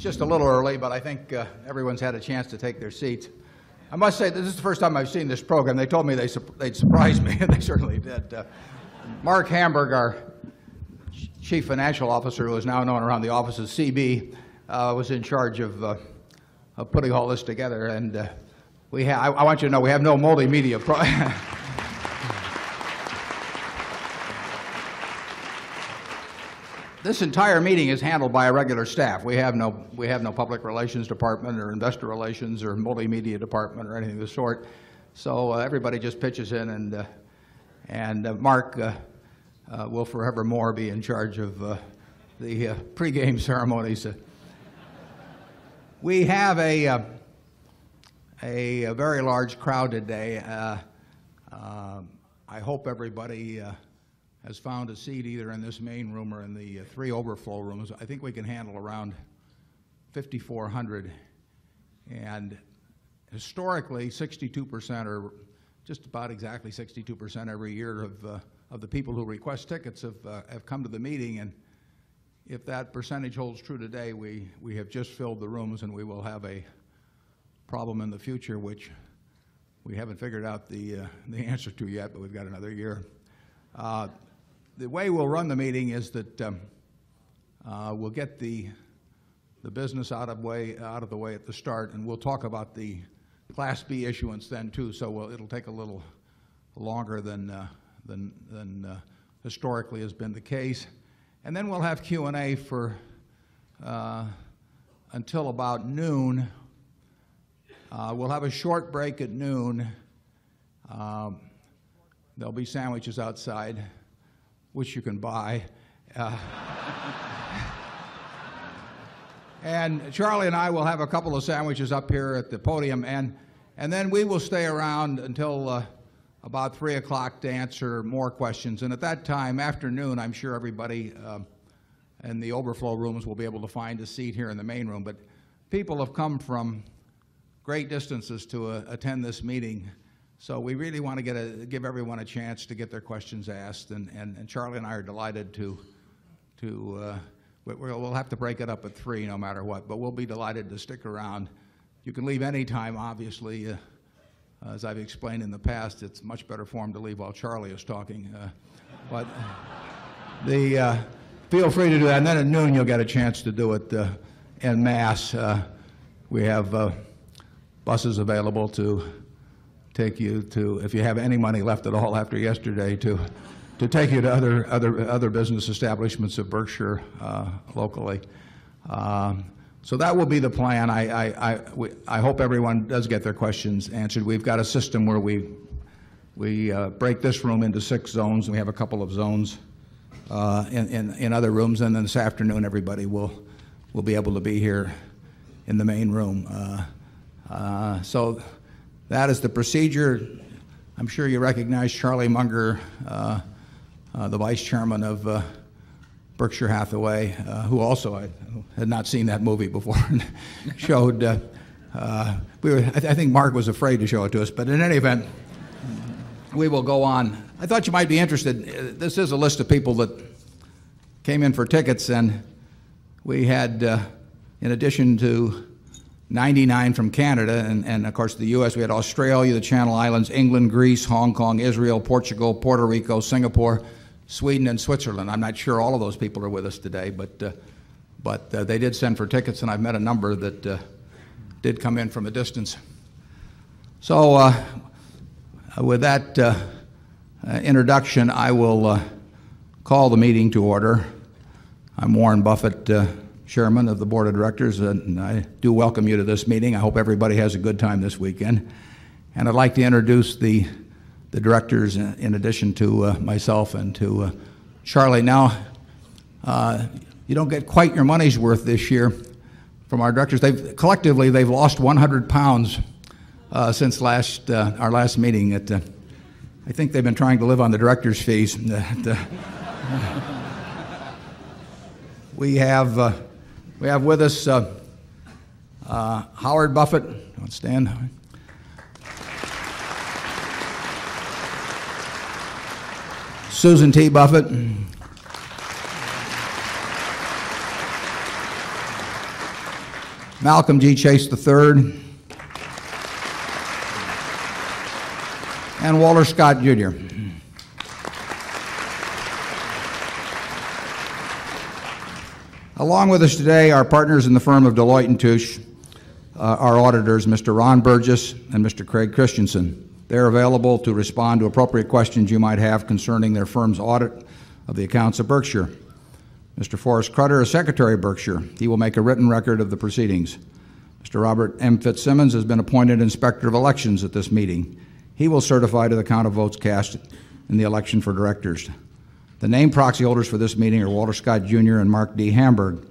It's just a little early, but I think uh, everyone's had a chance to take their seats. I must say, this is the first time I've seen this program. They told me they, they'd surprise me, and they certainly did. Uh, Marc Hamburg, our chief financial officer, who is now known around the office as CB, uh, was in charge of, uh, of putting all this together. And uh, we ha- I, want you to know we have no multimedia. Pro- This entire meeting is handled by a regular staff. We have no, we have no public relations department or investor relations or multimedia department or anything of the sort. So uh, everybody just pitches in, and, uh, and uh, Marc uh, uh, will forevermore be in charge of uh, the pregame ceremonies. We have a, uh, a, a very large crowd today. Uh, uh, I hope everybody uh, has found a seat either in this main room or in the three overflow rooms. I think we can handle around 5,400. And historically, 62% or just about exactly 62% every year of, of the people who request tickets have, have come to the meeting. And if that percentage holds true today, we, we have just filled the rooms and we will have a problem in the future, which we haven't figured out the, uh, the answer to yet, but we've got another year. Uh, the way we'll run the meeting is that um, uh, we'll get the, the business out of, way, out of the way at the start, and we'll talk about the Class B issuance then too, so we'll, it'll take a little longer than, uh, than, than uh, historically has been the case. And then we'll have Q&A for uh, until about noon. Uh, we'll have a short break at noon. Um, there'll be sandwiches outside which you can buy. Uh, and Charlie and I will have a couple of sandwiches up here at the podium, and, and then we will stay around until uh, about 3 o'clock to answer more questions. And at that time, afternoon, I'm sure everybody uh, in the overflow rooms will be able to find a seat here in the main room. But people have come from great distances to uh, attend this meeting. So we really want to get a, give everyone a chance to get their questions asked, and, and, and Charlie and I are delighted to, to uh, we'll have to break it up at three no matter what, but we'll be delighted to stick around. You can leave any time, obviously. Uh, as I've explained in the past, it's much better form to leave while Charlie is talking. Uh, but the, uh, feel free to do that, and then at noon you'll get a chance to do it en masse. We have buses available to take you to, if you have any money left at all after yesterday, to, to take you to other, other, other business establishments of Berkshire uh, locally. Um, so that will be the plan. I, I, I, we, I, hope everyone does get their questions answered. We've got a system where we, we uh, break this room into six zones, we have a couple of zones uh, in, in, in other rooms. And then this afternoon, everybody will, will be able to be here in the main room. Uh, uh so that is the procedure. I'm sure you recognize Charlie Munger, uh, uh, the vice chairman of Berkshire Hathaway, uh, who also I had not seen that movie before, showed. Uh, uh, we were, I, th I, think Marc was afraid to show it to us, but in any event, we will go on. I thought you might be interested. This is a list of people that came in for tickets, and we had, in addition to 99 from Canada, and, and of course the U.S. We had Australia, the Channel Islands, England, Greece, Hong Kong, Israel, Portugal, Puerto Rico, Singapore, Sweden, and Switzerland. I'm not sure all of those people are with us today, but, uh, but uh, they did send for tickets, and I've met a number that uh, did come in from a distance. So uh, with that uh, uh, introduction, I will call the meeting to order. I'm Warren Buffett chairman of the board of directors, and I do welcome you to this meeting. I hope everybody has a good time this weekend. And I'd like to introduce the, the directors in addition to uh, myself and to uh, Charlie. Now, uh, you don't get quite your money's worth this year from our directors. They've, collectively, they've lost 100 pounds uh, since last, uh, our last meeting. At, uh, I think they've been trying to live on the director's fees. we have we have with us Howard Buffett, Don't stand. Susan T. Buffett. Malcolm G. Chase III. And Walter Scott, Jr. Along with us today, our partners in the firm of Deloitte & Touche, uh, our auditors, Mr. Ron Burgess and Mr. Craig Christensen. They're available to respond to appropriate questions you might have concerning their firm's audit of the accounts of Berkshire. Mr. Forrest Krutter is Secretary of Berkshire. He will make a written record of the proceedings. Mr. Robert M. Fitzsimmons has been appointed Inspector of Elections at this meeting. He will certify to the count of votes cast in the election for directors. The named proxy holders for this meeting are Walter Scott Jr. and Marc D. Hamburg.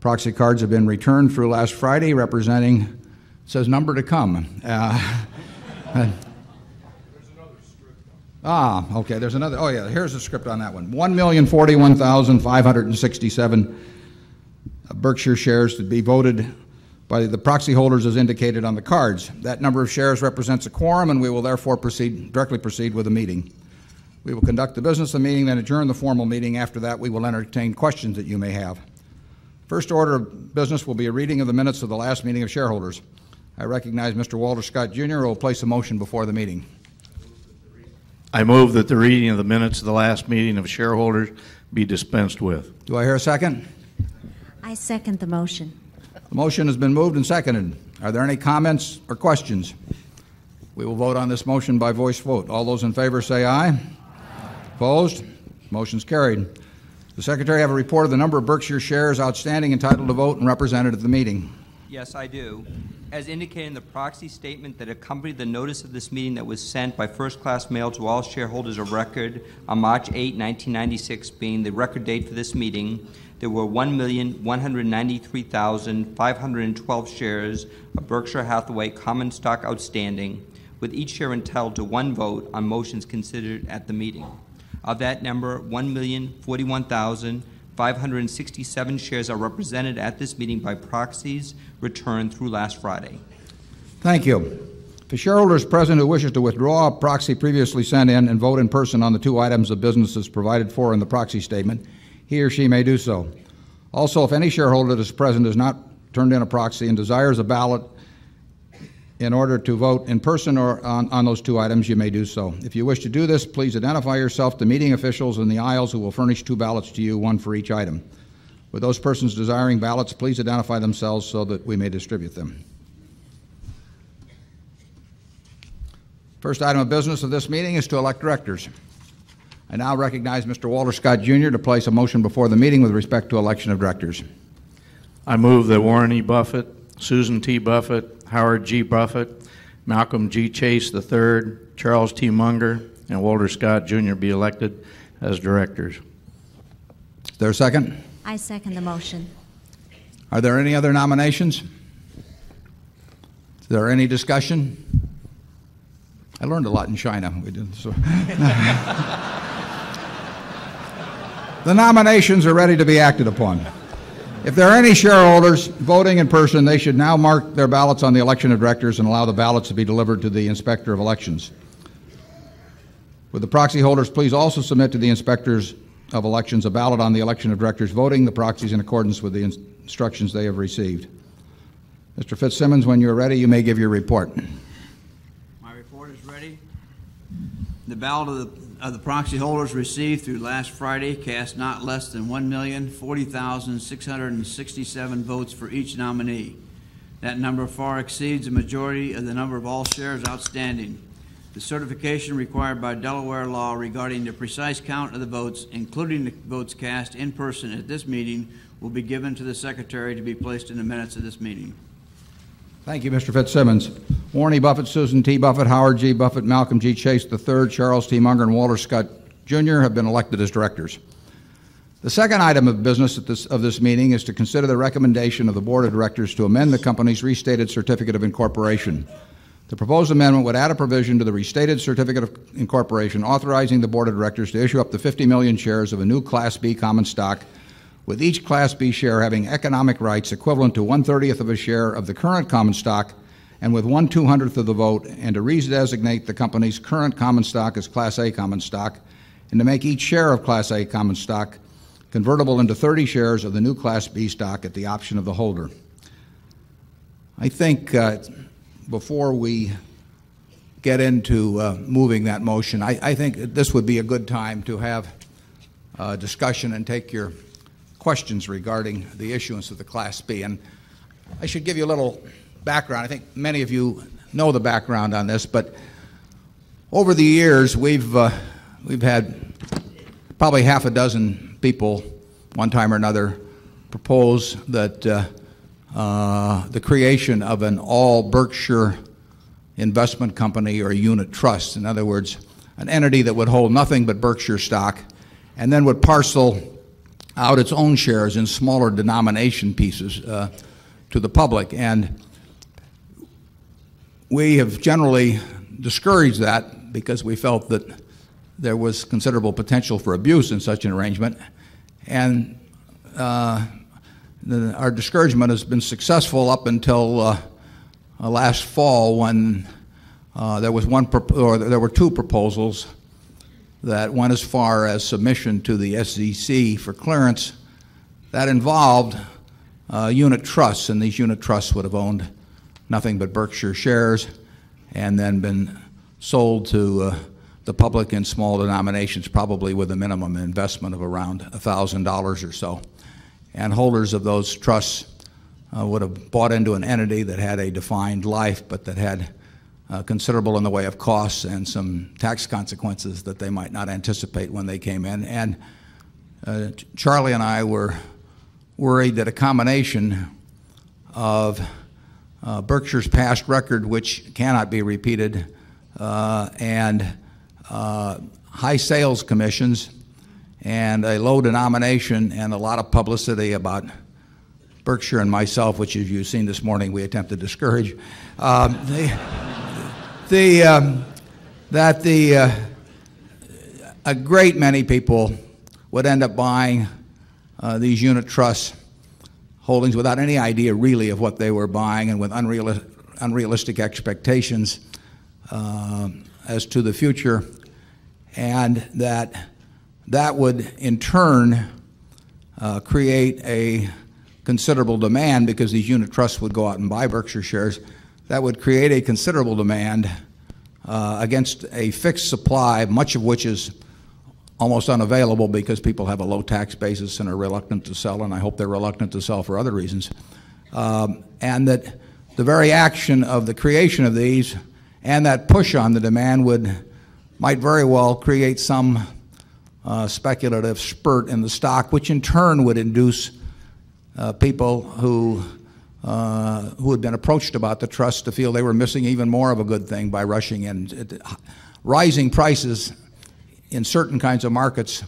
Proxy cards have been returned through last Friday, representing, says number to come. Uh, Ah, okay, there's another. Oh, yeah, here's the script on that one. 1,041,567 Berkshire shares to be voted by the proxy holders as indicated on the cards. That number of shares represents a quorum, and we will therefore proceed, directly proceed with the meeting. We will conduct the business of the meeting, then adjourn the formal meeting. After that, we will entertain questions that you may have. First order of business will be a reading of the minutes of the last meeting of shareholders. I recognize Mr. Walter Scott Jr. who will place a motion before the meeting. I move that the reading of the minutes of the last meeting of shareholders be dispensed with. Do I hear a second? I second the motion. The motion has been moved and seconded. Are there any comments or questions? We will vote on this motion by voice vote. All those in favor say aye. aye. Opposed? Motion's carried. The Secretary have a report of the number of Berkshire shares outstanding entitled to vote and represented at the meeting. Yes, I do. As indicated in the proxy statement that accompanied the notice of this meeting that was sent by first class mail to all shareholders of record on March 8, 1996, being the record date for this meeting, there were 1,193,512 shares of Berkshire Hathaway common stock outstanding, with each share entitled to one vote on motions considered at the meeting. Of that number, 1,041,567 shares are represented at this meeting by proxies returned through last Friday. Thank you. If a shareholder is present who wishes to withdraw a proxy previously sent in and vote in person on the two items of business as provided for in the proxy statement, he or she may do so. Also, if any shareholder that is present has not turned in a proxy and desires a ballot in order to vote in person or on, on those two items, you may do so. If you wish to do this, please identify yourself to meeting officials in the aisles who will furnish two ballots to you, one for each item. With those persons desiring ballots, please identify themselves so that we may distribute them. First item of business of this meeting is to elect directors. I now recognize Mr. Walter Scott Jr. to place a motion before the meeting with respect to election of directors. I move that Warren E. Buffett, Susan T. Buffett, Howard G. Buffett, Malcolm G. Chase III, Charles T. Munger, and Walter Scott Jr. be elected as directors. Is there a second? I second the motion. Are there any other nominations? Is there any discussion? I learned a lot in China. We did so. the nominations are ready to be acted upon. If there are any shareholders voting in person, they should now mark their ballots on the election of directors and allow the ballots to be delivered to the Inspector of Elections. Would the proxy holders please also submit to the Inspectors of Elections a ballot on the election of directors voting the proxies in accordance with the instructions they have received? Mr. Fitzsimmons, when you're ready, you may give your report. My report is ready. The ballot of the of the proxy holders received through last Friday cast not less than 1,040,667 votes for each nominee. That number far exceeds the majority of the number of all shares outstanding. The certification required by Delaware law regarding the precise count of the votes, including the votes cast in person at this meeting, will be given to the Secretary to be placed in the minutes of this meeting. Thank you, Mr. Fitzsimmons. Warren E. Buffett, Susan T. Buffett, Howard G. Buffett, Malcolm G. Chase III, Charles T. Munger, and Walter Scott Jr. have been elected as directors. The second item of business this, of this meeting is to consider the recommendation of the Board of Directors to amend the company's restated certificate of incorporation. The proposed amendment would add a provision to the restated certificate of incorporation authorizing the Board of Directors to issue up to 50 million shares of a new Class B common stock with each Class B share having economic rights equivalent to one thirtieth of a share of the current common stock and with one two hundredth of the vote, and to redesignate the company's current common stock as Class A common stock, and to make each share of Class A common stock convertible into 30 shares of the new Class B stock at the option of the holder. I think uh, before we get into uh, moving that motion, I, I think this would be a good time to have a discussion and take your questions regarding the issuance of the Class B. And I should give you a little background. I think many of you know the background on this, but over the years, we've, uh, we've had probably half a dozen people, one time or another, propose that uh, uh, the creation of an all Berkshire investment company or unit trust. In other words, an entity that would hold nothing but Berkshire stock and then would parcel out its own shares in smaller denomination pieces uh, to the public. And we have generally discouraged that because we felt that there was considerable potential for abuse in such an arrangement. And uh, the, our discouragement has been successful up until uh, last fall when uh, there was one or there were two proposals that went as far as submission to the SEC for clearance that involved uh, unit trusts, and these unit trusts would have owned nothing but Berkshire shares and then been sold to uh, the public in small denominations, probably with a minimum investment of around $1,000 or so. And holders of those trusts uh, would have bought into an entity that had a defined life, but that had uh, considerable in the way of costs and some tax consequences that they might not anticipate when they came in. And uh, Charlie and I were worried that a combination of uh, Berkshire's past record, which cannot be repeated, uh, and uh, high sales commissions, and a low denomination, and a lot of publicity about Berkshire and myself, which, as you've seen this morning, we attempt to discourage. Um, the, the, um, that the, uh, a great many people would end up buying uh, these unit trust holdings without any idea really of what they were buying and with unreali- unrealistic expectations uh, as to the future, and that that would in turn uh, create a considerable demand because these unit trusts would go out and buy Berkshire shares. That would create a considerable demand uh, against a fixed supply, much of which is almost unavailable because people have a low tax basis and are reluctant to sell, and I hope they're reluctant to sell for other reasons. Um, and that the very action of the creation of these and that push on the demand would might very well create some uh, speculative spurt in the stock, which in turn would induce uh, people who uh, who had been approached about the trust to feel they were missing even more of a good thing by rushing in. It, rising prices in certain kinds of markets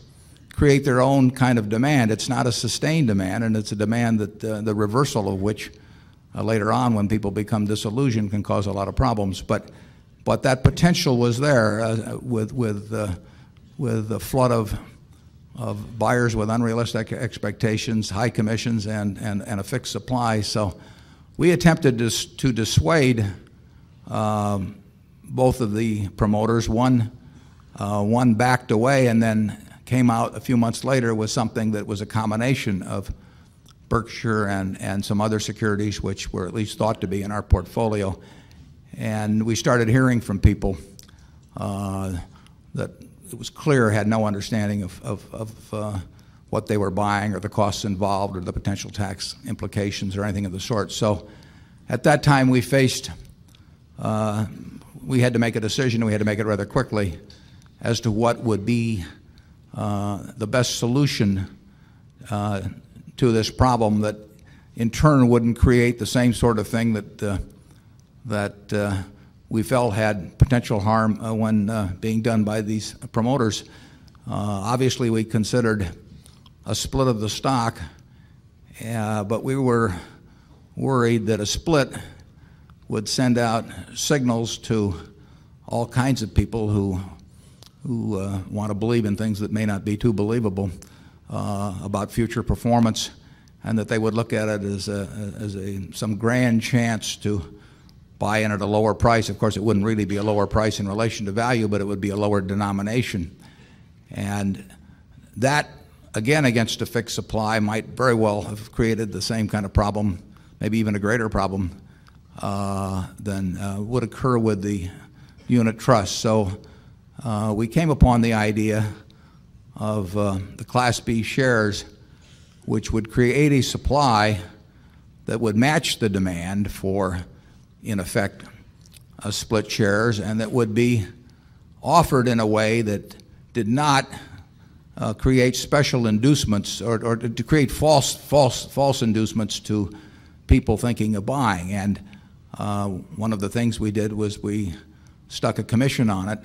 create their own kind of demand. It's not a sustained demand, and it's a demand that uh, the reversal of which uh, later on, when people become disillusioned, can cause a lot of problems. But, but that potential was there uh, with, with, uh, with the flood of, of buyers with unrealistic expectations, high commissions, and, and, and a fixed supply. So we attempted to, to dissuade um, both of the promoters. One uh, one backed away and then came out a few months later with something that was a combination of Berkshire and, and some other securities, which were at least thought to be in our portfolio. And we started hearing from people uh, that it was clear had no understanding of, of, of uh, what they were buying or the costs involved or the potential tax implications or anything of the sort. So at that time, we faced, uh, we had to make a decision, we had to make it rather quickly as to what would be uh, the best solution uh, to this problem that in turn wouldn't create the same sort of thing that, uh, that uh, we felt had potential harm uh, when uh, being done by these promoters. obviously, we considered a split of the stock, but we were worried that a split would send out signals to all kinds of people who who uh, want to believe in things that may not be too believable uh, about future performance, and that they would look at it as, a, as a, some grand chance to buy in at a lower price. Of course, it wouldn't really be a lower price in relation to value, but it would be a lower denomination. And that, again, against a fixed supply, might very well have created the same kind of problem, maybe even a greater problem uh, than uh, would occur with the unit trust. So uh, we came upon the idea of uh, the Class B shares, which would create a supply that would match the demand for, in effect, uh, split shares, and that would be offered in a way that did not uh, create special inducements or, to create false, false, false inducements to people thinking of buying. And uh, one of the things we did was we stuck a commission on it,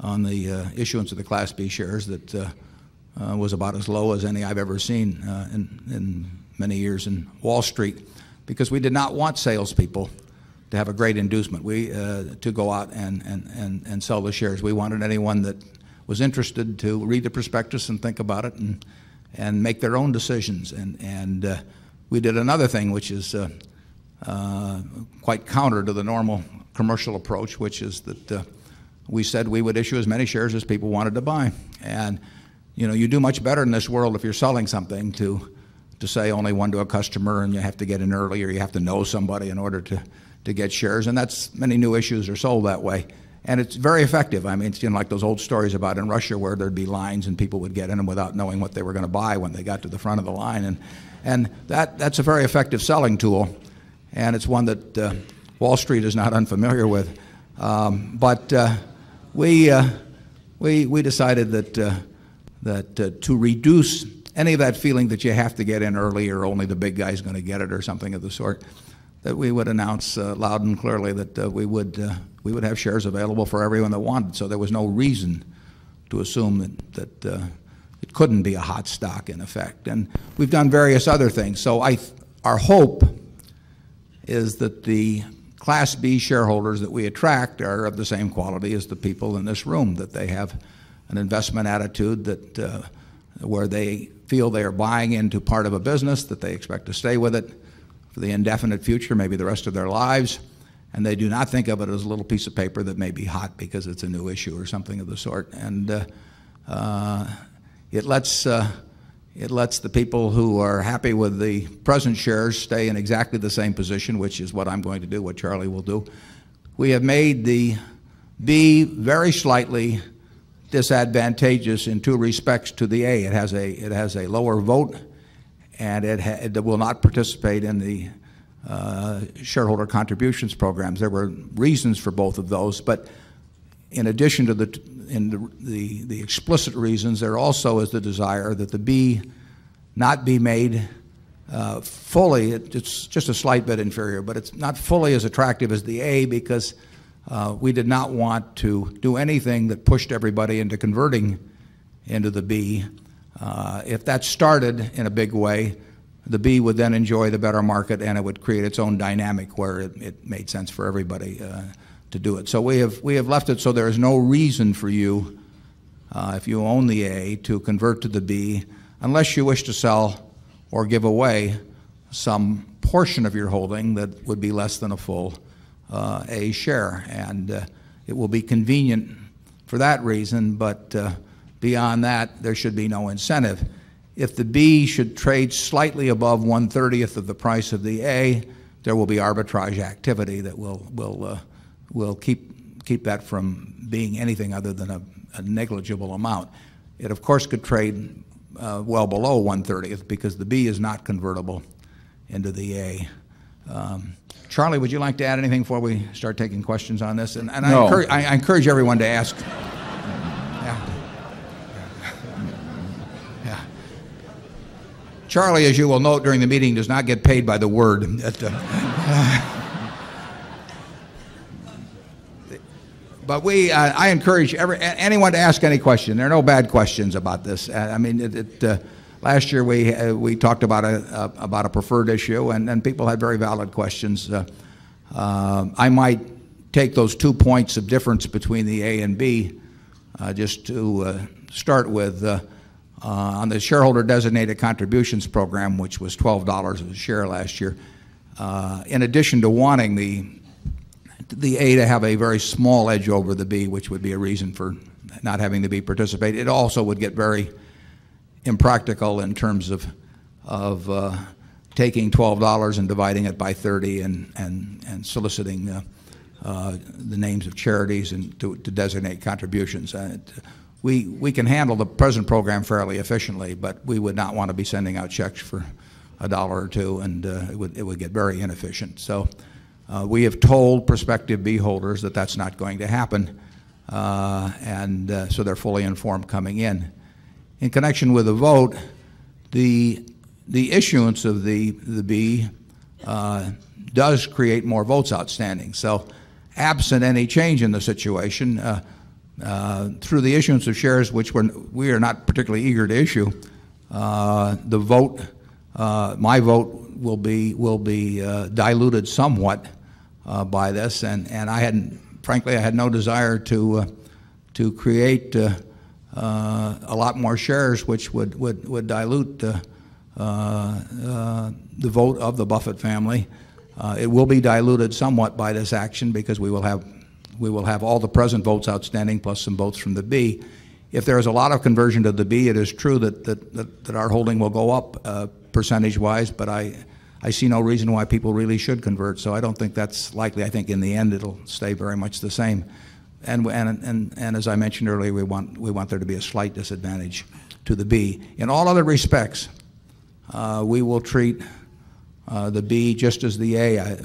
on the issuance of the Class B shares that was about as low as any I've ever seen in many years in Wall Street, because we did not want salespeople to have a great inducement we, uh, to go out and, and, and, and sell the shares. We wanted anyone that was interested to read the prospectus and think about it and, and make their own decisions. And, and uh, we did another thing which is uh, uh, quite counter to the normal commercial approach, which is that uh, we said we would issue as many shares as people wanted to buy. And you know, you do much better in this world if you're selling something to, to say only one to a customer and you have to get in early or you have to know somebody in order to, to get shares. And that's many new issues are sold that way. And it's very effective. I mean, it's you know, like those old stories about in Russia where there'd be lines and people would get in them without knowing what they were going to buy when they got to the front of the line. And, and that, that's a very effective selling tool. And it's one that uh, Wall Street is not unfamiliar with. Um, but uh, we, uh, we, we decided that, uh, that uh, to reduce any of that feeling that you have to get in early or only the big guy's going to get it or something of the sort, that we would announce uh, loud and clearly that uh, we, would, uh, we would have shares available for everyone that wanted. So there was no reason to assume that, that it couldn't be a hot stock in effect. And we've done various other things. So I, our hope is that the Class B shareholders that we attract are of the same quality as the people in this room, that they have an investment attitude that where they feel they are buying into part of a business, that they expect to stay with it for the indefinite future, maybe the rest of their lives, and they do not think of it as a little piece of paper that may be hot because it's a new issue or something of the sort. And uh, uh, it lets uh, it lets the people who are happy with the present shares stay in exactly the same position, which is what I'm going to do, what Charlie will do. We have made the B very slightly disadvantageous in two respects to the A. It has a, it has a lower vote, and it, it will not participate in the uh, shareholder contributions programs. There were reasons for both of those, but in addition to the, in the, the, the explicit reasons, there also is the desire that the B not be made uh, fully, it, it's just a slight bit inferior, but it's not fully as attractive as the A because uh, we did not want to do anything that pushed everybody into converting into the B. Uh, if that started in a big way, the B would then enjoy the better market and it would create its own dynamic where it, made sense for everybody uh, to do it. So we have, we have left it so there is no reason for you, uh, if you own the A, to convert to the B unless you wish to sell or give away some portion of your holding that would be less than a full A share. And it will be convenient for that reason, but beyond that, there should be no incentive. If the B should trade slightly above 130th of the price of the A, there will be arbitrage activity that will, will, uh, will keep, keep that from being anything other than a, a negligible amount. It, of course, could trade uh, well below 130th because the B is not convertible into the A. Um, Charlie, would you like to add anything before we start taking questions on this? And, and I, encourage, I, I encourage everyone to ask. Yeah. Yeah. Charlie, as you will note during the meeting, does not get paid by the word. But we, uh, I encourage every, anyone to ask any question. There are no bad questions about this. Uh, I mean, it, it, uh, last year we, uh, we talked about a, about a preferred issue, and, and people had very valid questions. Uh, uh, I might take those two points of difference between the A and B just to start with. Uh, on the shareholder designated contributions program, which was $12 a share last year, uh, in addition to wanting the the A to have a very small edge over the B, which would be a reason for not having the B participate. It also would get very impractical in terms of, of uh, taking $12 and dividing it by 30 and, and, and soliciting the names of charities and to, to designate contributions. We, we can handle the present program fairly efficiently, but we would not want to be sending out checks for a dollar or two, and uh, it, would, it would get very inefficient. So uh, we have told prospective B holders that that's not going to happen, uh, and uh, so they're fully informed coming in. In connection with the vote, the, the issuance of the, the B uh, does create more votes outstanding. So absent any change in the situation, uh, through the issuance of shares, which we are not particularly eager to issue, uh, the vote, uh, my vote will be, will be uh, diluted somewhat uh, by this, and, I hadn't, frankly, I had no desire to, uh, to create uh, uh, a lot more shares, which would, dilute uh, uh, uh, the vote of the Buffett family. Uh, it will be diluted somewhat by this action because we will have we will have all the present votes outstanding plus some votes from the B. If there is a lot of conversion to the B, it is true that, that, that, that our holding will go up uh, percentage-wise, but I, I see no reason why people really should convert, so I don't think that's likely. I think in the end it'll stay very much the same. And, and, and, and as I mentioned earlier, we want, we want there to be a slight disadvantage to the B. In all other respects, uh, we will treat uh, the B just as the A. I,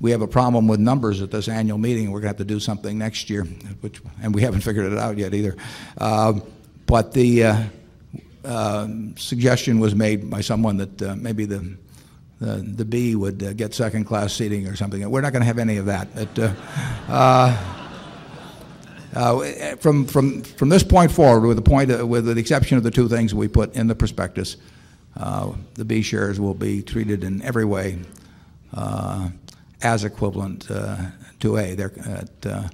we have a problem with numbers at this annual meeting. We're going to have to do something next year, which, and we haven't figured it out yet either. Uh, but the uh, uh, suggestion was made by someone that uh, maybe the, the, the B would uh, get second class seating or something. We're not going to have any of that. Uh, from, from, from this point forward, with the, point, with the exception of the two things we put in the prospectus, the B shares will be treated in every way as equivalent uh, to A. At, uh,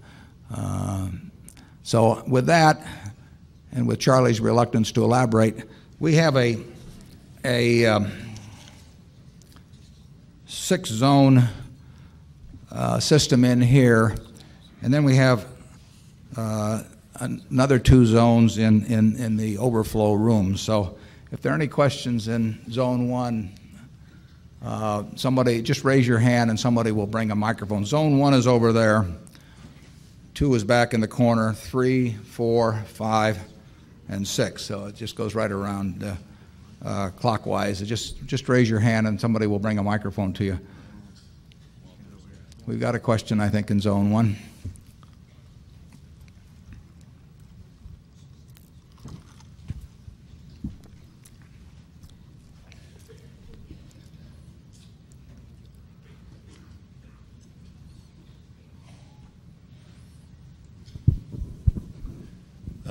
uh, so with that, and with Charlie's reluctance to elaborate, we have a, a um, six-zone uh, system in here, and then we have uh, another two zones in, in, in the overflow room. So if there are any questions in Zone 1, uh, somebody, just raise your hand and somebody will bring a microphone. Zone 1 is over there. 2 is back in the corner. Three, four, five, and 6. So it just goes right around uh, uh, clockwise. Just, just raise your hand and somebody will bring a microphone to you. We've got a question, I think, in Zone 1.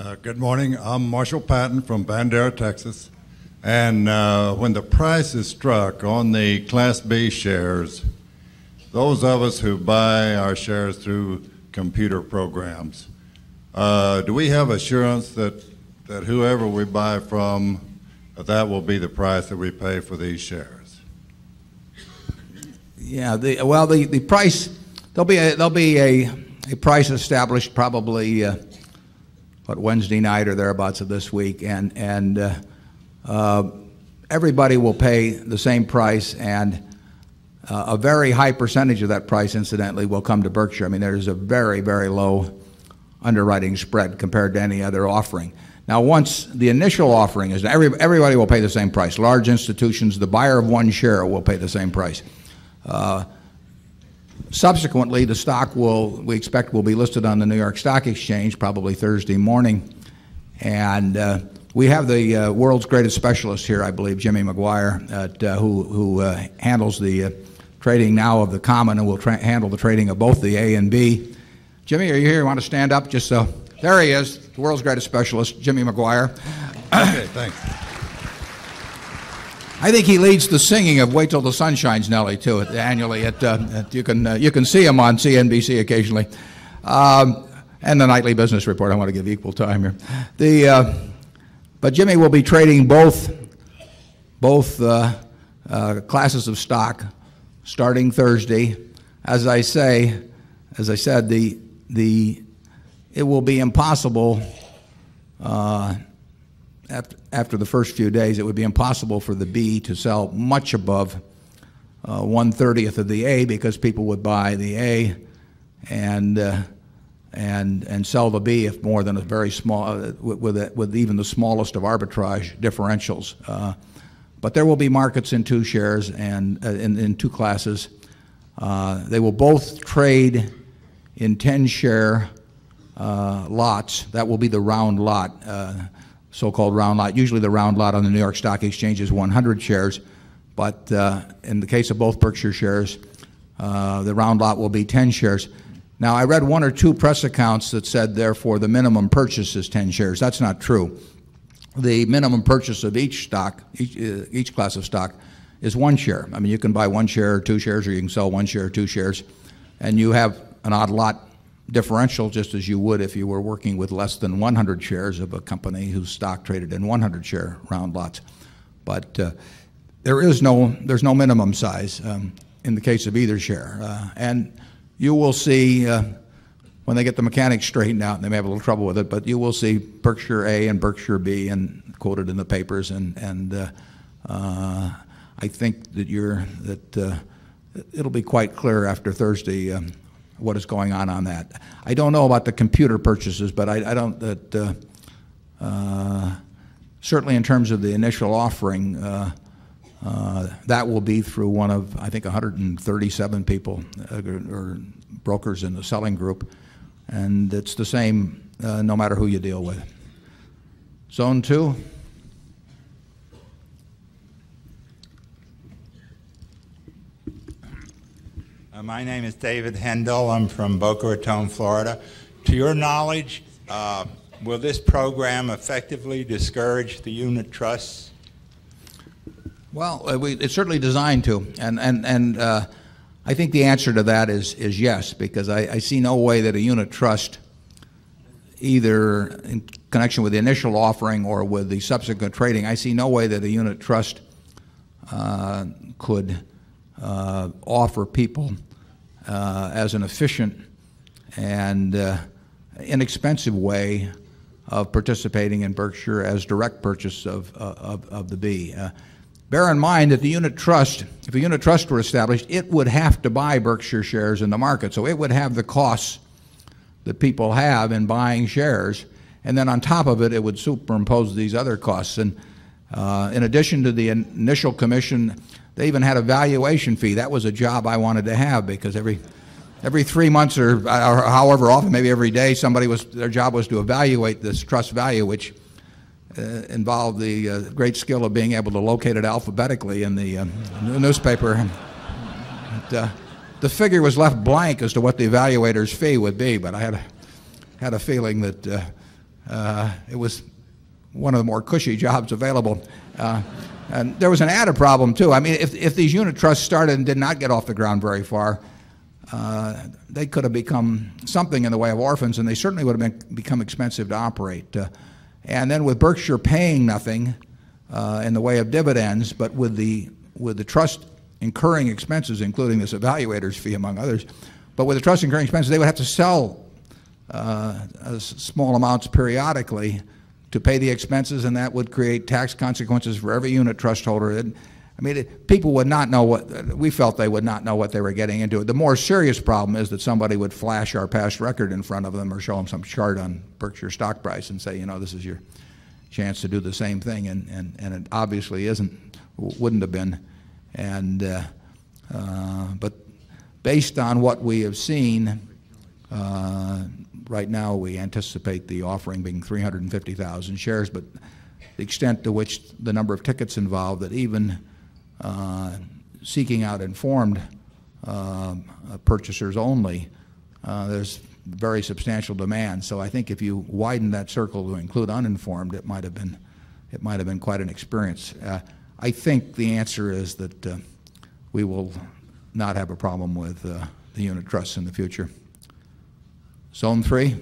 Uh, Good morning. I'm Marshall Patton from Bandera, Texas. And uh, when the price is struck on the Class B shares, those of us who buy our shares through computer programs, uh, do we have assurance that, that whoever we buy from, that will be the price that we pay for these shares? Yeah, the, well, the, the price, there'll be a, there'll be a, a price established probably, uh, what, Wednesday night or thereabouts of this week, and, and uh, uh, everybody will pay the same price, and uh, a very high percentage of that price, incidentally, will come to Berkshire. I mean, there's a very, very low underwriting spread compared to any other offering. Now, once the initial offering is, every, everybody will pay the same price. Large institutions, the buyer of one share will pay the same price. Subsequently, the stock will, we expect, will be listed on the New York Stock Exchange probably Thursday morning. And uh, we have the uh, world's greatest specialist here, I believe, Jimmy Maguire, at, uh, who, who handles the trading now of the common and will handle the trading of both the A and B. Jimmy, are you here? You want to stand up? Just so. There he is, the world's greatest specialist, Jimmy Maguire. Okay, thanks. I think he leads the singing of "Wait Till the Sun Shines," Nellie, too, annually. At, uh, at- you can uh, you can see him on CNBC occasionally, um, and the nightly business report. I want to give equal time here. The uh, but Jimmy will be trading both both uh, uh, classes of stock starting Thursday. As I say, as I said, the, the, it will be impossible uh, after, the first few days, it would be impossible for the B to sell much above uh, one thirtieth of the A because people would buy the A and uh, and and sell the B if more than a very small uh, with with, a, with even the smallest of arbitrage differentials. Uh, but there will be markets in two shares and uh, in, in two classes. Uh, they will both trade in 10 share lots. That will be the round lot, uh, so-called round lot. Usually the round lot on the New York Stock Exchange is 100 shares, but uh, in the case of both Berkshire shares, uh, the round lot will be 10 shares. Now, I read one or two press accounts that said, therefore, the minimum purchase is 10 shares. That's not true. The minimum purchase of each stock, each, uh, each class of stock, is one share. I mean, you can buy one share or two shares, or you can sell one share or two shares, and you have an odd lot differential just as you would if you were working with less than 100 shares of a company whose stock traded in 100 share round lots. But uh, there is no, there's no minimum size um, in the case of either share. Uh, and you will see, uh, when they get the mechanics straightened out, and they may have a little trouble with it, but you will see Berkshire A and Berkshire B and quoted in the papers, and, and uh, uh, I think that you're, that uh, it'll be quite clear after Thursday um, what is going on on that. I don't know about the computer purchases, but I, I don't, that, uh, uh, certainly in terms of the initial offering, uh, uh, that will be through one of, I think, 137 people uh, or brokers in the selling group. And it's the same no matter who you deal with. Zone two? Uh, My name is David Hendel. I'm from Boca Raton, Florida. To your knowledge, uh, will this program effectively discourage the unit trusts? Well, uh, we, it's certainly designed to, and and and uh, I think the answer to that is is yes, because I, I see no way that a unit trust, either in connection with the initial offering or with the subsequent trading, I see no way that a unit trust uh, could uh, offer people as an efficient and uh, inexpensive way of participating in Berkshire as direct purchase of, of, of the B. Uh, bear in mind that the unit trust, if a unit trust were established, it would have to buy Berkshire shares in the market. So it would have the costs that people have in buying shares. And then on top of it, it would superimpose these other costs. And uh, in addition to the initial commission, they even had a valuation fee. That was a job I wanted to have because every every three months or, or however often, maybe every day, somebody was their job was to evaluate this trust value, which uh, involved the uh, great skill of being able to locate it alphabetically in the, um, newspaper. But, uh, the figure was left blank as to what the evaluator's fee would be, but I had a, had a feeling that uh, uh, it was one of the more cushy jobs available. And there was an added problem, too. I mean, if, if these unit trusts started and did not get off the ground very far, uh, they could have become something in the way of orphans, and they certainly would have been, become expensive to operate. Uh, and then with Berkshire paying nothing uh, in the way of dividends, but with the, with the trust incurring expenses, including this evaluator's fee, among others, but with the trust incurring expenses, they would have to sell uh, small amounts periodically to pay the expenses, and that would create tax consequences for every unit trust holder. And, I mean, it, people would not know what, we felt they would not know what they were getting into. The more serious problem is that somebody would flash our past record in front of them or show them some chart on Berkshire stock price and say, you know, this is your chance to do the same thing, and, and, and it obviously isn't, wouldn't have been. And, uh, uh, but based on what we have seen, uh, right now we anticipate the offering being 350,000 shares, but the extent to which the number of tickets involved that even uh, seeking out informed uh, purchasers only, uh, there's very substantial demand. So I think if you widen that circle to include uninformed, it might have been, it might have been quite an experience. I think the answer is that we will not have a problem with the unit trusts in the future. Zone three.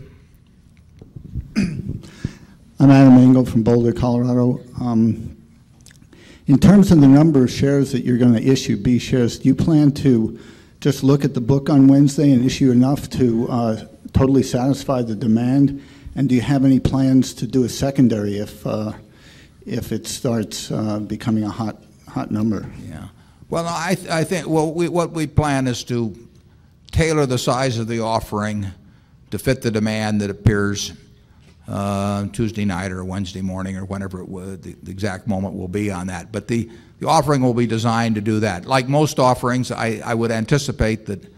I'm Adam Engel from Boulder, Colorado. Um, in terms of the number of shares that you're going to issue, B shares, do you plan to just look at the book on Wednesday and issue enough to uh, totally satisfy the demand? And do you have any plans to do a secondary if, uh, if it starts uh, becoming a hot, hot number? Yeah. Well, I, th- I think, well, we, what we plan is to tailor the size of the offering to fit the demand that appears uh, Tuesday night or Wednesday morning or whenever would, the, the exact moment will be on that. But the, the offering will be designed to do that. Like most offerings, I, I would anticipate that,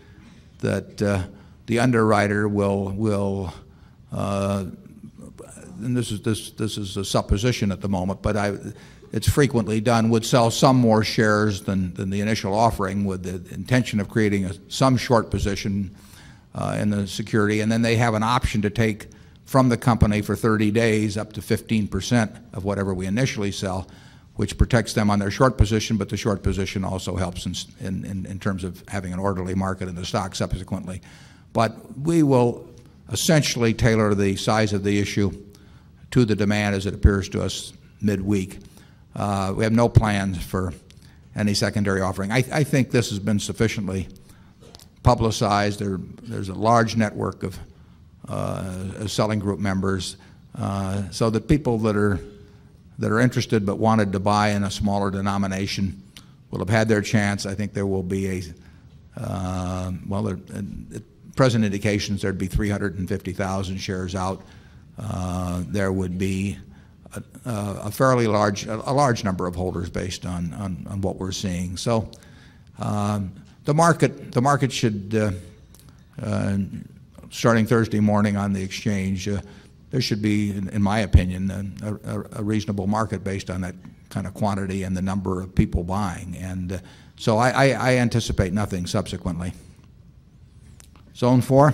that uh, the underwriter will, will uh, and this is, this, this is a supposition at the moment, but I, it's frequently done, would sell some more shares than, than the initial offering with the intention of creating a, some short position in the security, and then they have an option to take from the company for 30 days up to 15% of whatever we initially sell, which protects them on their short position, but the short position also helps in, in, in terms of having an orderly market in the stock subsequently. But we will essentially tailor the size of the issue to the demand as it appears to us midweek. Uh, we have no plans for any secondary offering. I, I think this has been sufficiently publicized. There, there's a large network of uh, selling group members, uh, so that people that are that are interested but wanted to buy in a smaller denomination will have had their chance. I think there will be a uh, well, there, at present indications there'd be 350,000 shares out. Uh, there would be a, a fairly large a large number of holders based on on, on what we're seeing. So. Um, the market, the market should, uh, uh, starting Thursday morning on the exchange, uh, there should be, in, my opinion, a, a, reasonable market based on that kind of quantity and the number of people buying. And so I, I, I anticipate nothing subsequently. Zone 4.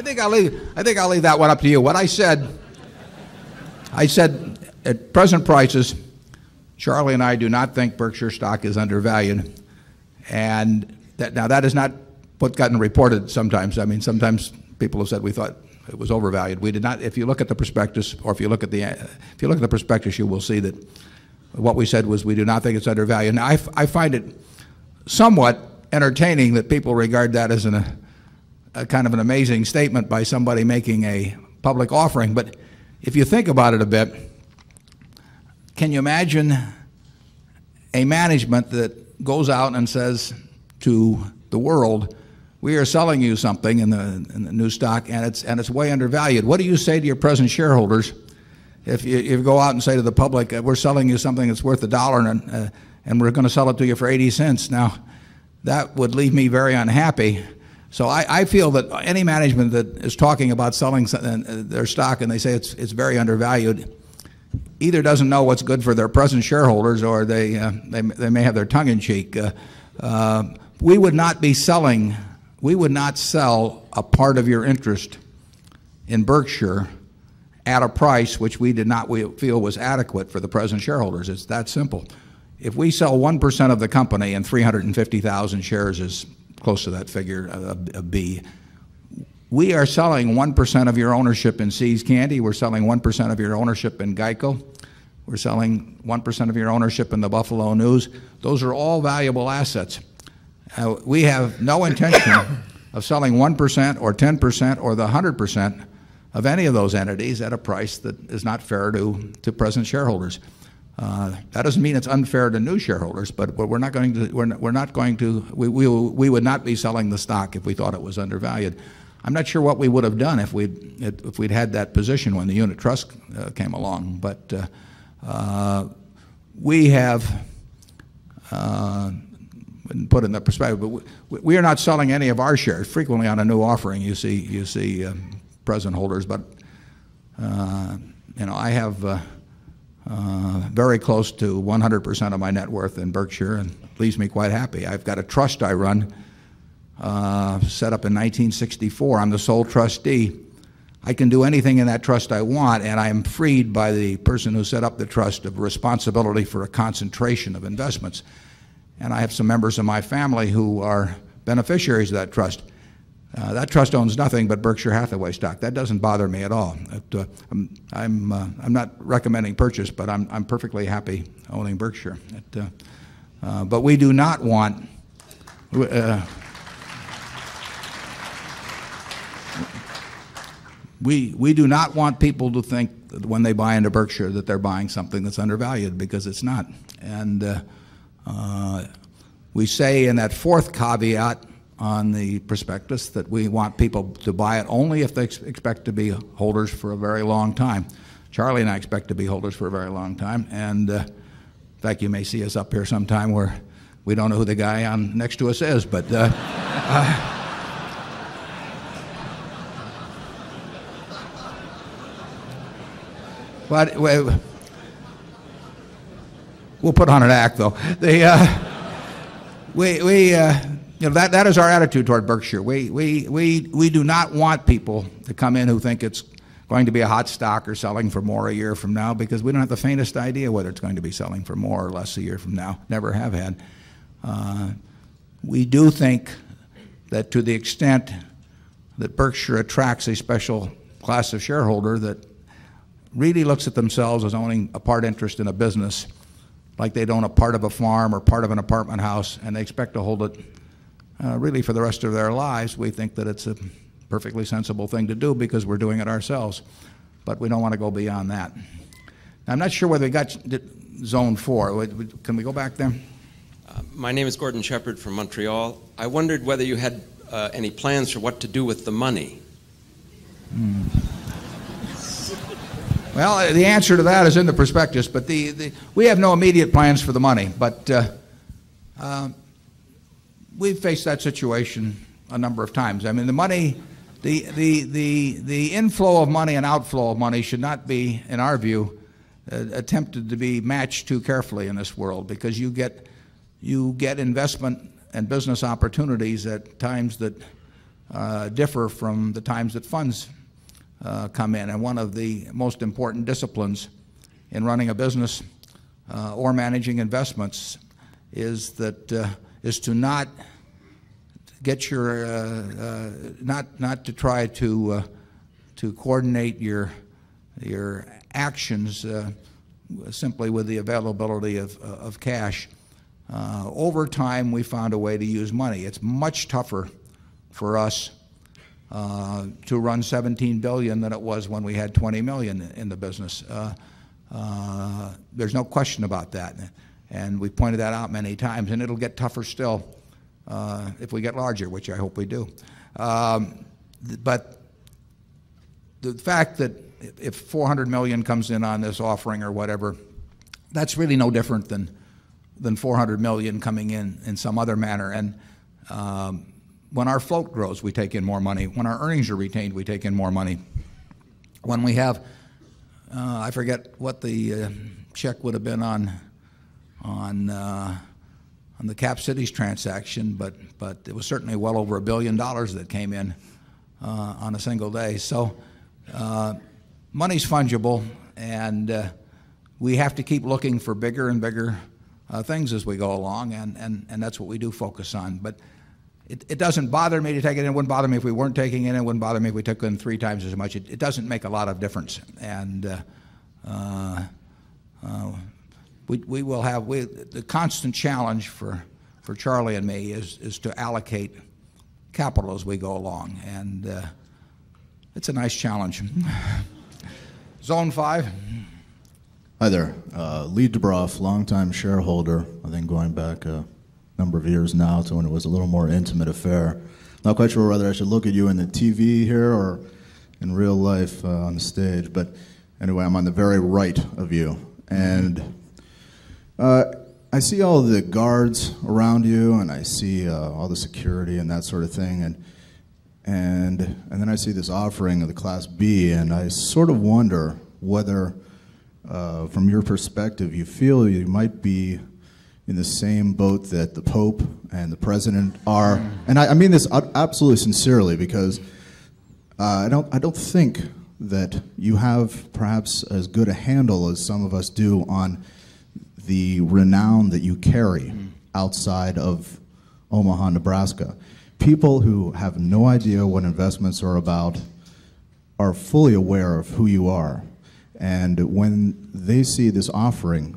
I think I'll leave. I think I'll leave that one up to you. What I said, I said at present prices, Charlie and I do not think Berkshire stock is undervalued, and that, now that is not what gotten reported. Sometimes, I mean, sometimes people have said we thought it was overvalued. We did not. If you look at the prospectus, or if you look at the, if you look at the prospectus, you will see that what we said was we do not think it's undervalued. Now, I, I find it somewhat entertaining that people regard that as an a kind of an amazing statement by somebody making a public offering. But if you think about it a bit, can you imagine a management that goes out and says to the world, we are selling you something in the, in the new stock and it's, and it's way undervalued. What do you say to your present shareholders if you, if you go out and say to the public, we're selling you something that's worth a dollar and, uh, and we're going to sell it to you for 80 cents? Now, that would leave me very unhappy. So I, I, feel that any management that is talking about selling their stock and they say it's, it's very undervalued either doesn't know what's good for their present shareholders or they, uh, they, they, may have their tongue in cheek. Uh, uh, we would not be selling, we would not sell a part of your interest in Berkshire at a price which we did not feel was adequate for the present shareholders. It's that simple. If we sell 1% of the company and 350,000 shares is close to that figure, a, a B. We are selling 1% of your ownership in See's Candy. We're selling 1% of your ownership in Geico. We're selling 1% of your ownership in the Buffalo News. Those are all valuable assets. Uh, we have no intention of selling 1% or 10% or the 100% of any of those entities at a price that is not fair to, to present shareholders. Uh, that doesn't mean it's unfair to new shareholders, but we're not going to, we're not, we're not going to, we, would not be selling the stock if we thought it was undervalued. I'm not sure what we would have done if we'd, if we'd had that position when the unit trust uh, came along, but uh, we have, put it in the perspective. But we, are not selling any of our shares. Frequently on a new offering, you see, you see um, present holders. But you know, I have uh, very close to 100% of my net worth in Berkshire, and leaves me quite happy. I've got a trust I run, uh, set up in 1964. I'm the sole trustee. I can do anything in that trust I want, and I am freed by the person who set up the trust of responsibility for a concentration of investments. And I have some members of my family who are beneficiaries of that trust. Uh, that trust owns nothing but Berkshire Hathaway stock. That doesn't bother me at all. It, uh, I'm, I'm, uh, I'm not recommending purchase, but I'm, I'm perfectly happy owning Berkshire. It, uh, uh, but we do not want. Uh, we, we do not want people to think that when they buy into Berkshire that they're buying something that's undervalued because it's not. And we say in that fourth caveat on the prospectus that we want people to buy it only if they ex- expect to be holders for a very long time. Charlie and I expect to be holders for a very long time. And uh, in fact, you may see us up here sometime where we don't know who the guy on next to us is, but. Uh, uh, But we, we'll put on an act, though. The, uh, we, we, uh, you know, that, that is our attitude toward Berkshire. We, we, we, we do not want people to come in who think it's going to be a hot stock or selling for more a year from now because we don't have the faintest idea whether it's going to be selling for more or less a year from now. Never have had. Uh, we do think that to the extent that Berkshire attracts a special class of shareholder that really looks at themselves as owning a part interest in a business like they'd own a part of a farm or part of an apartment house and they expect to hold it uh, really for the rest of their lives, we think that it's a perfectly sensible thing to do because we're doing it ourselves. But we don't want to go beyond that. Now, I'm not sure whether we got zone four. Can we go back there? Uh, my name is Gordon Shepard from Montreal. I wondered whether you had uh, any plans for what to do with the money. Hmm. Well, the answer to that is in the prospectus, but the, the, we have no immediate plans for the money. But uh, uh, we've faced that situation a number of times. I mean, the money, the, the, the, the inflow of money and outflow of money should not be, in our view, uh, attempted to be matched too carefully in this world because you get, you get investment and business opportunities at times that uh, differ from the times that funds uh, come in. And one of the most important disciplines in running a business uh, or managing investments is that uh, is to not get your uh, uh, not not to try to uh, to coordinate your your actions simply with the availability of, of cash. over time, we found a way to use money. It's much tougher for us uh, to run 17 billion than it was when we had 20 million in the business. Uh, uh, there's no question about that, and we've pointed that out many times. And it'll get tougher still uh, if we get larger, which I hope we do. Um, but the fact that if 400 million comes in on this offering or whatever, that's really no different than than 400 million coming in in some other manner. And um, when our float grows, we take in more money. When our earnings are retained, we take in more money. When we have, uh, I forget what the uh, check would have been on, on, uh, on the Cap Cities transaction, but, but it was certainly well over a billion dollars that came in uh, on a single day. So uh, money's fungible, and we have to keep looking for bigger and bigger things as we go along, and, and, and that's what we do focus on. But it, it, doesn't bother me to take it in. It wouldn't bother me if we weren't taking it in. It wouldn't bother me if we took in three times as much. It, doesn't make a lot of difference. And we, we will have we, the constant challenge for, for Charlie and me is, is to allocate capital as we go along. And uh, it's a nice challenge. Zone 5. Hi there. Uh, Lee DeBroff, longtime shareholder, I think going back a number of years now to when it was a little more intimate affair. Not quite sure whether I should look at you in the TV here or in real life uh, on the stage, but anyway, I'm on the very right of you. And uh, I see all the guards around you, and I see uh, all the security and that sort of thing, and and and then I see this offering of the Class B, and I sort of wonder whether, uh, from your perspective, you feel you might be in the same boat that the Pope and the President are, and I, I mean this absolutely sincerely because uh, I don't I don't think that you have perhaps as good a handle as some of us do on the renown that you carry outside of Omaha, Nebraska. People who have no idea what investments are about are fully aware of who you are. And when they see this offering,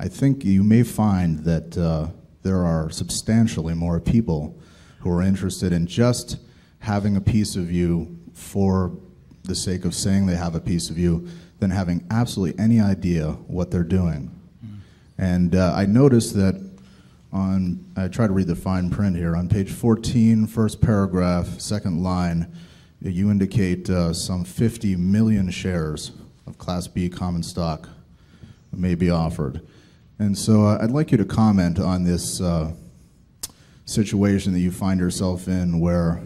I think you may find that uh, there are substantially more people who are interested in just having a piece of you for the sake of saying they have a piece of you than having absolutely any idea what they're doing. And uh, I noticed that on, I try to read the fine print here, on page 14, first paragraph, second line, you indicate uh, some 50 million shares of Class B common stock may be offered. And so uh, I'd like you to comment on this uh, situation that you find yourself in where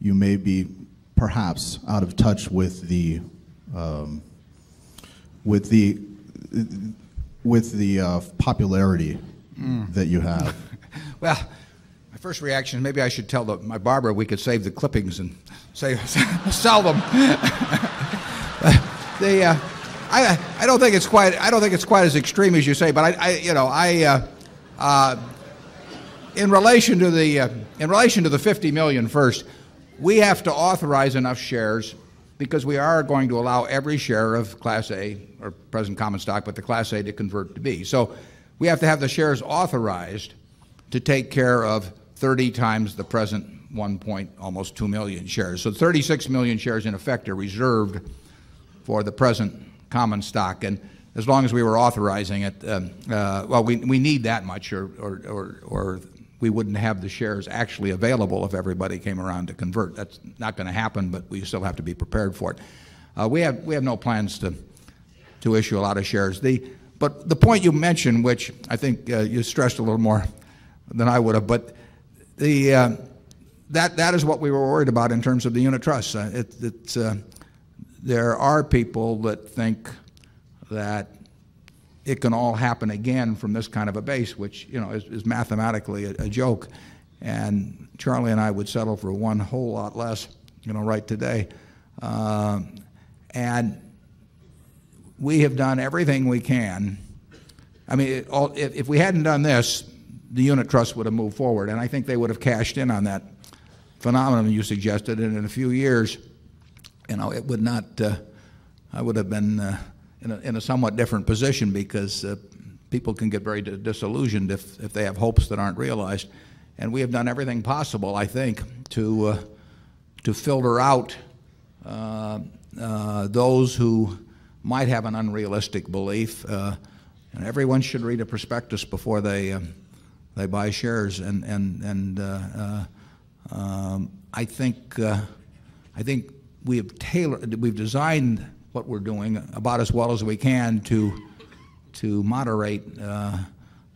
you may be perhaps out of touch with the um, with the with the uh, popularity that you have. Well, my first reaction, maybe I should tell the, my barber we could save the clippings and say, sell them. the, uh, I, I don't think it's quite, I don't think it's quite as extreme as you say, but I, I you know, I, uh, uh, in relation to the, uh, in relation to the 50 million first, we have to authorize enough shares because we are going to allow every share of Class A or present common stock, but the Class A to convert to B. So we have to have the shares authorized to take care of 30 times the present 1 point almost 2 million shares. So 36 million shares in effect are reserved for the present common stock. And as long as we were authorizing it, um, uh, well, we, we need that much, or, or, or, or we wouldn't have the shares actually available if everybody came around to convert. That's not going to happen, but we still have to be prepared for it. Uh, we, have, we have no plans to, to issue a lot of shares. The, but the point you mentioned, which I think uh, you stressed a little more than I would have, but the, uh, that, that is what we were worried about in terms of the unit trust. Uh, it, uh, there are people that think that it can all happen again from this kind of a base, which you know is, is mathematically a, a, joke. And Charlie and I would settle for one whole lot less, you know, right today. Uh, and we have done everything we can. I mean, all, if, if we hadn't done this, the unit trust would have moved forward, and I think they would have cashed in on that phenomenon you suggested. And in a few years, you know, it would not. Uh, I would have been uh, in, a, in a somewhat different position because uh, people can get very disillusioned if, if they have hopes that aren't realized. And we have done everything possible, I think, to uh, to filter out uh, uh, those who might have an unrealistic belief. Uh, and everyone should read a prospectus before they they buy shares. And and and um, I think I think we have tailored, we've designed what we're doing about as well as we can to to moderate uh,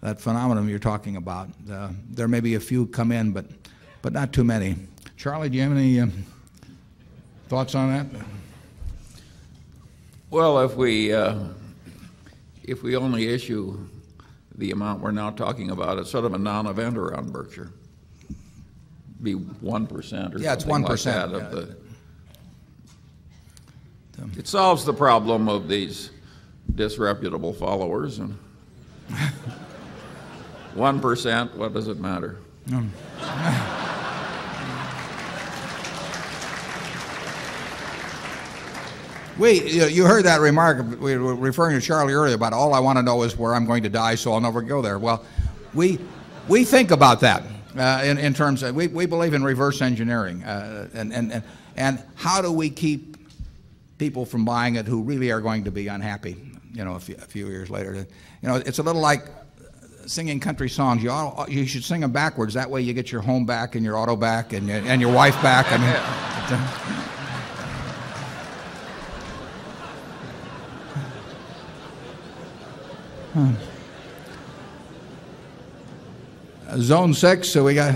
that phenomenon you're talking about. Uh, there may be a few come in, but but not too many. Charlie, do you have any um, thoughts on that? Well, if we uh, if we only issue the amount we're now talking about, it's sort of a non-event around Berkshire. Be one percent or something. yeah, it's one percent like of the. It solves the problem of these disreputable followers, and one percent. What does it matter? Mm. We, you heard that remark. We were referring to Charlie earlier about all I want to know is where I'm going to die, so I'll never go there. Well, we, we think about that uh, in, in terms of, we, we believe in reverse engineering. Uh, and, and, and, and how do we keep people from buying it who really are going to be unhappy, you know, a few, a few years later? You know, it's a little like singing country songs. You, ought, you should sing them backwards. That way you get your home back and your auto back and, and your wife back. I mean, hmm. Zone 6, so we got,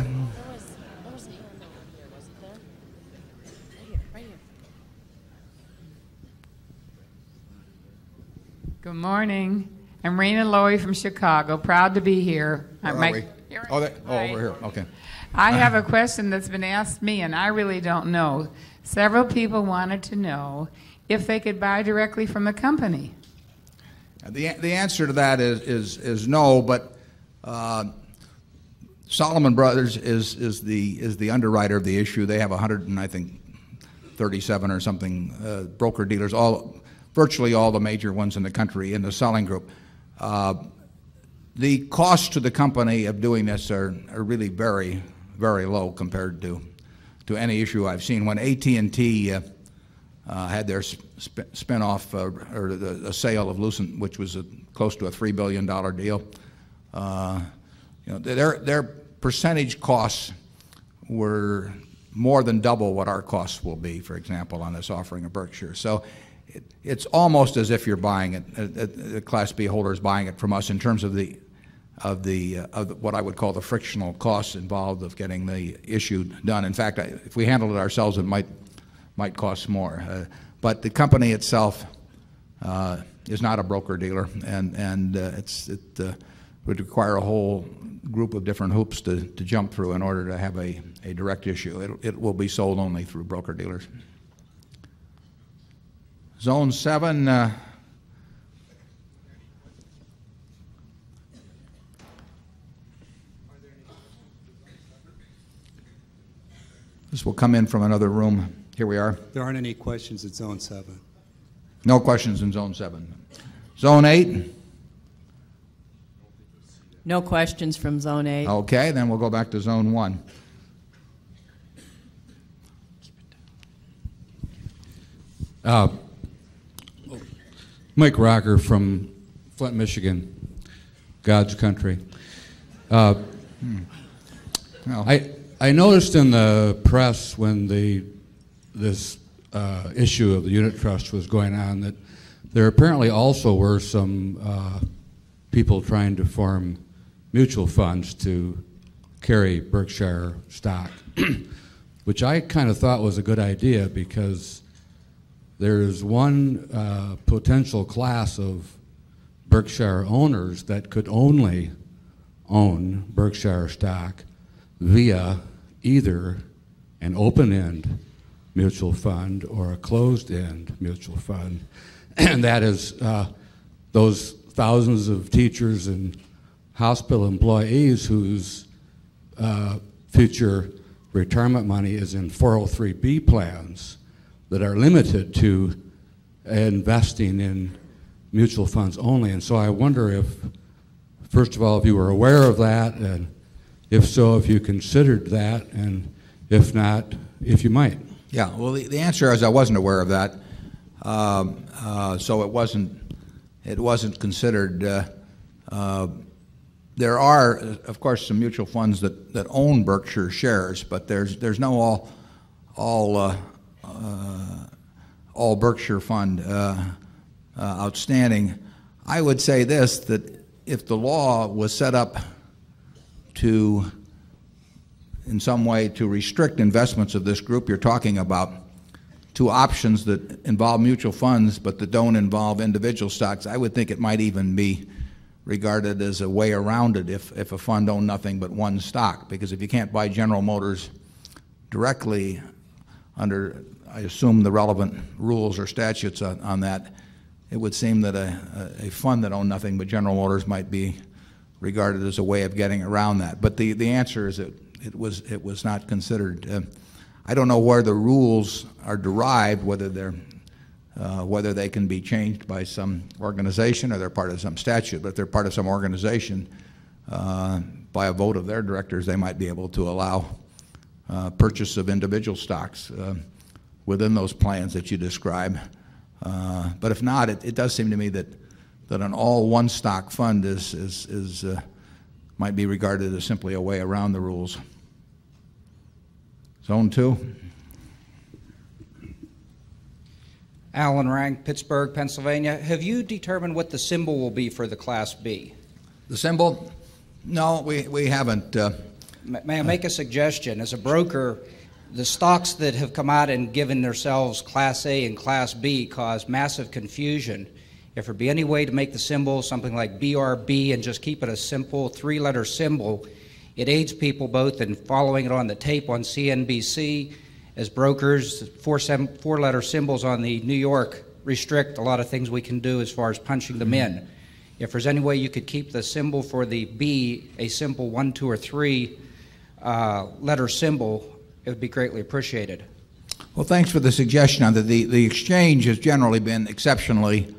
Good morning. I'm Raina Lowy from Chicago. Proud to be here. where Uh, are we? Here- Oh, oh, over here, okay. I have a question that's been asked me, and I really don't know. Several people wanted to know if they could buy directly from the company. The, the answer to that is, is, is no, but uh, Salomon Brothers is, is, the, is the underwriter of the issue. They have 100 and I think 37 or something uh, broker dealers, all, virtually all the major ones in the country in the selling group. Uh, the costs to the company of doing this are, are really very, very low compared to, to any issue I've seen. When AT&T uh, uh, had their sp- spin-off uh, or the, the sale of Lucent, which was a, close to a three billion dollar deal. Uh, you know, their their percentage costs were more than double what our costs will be, for example, on this offering of Berkshire. So it, it's almost as if you're buying it, uh, uh, the Class B holder is buying it from us in terms of the of the uh, of what I would call the frictional costs involved of getting the issue done. In fact, I, if we handled it ourselves, it might might cost more. Uh, but the company itself uh, is not a broker dealer, and and uh, it's it would require a whole group of different hoops to, to jump through in order to have a, a direct issue. It, it will be sold only through broker dealers. Zone seven. Uh, this will come in from another room. Here we are. There aren't any questions at Zone 7. No questions in Zone 7. Zone 8? No questions from Zone 8. Okay, then we'll go back to Zone 1. Uh, Mike Rocker from Flint, Michigan, God's country. Uh, I, I noticed in the press when the, this uh, issue of the unit trust was going on that there apparently also were some uh, people trying to form mutual funds to carry Berkshire stock, which I kind of thought was a good idea because there's one uh, potential class of Berkshire owners that could only own Berkshire stock via either an open end mutual fund or a closed end mutual fund. And that is uh, those thousands of teachers and hospital employees whose uh, future retirement money is in 403b plans that are limited to investing in mutual funds only. And so I wonder if, first of all, if you were aware of that, and if so, if you considered that, and if not, if you might. Yeah, well, the, the answer is I wasn't aware of that. Um, uh, so it wasn't, it wasn't considered. Uh, uh, there are, uh, of course, some mutual funds that, that own Berkshire shares, but there's, there's no all, all, uh, uh, all Berkshire fund uh, uh, outstanding. I would say this, that if the law was set up to, in some way, to restrict investments of this group you're talking about to options that involve mutual funds but that don't involve individual stocks, I would think it might even be regarded as a way around it if, if a fund owned nothing but one stock. Because if you can't buy General Motors directly under, I assume, the relevant rules or statutes on, on that, it would seem that a, a, fund that owned nothing but General Motors might be regarded as a way of getting around that. But the, the answer is that it was, it was not considered. Uh, I don't know where the rules are derived, whether they're uh, whether they can be changed by some organization or they're part of some statute. But if they're part of some organization, uh, by a vote of their directors, they might be able to allow uh, purchase of individual stocks uh, within those plans that you describe. Uh, but if not, it, it does seem to me that that an all one stock fund is is is uh, might be regarded as simply a way around the rules. Zone two. Alan Rank, Pittsburgh, Pennsylvania. Have you determined what the symbol will be for the Class B? The symbol? No, we, we haven't. Uh, May I make a suggestion? As a broker, the stocks that have come out and given themselves Class A and Class B cause massive confusion. If there be any way to make the symbol something like BRB and just keep it a simple three letter symbol, it aids people both in following it on the tape on CNBC. As brokers, four, seven, four letter symbols on the New York restrict a lot of things we can do as far as punching them in. If there's any way you could keep the symbol for the B a simple one, two, or three uh, letter symbol, it would be greatly appreciated. Well, thanks for the suggestion on that. The, the exchange has generally been exceptionally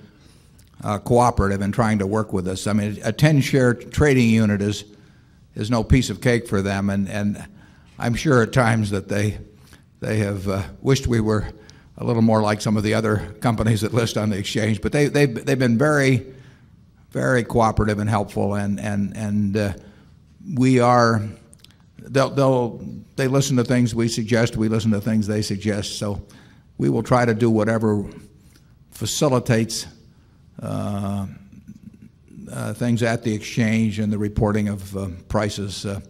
uh, cooperative in trying to work with us. I mean, a 10 share trading unit is, is no piece of cake for them, and, and I'm sure at times that they, they have uh, wished we were a little more like some of the other companies that list on the exchange. But they, they've, they've been very, very cooperative and helpful, and, and, and uh, we are they'll, they'll they listen to things we suggest. We listen to things they suggest. So we will try to do whatever facilitates uh, uh, things at the exchange and the reporting of uh, prices. Uh,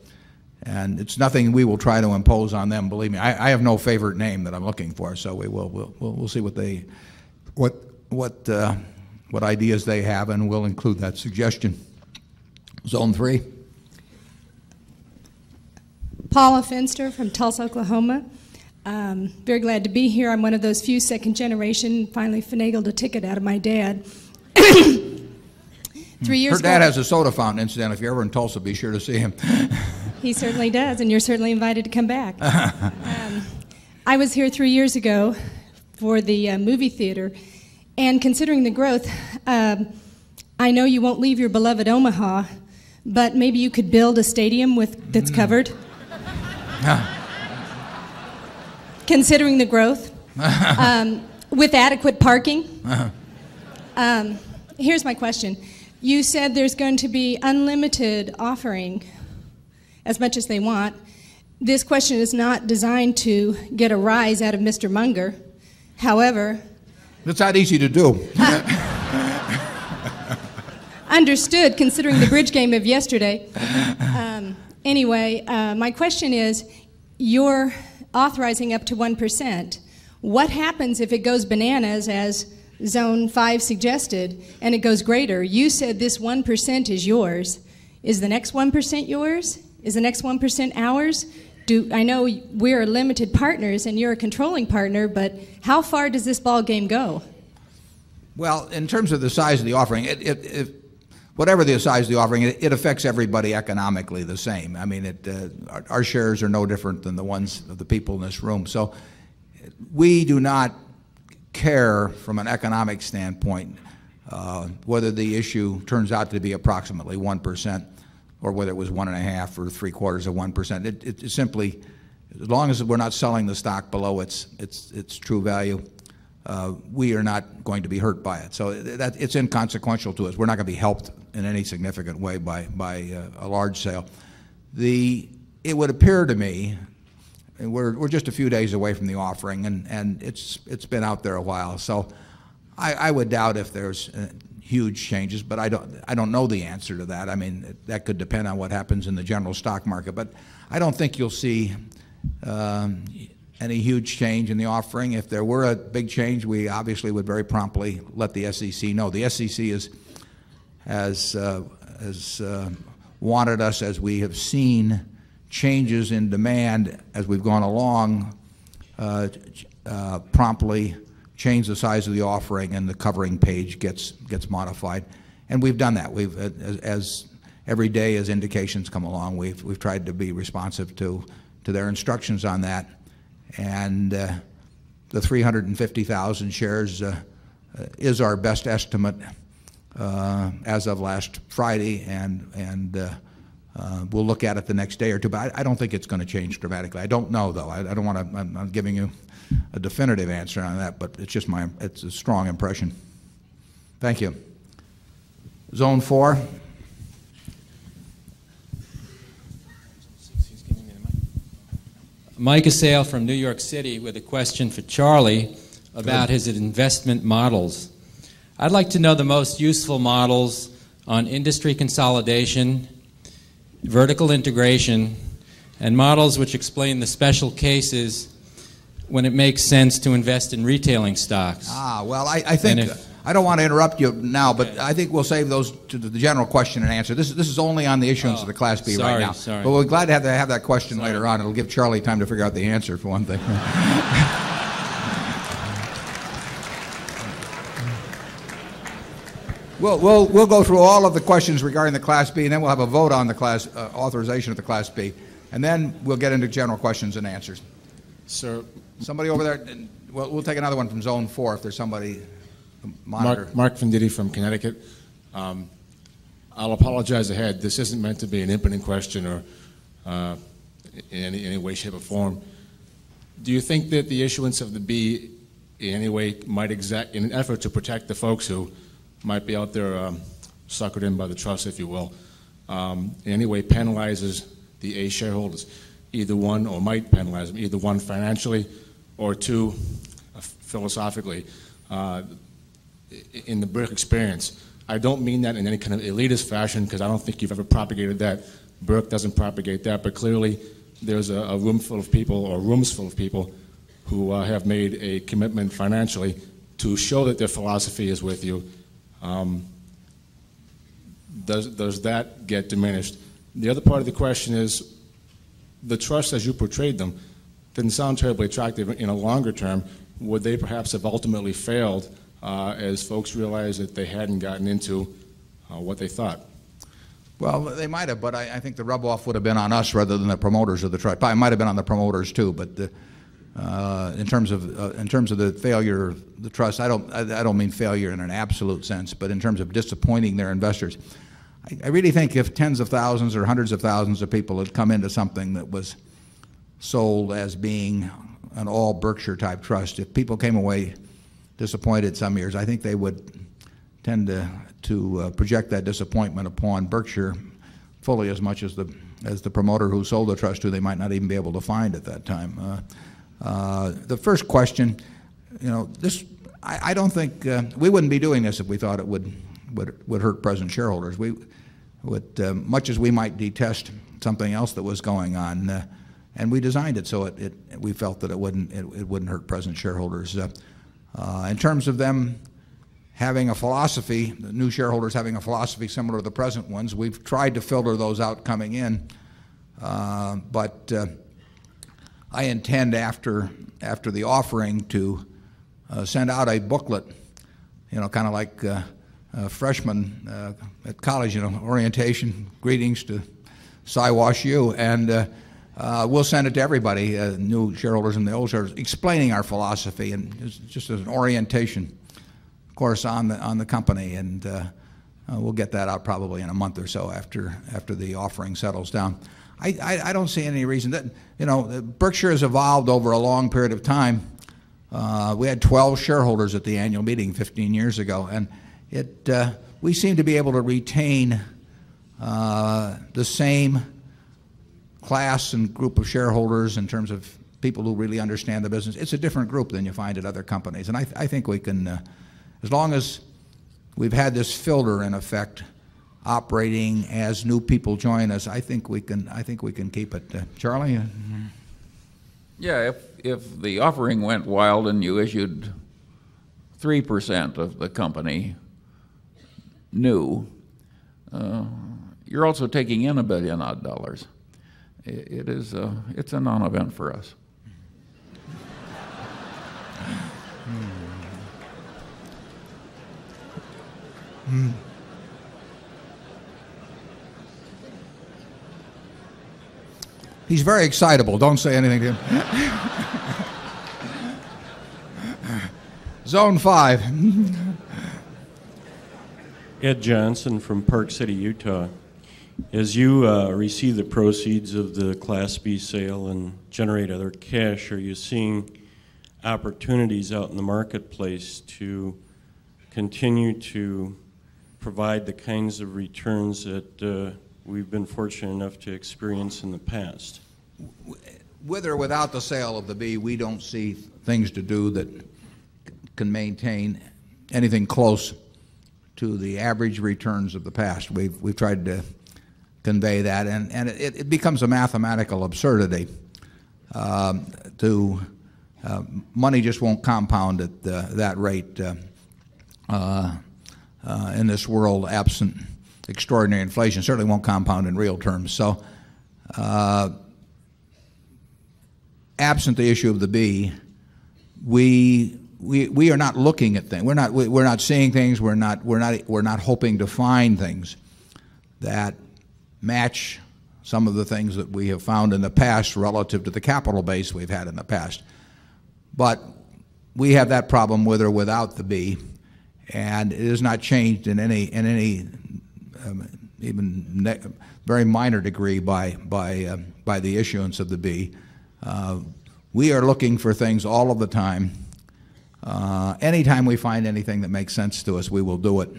and it's nothing we will try to impose on them. Believe me, I, I have no favorite name that I'm looking for. So we will we'll, we'll, we'll see what they what what uh, what ideas they have, and we'll include that suggestion. Zone three. Paula Finster from Tulsa, Oklahoma. Um, very glad to be here. I'm one of those few second generation finally finagled a ticket out of my dad. Three years Her dad ago, has a soda fountain incident. If you're ever in Tulsa, be sure to see him. he certainly does, and you're certainly invited to come back. um, I was here three years ago for the uh, movie theater, and considering the growth, um, I know you won't leave your beloved Omaha, but maybe you could build a stadium with that's covered. considering the growth, um, with adequate parking. Um, here's my question. You said there's going to be unlimited offering as much as they want. This question is not designed to get a rise out of Mr. Munger. However, It's not easy to do. understood considering the bridge game of yesterday. Um, anyway, uh, my question is you're authorizing up to 1%. What happens if it goes bananas, as Zone 5 suggested, and it goes greater? You said this 1% is yours. Is the next 1% yours? Is the next 1% ours? Do, I know we're limited partners and you're a controlling partner, but how far does this ball game go? Well, in terms of the size of the offering, it, it, it, whatever the size of the offering, it, it, affects everybody economically the same. I mean, it, uh, our, our, shares are no different than the ones of the people in this room. So we do not care from an economic standpoint uh, whether the issue turns out to be approximately 1% or whether it was one and a half or three quarters of 1%. It, it, it simply, as long as we're not selling the stock below its, its, its true value, we are not going to be hurt by it. So it's inconsequential to us. We're not going to be helped in any significant way by, uh, a large sale. It would appear to me, and we're, just a few days away from the offering, and, it's, been out there a while. So I, would doubt if there's uh, huge changes, but I don't, I don't know the answer to that. I mean, that could depend on what happens in the general stock market. But I don't think you'll see um, any huge change in the offering. If there were a big change, we obviously would very promptly let the SEC know. The SEC is, has, uh, has uh, wanted us, as we have seen changes in demand as we've gone along, uh, uh promptly change the size of the offering and the covering page gets, gets modified. And we've done that. We've, as, as every day as indications come along, we've, we've tried to be responsive to, to their instructions on that and uh, the 350,000 shares uh, is our best estimate uh, as of last Friday, and and uh, uh, we'll look at it the next day or two. But I, I don't think it's going to change dramatically. I don't know though. I, I don't want to. I'm, I'm giving you a definitive answer on that, but it's just my it's a strong impression. Thank you. Zone four. Mike Assail from New York City with a question for Charlie about Good. his investment models. I'd like to know the most useful models on industry consolidation vertical integration, and models which explain the special cases when it makes sense to invest in retailing stocks. Ah, well, I, I think I don't want to interrupt you now, but I think we'll save those to the general question and answer. This, is- this is only on the issuance of the Class B right now. sorry. But we're glad to have, to have that question later on. It'll give Charlie time to figure out the answer, for one thing. We'll, we'll, we'll go through all of the questions regarding the Class B, and then we'll have a vote on the class, uh, authorization of the Class B. And then we'll get into general questions and answers. Sir, Somebody over there, well, we'll take another one from Zone 4 if there's somebody, monitor. Mark, Mark Venditti from Connecticut. Um, I'll apologize ahead. This isn't meant to be an impotent question or uh, in any, any way, shape, or form. Do you think that the issuance of the B in any way might exact, in an effort to protect the folks who might be out there um, suckered in by the trust, if you will, um, in any way penalizes the A shareholders? Either one, or might penalize them, either one financially or two uh, philosophically. Uh, in the Burke experience. I don't mean that in any kind of elitist fashion because I don't think you've ever propagated that. Burke doesn't propagate that, but clearly there's a, a room full of people or rooms full of people who uh, have made a commitment financially to show that their philosophy is with you. Um, does, does that get diminished? The other part of the question is the trust as you portrayed them didn't sound terribly attractive in a longer term. Would they perhaps have ultimately failed uh, as folks realized that they hadn't gotten into uh, what they thought? Well, they might have, but I, I think the rub-off would have been on us rather than the promoters of the trust. Probably might have been on the promoters too, but the, uh, in terms of uh, in terms of the failure of the trust, I don't I, I don't mean failure in an absolute sense, but in terms of disappointing their investors. I, I really think if tens of thousands or hundreds of thousands of people had come into something that was sold as being an all Berkshire type trust, if people came away disappointed some years, I think they would tend to, to uh, project that disappointment upon Berkshire fully as much as the, as the promoter who sold the trust, who they might not even be able to find at that time. Uh, uh, the first question, you know, this, I, I don't think, uh, we wouldn't be doing this if we thought it would, would, would hurt present shareholders. We would, uh, much as we might detest something else that was going on, uh, and we designed it so it, it, we felt that it wouldn't, it, it wouldn't hurt present shareholders. Uh, in terms of them having a philosophy, the new shareholders having a philosophy similar to the present ones, we've tried to filter those out coming in. Uh, but uh, I intend after, the offering to send out a booklet, you know, kind of like freshmen at college, you know, orientation, greetings to Siwash U, and uh, uh, we'll send it to everybody, uh, new shareholders and the old shareholders, explaining our philosophy and just, as an orientation of course on the on the company, and uh, uh, we'll get that out probably in a month or so after after the offering settles down. I, I, I don't see any reason that you know Berkshire has evolved over a long period of time. Uh, we had 12 shareholders at the annual meeting 15 years ago, and it uh, we seem to be able to retain uh, the same class and group of shareholders in terms of people who really understand the business. It's a different group than you find at other companies, and I, I think we can, uh, as long as we've had this filter in effect operating as new people join us, I think we can. I think we can keep it. Uh, Charlie. Yeah, if, if the offering went wild and you issued 3% of the company new, uh, you're also taking in a billion odd dollars. It, it is a, it's a non-event for us. Hmm. He's very excitable. Don't say anything to him. Zone 5. Ed Johnson from Park City, Utah. As you uh, receive the proceeds of the Class B sale and generate other cash, are you seeing opportunities out in the marketplace to continue to provide the kinds of returns that uh, we've been fortunate enough to experience in the past? With or without the sale of the B, we don't see things to do that can maintain anything close to the average returns of the past. We've, we've tried to convey that, and, and it, it becomes a mathematical absurdity um, to uh, money just won't compound at uh, that rate uh, uh, uh, in this world absent extraordinary inflation. Certainly won't compound in real terms. So, uh, absent the issue of the B, we we, we are not looking at things. We're not, we, we're not seeing things. We're not, we're, not, we're not hoping to find things that match some of the things that we have found in the past relative to the capital base we've had in the past. But we have that problem with or without the B, and it has not changed in any, in any um, even very minor degree by, by, uh, by the issuance of the B. Uh, we are looking for things all of the time uh, anytime we find anything that makes sense to us, we will do it.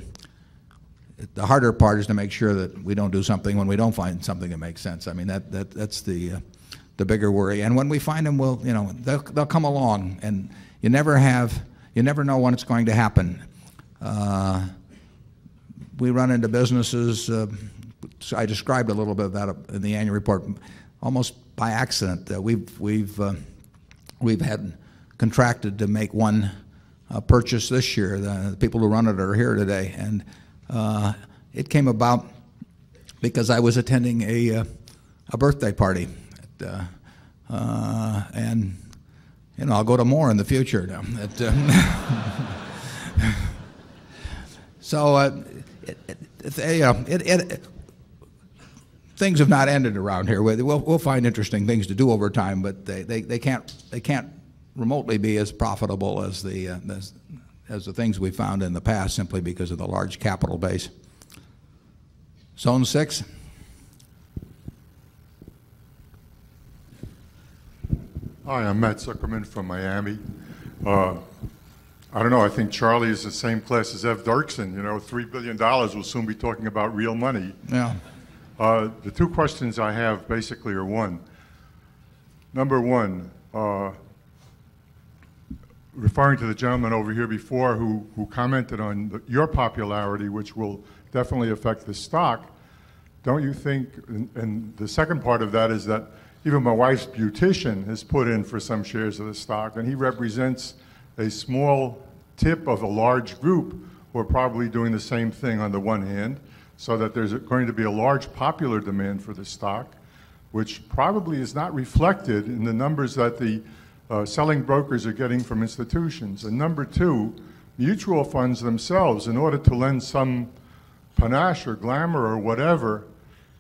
The harder part is to make sure that we don't do something when we don't find something that makes sense. I mean, that, that, that's the, uh, the bigger worry. And when we find them, we'll, you know, they'll, they'll come along. And you never have, you never know when it's going to happen. Uh, we run into businesses, uh, I described a little bit of that in the annual report, almost by accident. We've, we've, uh, we've had contracted to make one uh, purchase this year. The, the, people who run it are here today, and uh, it came about because I was attending a uh, a birthday party, at, uh, uh, and you know I'll go to more in the future. Now. At, uh, so it, it, it, things have not ended around here. We'll, we'll find interesting things to do over time, but they, they, they can't they can't remotely be as profitable as the, uh, as, as the things we found in the past simply because of the large capital base. Zone 6. Hi, I'm Matt Zuckerman from Miami. Uh, I don't know, I think Charlie is the same class as Ev Dirksen. You know, $3 billion we'll soon be talking about real money. Yeah. Uh, the two questions I have basically are one. Number one, uh, referring to the gentleman over here before who, who commented on the, your popularity, which will definitely affect the stock, don't you think, and, and, the second part of that is that even my wife's beautician has put in for some shares of the stock, and he represents a small tip of a large group who are probably doing the same thing on the one hand, so that there's going to be a large popular demand for the stock, which probably is not reflected in the numbers that the uh, selling brokers are getting from institutions. And number two, mutual funds themselves, in order to lend some panache or glamour or whatever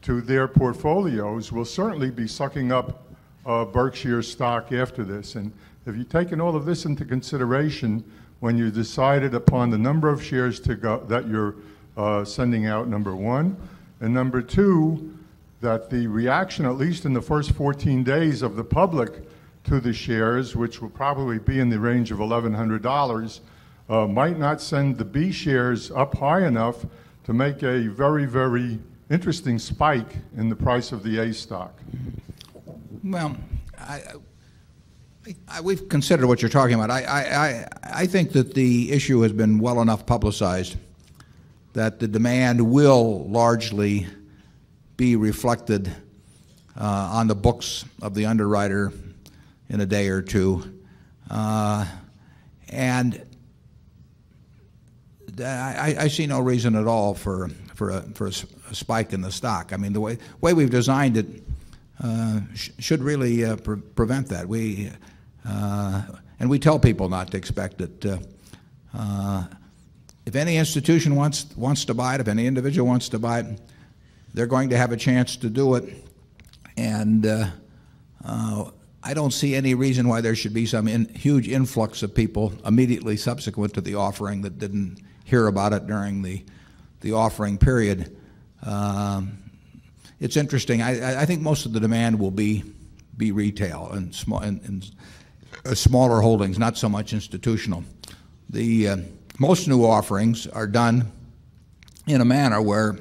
to their portfolios, will certainly be sucking up uh, Berkshire stock after this. And have you taken all of this into consideration when you decided upon the number of shares to go, that you're uh, sending out, number one? And number two, that the reaction, at least in the first 14 days of the public, to the shares, which will probably be in the range of $1,100, uh, might not send the B shares up high enough to make a very, very interesting spike in the price of the A stock. Well, I, I, we've considered what you're talking about. I, I, I think that the issue has been well enough publicized that the demand will largely be reflected uh, on the books of the underwriter in a day or two. Uh, and I, see no reason at all for, for, a, spike in the stock. I mean, the way, way we've designed it uh, sh should really uh, pre prevent that. We, and we tell people not to expect it. If any institution wants, wants to buy it, if any individual wants to buy it, they're going to have a chance to do it. And I don't see any reason why there should be some in, huge influx of people immediately subsequent to the offering that didn't hear about it during the, the offering period. Um, it's interesting. I, I, think most of the demand will be, be retail and, small, and, and uh, smaller holdings, not so much institutional. The, uh, most new offerings are done in a manner where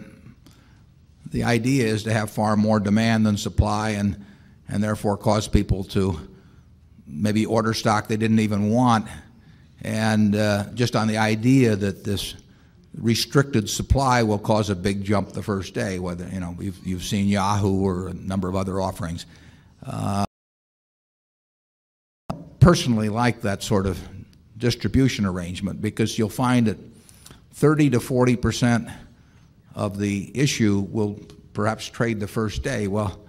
the idea is to have far more demand than supply and and therefore cause people to maybe order stock they didn't even want. And uh, just on the idea that this, restricted supply will cause a big jump the first day. Whether you know you've, you've seen Yahoo or a number of other offerings. Uh, personally like that sort of distribution arrangement because you'll find that 30 to 40 percent of the issue will perhaps trade the first day. Well,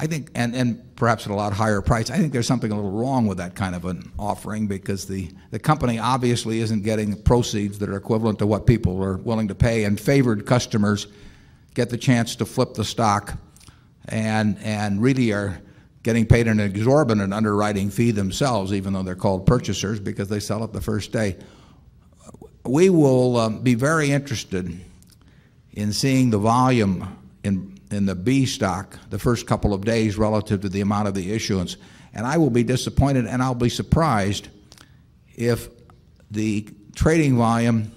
I think, and, and perhaps at a lot higher price. I think there's something a little wrong with that kind of an offering because the, the company obviously isn't getting proceeds that are equivalent to what people are willing to pay, and favored customers get the chance to flip the stock and, and really are getting paid an exorbitant underwriting fee themselves, even though they're called purchasers because they sell it the first day. We will um, be very interested in seeing the volume in, in the B stock the first couple of days relative to the amount of the issuance. And I will be disappointed and I'll be surprised if the trading volume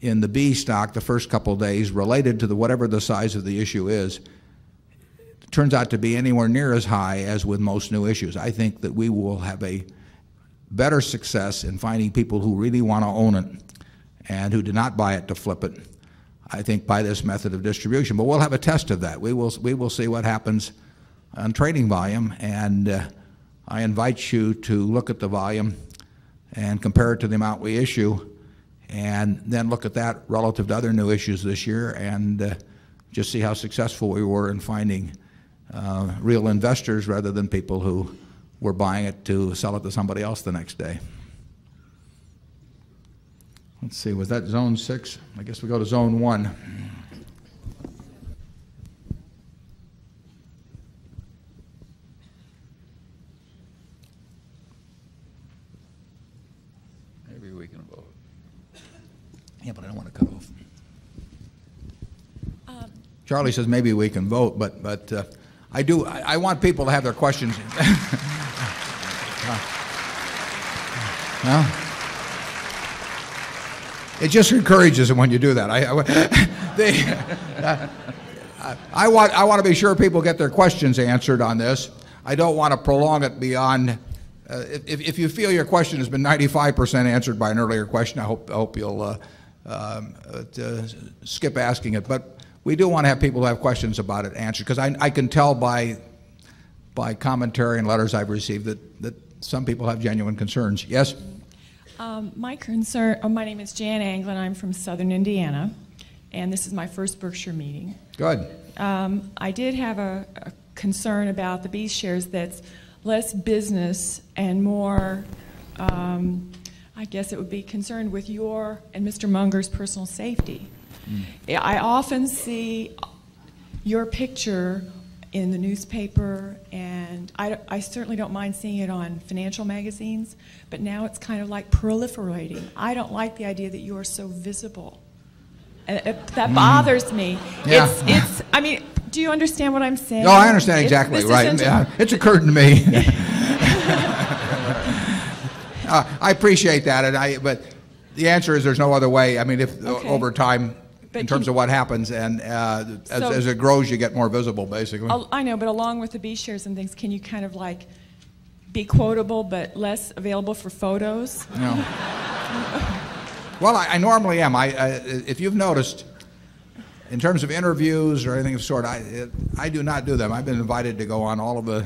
in the B stock the first couple of days related to the, whatever the size of the issue is turns out to be anywhere near as high as with most new issues. I think that we will have a better success in finding people who really want to own it and who did not buy it to flip it I think, by this method of distribution. But we'll have a test of that. We will, we will see what happens on trading volume. And uh, I invite you to look at the volume and compare it to the amount we issue, and then look at that relative to other new issues this year and uh, just see how successful we were in finding uh, real investors rather than people who were buying it to sell it to somebody else the next day. Let's see, was that zone six? I guess we go to zone one. Maybe we can vote. Yeah, but I don't want to cut off. Charlie says maybe we can vote, but, but uh, I do, I, I want people to have their questions. well, it just encourages them when you do that. I, I, they, uh, I, want, I want to be sure people get their questions answered on this. I don't want to prolong it beyond. Uh, if, if you feel your question has been 95% answered by an earlier question, I hope, I hope you'll uh, um, uh, skip asking it. But we do want to have people who have questions about it answered because I, I can tell by, by commentary and letters I've received that, that some people have genuine concerns. Yes? Um, my concern, oh, my name is Jan Anglin. I'm from Southern Indiana, and this is my first Berkshire meeting. Good. Um, I did have a, a, concern about the B shares that's less business and more, um, I guess it would be concerned with your and Mr. Munger's personal safety. Mm. I often see your picture in the newspaper, and I, I, certainly don't mind seeing it on financial magazines, but now it's kind of like proliferating. I don't like the idea that you are so visible. It, it, that mm. bothers me. Yeah. It's, it's, I mean, do you understand what I'm saying? No, I understand exactly, it's, right. Yeah, it's occurred to me. uh, I appreciate that, and I, but the answer is there's no other way. I mean, if okay. over time but in terms of what happens, and uh, as, so, as, it grows, you get more visible, basically. I know, but along with the B shares and things, can you kind of like be quotable but less available for photos? No. well, I, I, normally am. I, I, if you've noticed, in terms of interviews or anything of sort, I, it, I do not do them. I've been invited to go on all of the,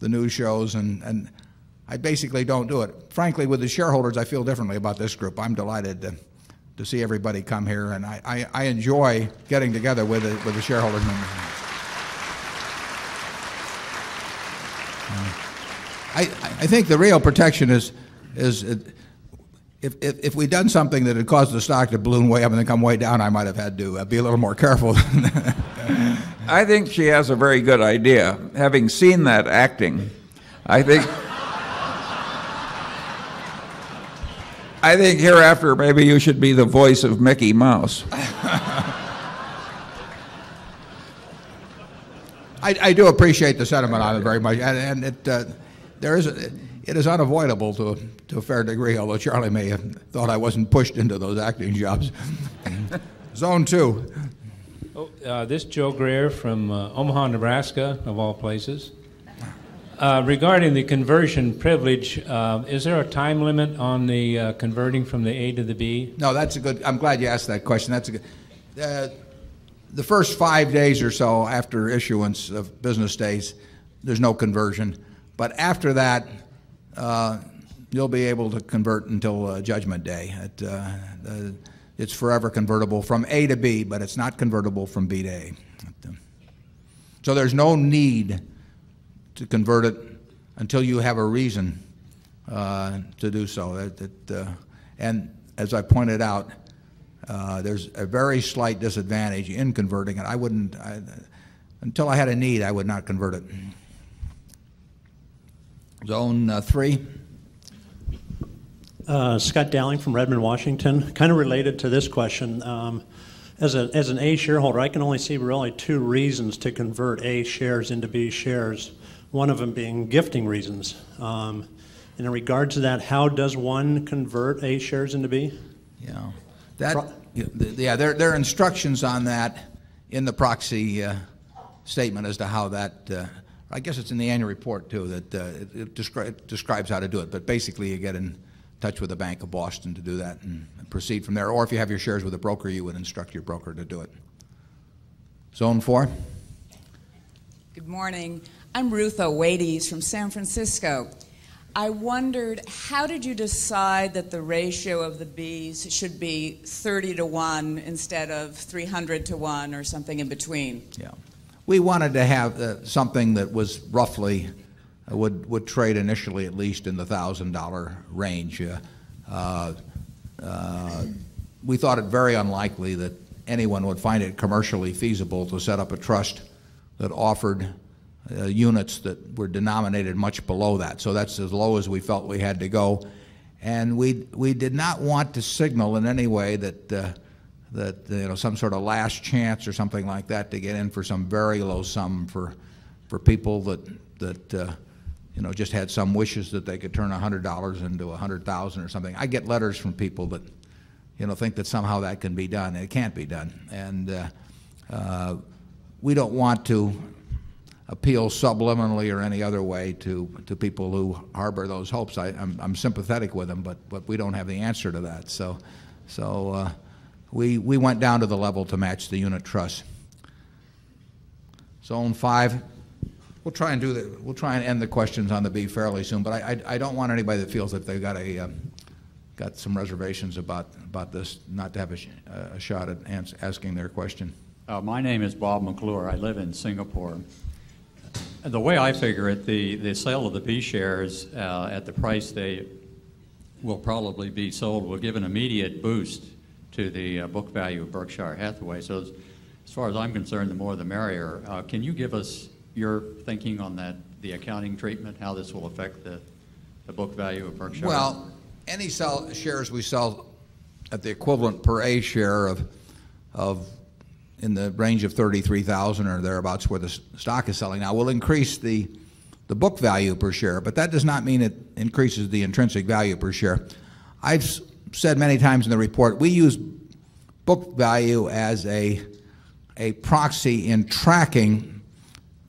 the news shows, and, and I basically don't do it. Frankly, with the shareholders, I feel differently about this group. I'm delighted to to see everybody come here, and I, I, I enjoy getting together with the, with the shareholders. I, I think the real protection is, is if, if, if we'd done something that had caused the stock to balloon way up and then come way down, I might have had to uh, be a little more careful. I think she has a very good idea. Having seen that acting, I think. I think hereafter maybe you should be the voice of Mickey Mouse. I, I, do appreciate the sentiment on it very much, and, and it uh, there is a, it is unavoidable to a, to a fair degree. Although Charlie may have thought I wasn't pushed into those acting jobs. Zone two. Oh, uh, this Joe Greer from uh, Omaha, Nebraska, of all places. Uh, Regarding the conversion privilege, uh, is there a time limit on the uh, converting from the A to the B? No, that's a good, I'm glad you asked that question. That's a good, uh, the first five days or so after issuance of business days, there's no conversion. But after that, uh, you'll be able to convert until Judgment Day. It, it's forever convertible from A to B, but it's not convertible from B to A. So there's no need to convert it until you have a reason uh, to do so. That, that, uh, and as I pointed out, uh, there's a very slight disadvantage in converting it. I wouldn't, I, until I had a need, I would not convert it. Zone uh, three. Uh, Scott Dowling from Redmond, Washington. Kind of related to this question. Um, as, a, as an A shareholder, I can only see really two reasons to convert A shares into B shares, one of them being gifting reasons. Um, and in regards to that, how does one convert A shares into B? Yeah. That, yeah, there, there are instructions on that in the proxy uh, statement as to how that, uh, I guess it's in the annual report too, that uh, it, it, descri- it describes how to do it. But basically, you get in touch with the Bank of Boston to do that and, and proceed from there. Or if you have your shares with a broker, you would instruct your broker to do it. Zone four. Good morning. I'm Ruth O'Wades from San Francisco. I wondered how did you decide that the ratio of the B's should be 30 to 1 instead of 300 to 1 or something in between? Yeah. We wanted to have uh, something that was roughly uh, would would trade initially at least in the thousand dollar range. Uh, uh, we thought it very unlikely that anyone would find it commercially feasible to set up a trust that offered uh, units that were denominated much below that. So that's as low as we felt we had to go. And we, we did not want to signal in any way that, uh, that you know, some sort of last chance or something like that to get in for some very low sum for, for people that, that uh, you know, just had some wishes that they could turn $100 into 100000 or something. I get letters from people that you know, think that somehow that can be done. It can't be done. And uh, uh, we don't want to appeal subliminally or any other way to, to people who harbor those hopes. I, I'm, I'm sympathetic with them, but, but we don't have the answer to that. So, so uh, we, we went down to the level to match the unit trust. Zone 5. We'll try and do that. We'll try and end the questions on the B fairly soon, but I, I, I don't want anybody that feels that they've got a um, got some reservations about about this not to have a, sh a shot at asking their question. Uh, my name is Bob McClure. I live in Singapore. The way I figure it, the, the sale of the B shares uh, at the price they will probably be sold will give an immediate boost to the uh, book value of Berkshire Hathaway. So, as, as, far as I'm concerned, the more the merrier. Uh, can you give us your thinking on that, the accounting treatment, how this will affect the, the book value of Berkshire? Well, any sell shares we sell at the equivalent per A share of, of in the range of 33,000 or thereabouts where the stock is selling now will increase the, the book value per share, but that does not mean it increases the intrinsic value per share. I've said many times in the report, we use book value as a, a proxy in tracking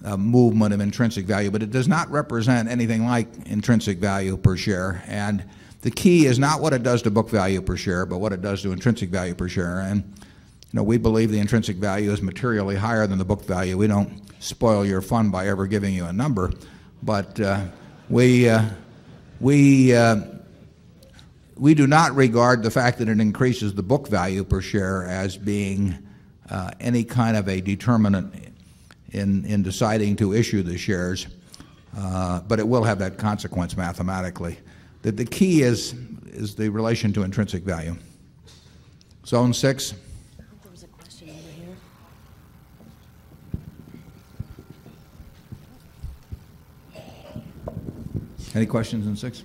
uh, movement of intrinsic value, but it does not represent anything like intrinsic value per share. And the key is not what it does to book value per share, but what it does to intrinsic value per share. And you know, we believe the intrinsic value is materially higher than the book value. We don't spoil your fun by ever giving you a number, but uh, we, uh, we, uh, we do not regard the fact that it increases the book value per share as being uh, any kind of a determinant in, in deciding to issue the shares, uh, but it will have that consequence mathematically. The, the key is, is the relation to intrinsic value. Zone 6. Any questions in six?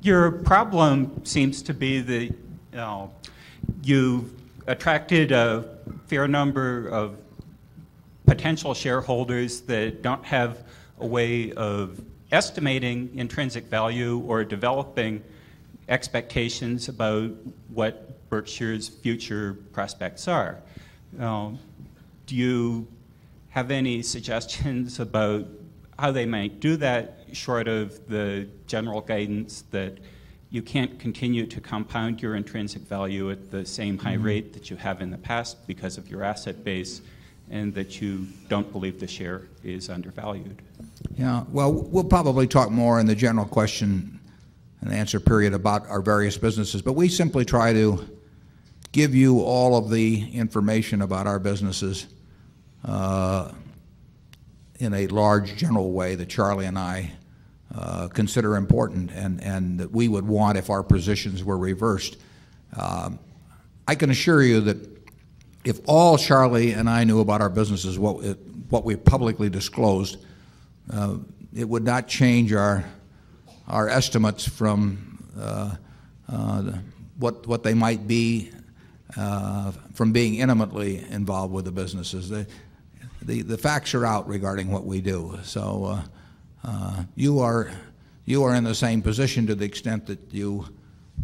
Your problem seems to be that you know, you've attracted a fair number of potential shareholders that don't have a way of estimating intrinsic value or developing expectations about what Berkshire's future prospects are. Um, do you have any suggestions about how they might do that, short of the general guidance that you can't continue to compound your intrinsic value at the same high Mhm. rate that you have in the past because of your asset base, and that you don't believe the share is undervalued? Yeah, well, we'll probably talk more in the general question and answer period about our various businesses, but we simply try to give you all of the information about our businesses uh, in a large general way that Charlie and I uh, consider important and, that we would want if our positions were reversed. Um, I can assure you that if all Charlie and I knew about our businesses, what, we publicly disclosed, uh, it would not change our, our estimates from what, what they might be uh, from being intimately involved with the businesses. The, the, the facts are out regarding what we do. So uh, uh, you, are, you are in the same position to the extent that you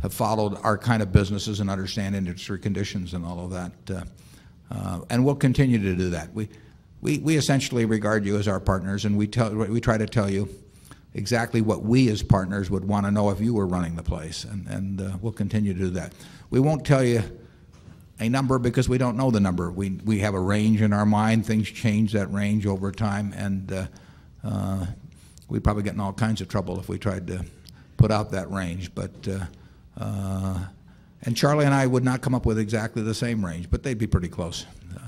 have followed our kind of businesses and understand industry conditions and all of that. Uh, uh, and we'll continue to do that. We, we, we essentially regard you as our partners, and we, tell, we try to tell you exactly what we as partners would want to know if you were running the place, and, and uh, we'll continue to do that. We won't tell you a number because we don't know the number. We, we have a range in our mind. Things change that range over time, and uh, uh, we'd probably get in all kinds of trouble if we tried to put out that range. But uh, uh, and Charlie and I would not come up with exactly the same range, but they'd be pretty close. Uh,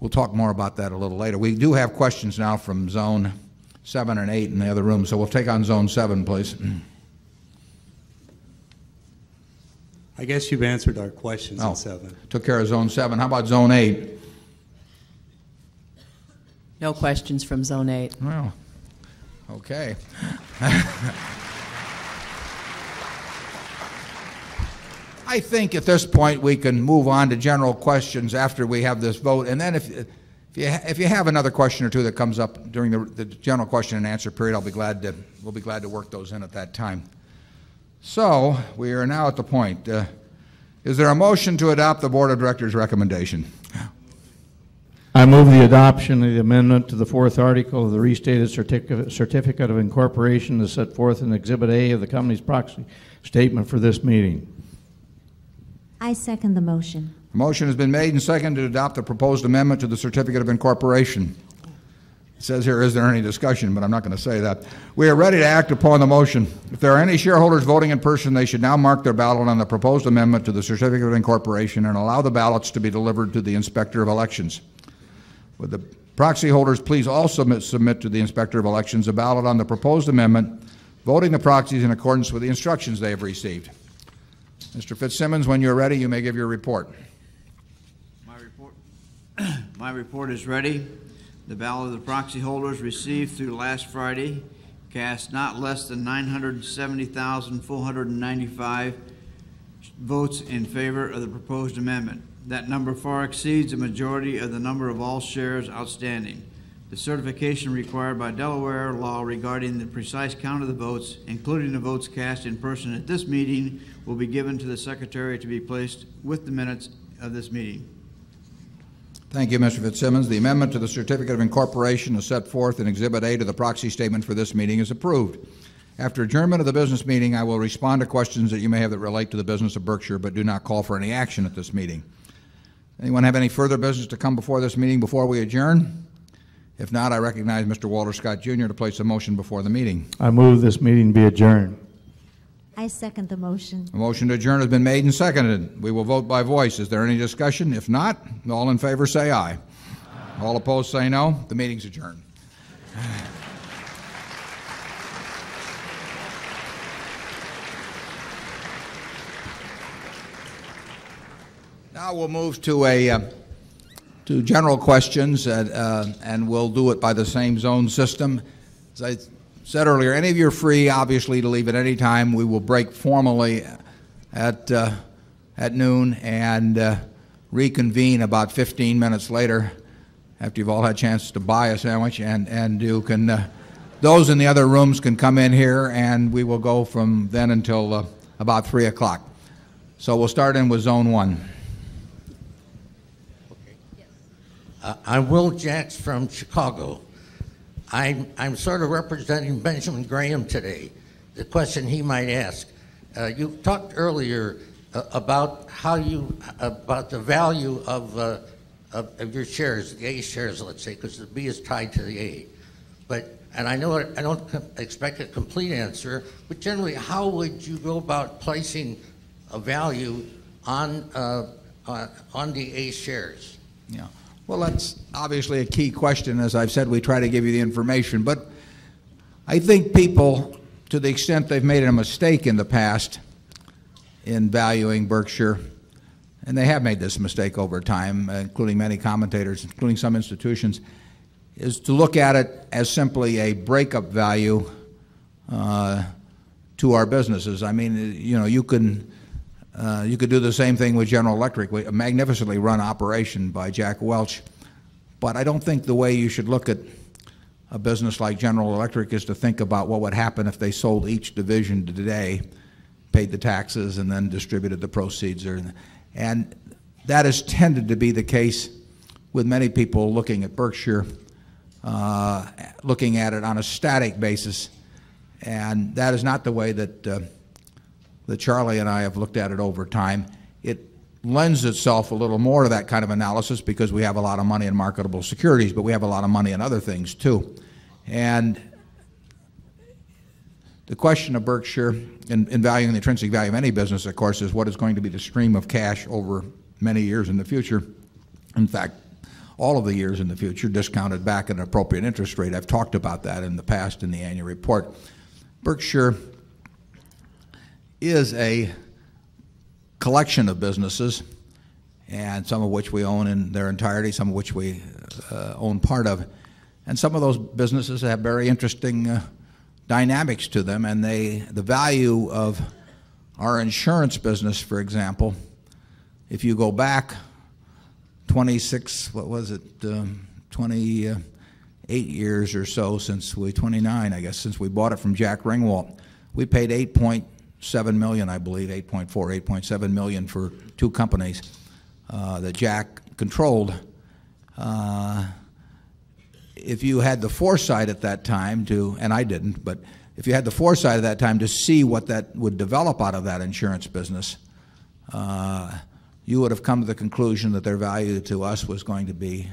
we'll talk more about that a little later. We do have questions now from Zone 7 and 8 in the other room, so we'll take on Zone 7, please. I guess you've answered our questions Oh, in seven. Took care of Zone 7. How about Zone 8? No questions from Zone 8. Well, okay. I think at this point we can move on to general questions after we have this vote. And then if, if, you, if you have another question or two that comes up during the, the general question and answer period, I'll be glad to, we'll be glad to work those in at that time. So we are now at the point. Uh, is there a motion to adopt the Board of Directors' recommendation? I move the adoption of the amendment to the fourth article of the restated certificate certificate of incorporation as set forth in Exhibit A of the company's proxy statement for this meeting. I second the motion. A motion has been made and seconded to adopt the proposed amendment to the Certificate of Incorporation. It says here, is there any discussion? But I'm not going to say that. We are ready to act upon the motion. If there are any shareholders voting in person, they should now mark their ballot on the proposed amendment to the Certificate of Incorporation and allow the ballots to be delivered to the Inspector of Elections. Would the proxy holders please also submit, submit to the Inspector of Elections a ballot on the proposed amendment, voting the proxies in accordance with the instructions they have received? Mr. Fitzsimmons, when you're ready, you may give your report. My report, my report is ready. The ballot of the proxy holders received through last Friday cast not less than 970,495 votes in favor of the proposed amendment. That number far exceeds the majority of the number of all shares outstanding. The certification required by Delaware law regarding the precise count of the votes, including the votes cast in person at this meeting, will be given to the Secretary to be placed with the minutes of this meeting. Thank you, Mr. Fitzsimmons. The amendment to the Certificate of Incorporation as set forth in Exhibit A to the proxy statement for this meeting is approved. After adjournment of the business meeting, I will respond to questions that you may have that relate to the business of Berkshire, but do not call for any action at this meeting. Anyone have any further business to come before this meeting before we adjourn? If not, I recognize Mr. Walter Scott Jr. to place a motion before the meeting. I move this meeting be adjourned. I second the motion. A motion to adjourn has been made and seconded. We will vote by voice. Is there any discussion? If not, all in favor say aye. All opposed say no. The meeting's adjourned. Now we'll move to a uh, to general questions, uh, uh, and we'll do it by the same zone system. As I said earlier, any of you are free, obviously, to leave at any time. We will break formally at uh, at noon and uh, reconvene about 15 minutes later, after you've all had a chance to buy a sandwich, and and you can. Uh, those in the other rooms can come in here, and we will go from then until uh, about 3 o'clock. So we'll start in with Zone 1. Uh, I'm Will Jacks from Chicago. I'm, I'm sort of representing Benjamin Graham today. The question he might ask. Uh, you talked earlier uh, about how you, about the value of, uh, of, of your shares, the A shares, let's say, because the B is tied to the A. But, and I know I don't expect a complete answer, but generally, how would you go about placing a value on, uh, on, on the A shares? Yeah. Well, that's obviously a key question. As I've said, we try to give you the information. But I think people, to the extent they've made a mistake in the past in valuing Berkshire, and they have made this mistake over time, including many commentators, including some institutions, is to look at it as simply a breakup value uh, to our businesses. I mean, you know, you can you could do the same thing with General Electric, a magnificently run operation by Jack Welch. But I don't think the way you should look at a business like General Electric is to think about what would happen if they sold each division today, paid the taxes, and then distributed the proceeds. And that has tended to be the case with many people looking at Berkshire, uh, looking at it on a static basis. And that is not the way that uh, that Charlie and I have looked at it over time. It lends itself a little more to that kind of analysis because we have a lot of money in marketable securities, but we have a lot of money in other things too. And the question of Berkshire in, in valuing the intrinsic value of any business, of course, is what is going to be the stream of cash over many years in the future. In fact, all of the years in the future, discounted back at an appropriate interest rate. I've talked about that in the past in the annual report. Berkshire is a collection of businesses, and some of which we own in their entirety, some of which we uh, own part of. And some of those businesses have very interesting uh, dynamics to them, and they, the value of our insurance business, for example, if you go back 26, what was it, um, 28 years or so since we, 29, I guess, since we bought it from Jack Ringwalt, we paid 8 point seven million, I believe, 8.4, 8.7 million for two companies uh, that Jack controlled. Uh, if you had the foresight at that time to, and I didn't, but if you had the foresight at that time to see what that would develop out of that insurance business, uh, you would have come to the conclusion that their value to us was going to be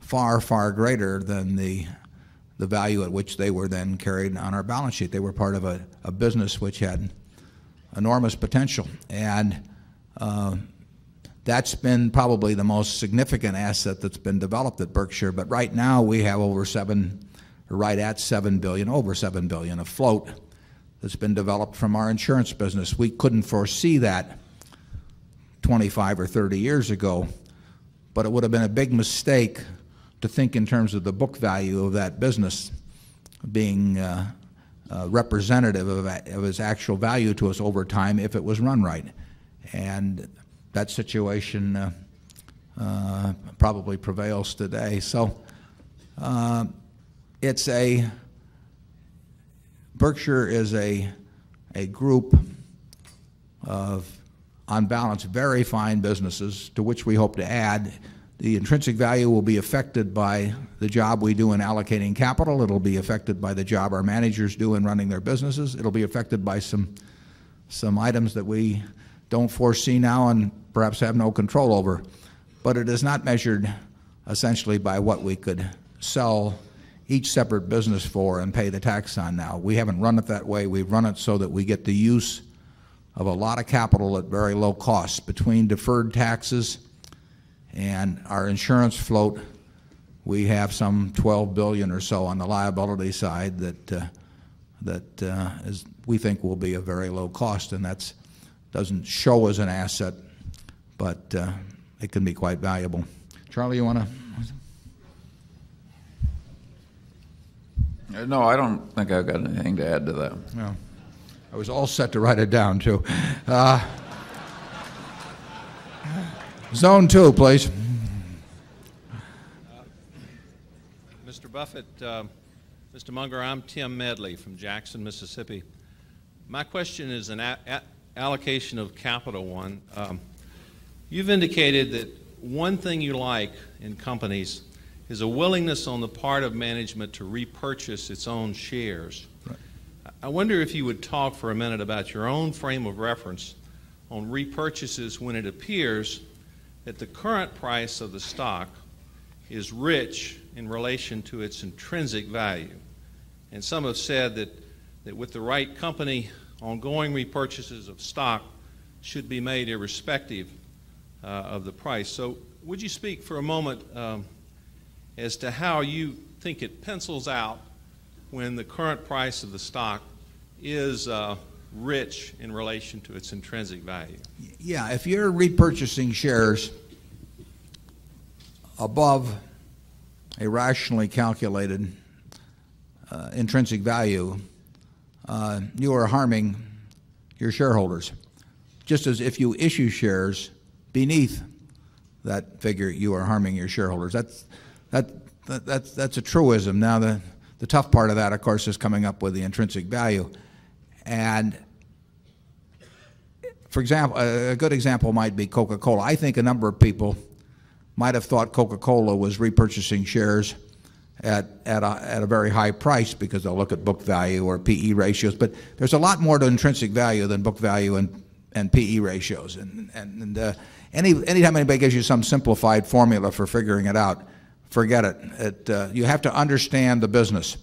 far, far greater than the the value at which they were then carried on our balance sheet. They were part of a, a business which had enormous potential. And uh, that's been probably the most significant asset that's been developed at Berkshire. But right now we have over seven, right at seven billion, over seven billion afloat that's been developed from our insurance business. We couldn't foresee that 25 or 30 years ago, but it would have been a big mistake to think in terms of the book value of that business being uh, representative of, of its actual value to us over time if it was run right. And that situation uh, uh, probably prevails today. So uh, it's a, Berkshire is a, a group of, on balance, very fine businesses to which we hope to add the intrinsic value will be affected by the job we do in allocating capital. It'll be affected by the job our managers do in running their businesses. It'll be affected by some, some items that we don't foresee now and perhaps have no control over. But it is not measured essentially by what we could sell each separate business for and pay the tax on now. We haven't run it that way. We've run it so that we get the use of a lot of capital at very low cost between deferred taxes and our insurance float, we have some 12 billion or so on the liability side that uh, that uh, is, we think will be a very low cost, and that's doesn't show as an asset, but uh, it can be quite valuable. Charlie, you want to? No, I don't think I've got anything to add to that. I was all set to write it down, too. Zone two, please. Mr. Buffett, uh, Mr. Munger, I'm Tim Medley from Jackson, Mississippi. My question is an allocation of capital one. Um, you've indicated that one thing you like in companies is a willingness on the part of management to repurchase its own shares. I wonder if you would talk for a minute about your own frame of reference on repurchases when it appears that the current price of the stock is rich in relation to its intrinsic value. And some have said that, that with the right company, ongoing repurchases of stock should be made irrespective uh, of the price. So, would you speak for a moment um, as to how you think it pencils out when the current price of the stock is uh, rich in relation to its intrinsic value? Yeah, if you're repurchasing shares above a rationally calculated uh, intrinsic value, uh, you are harming your shareholders. Just as if you issue shares beneath that figure, you are harming your shareholders. That's, that, that, that's, that's a truism. Now, the, the tough part of that, of course, is coming up with the intrinsic value. And for example, a good example might be Coca Cola. I think a number of people might have thought Coca Cola was repurchasing shares at, at, a, at a very high price because they'll look at book value or PE ratios. But there's a lot more to intrinsic value than book value and, and PE ratios. And, and, and uh, any, anytime anybody gives you some simplified formula for figuring it out, forget it. it uh, you have to understand the business.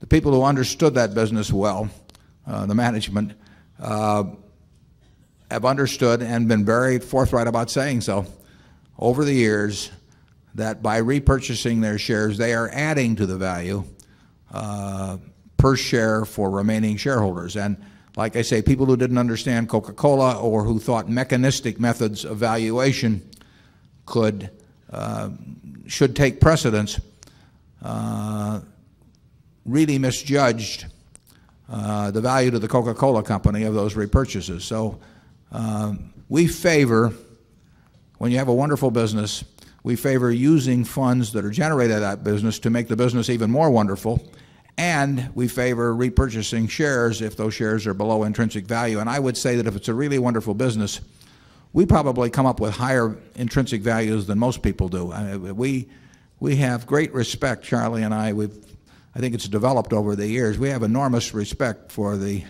The people who understood that business well, uh, the management, uh, have understood and been very forthright about saying so over the years that by repurchasing their shares, they are adding to the value uh, per share for remaining shareholders. And like I say, people who didn't understand Coca Cola or who thought mechanistic methods of valuation could, uh, should take precedence, uh, really misjudged uh, the value to the Coca Cola company of those repurchases. So um, we favor, when you have a wonderful business, we favor using funds that are generated at that business to make the business even more wonderful. And we favor repurchasing shares if those shares are below intrinsic value. And I would say that if it's a really wonderful business, we probably come up with higher intrinsic values than most people do. I mean, we, we have great respect, Charlie and I. We've, I think it's developed over the years. We have enormous respect for the,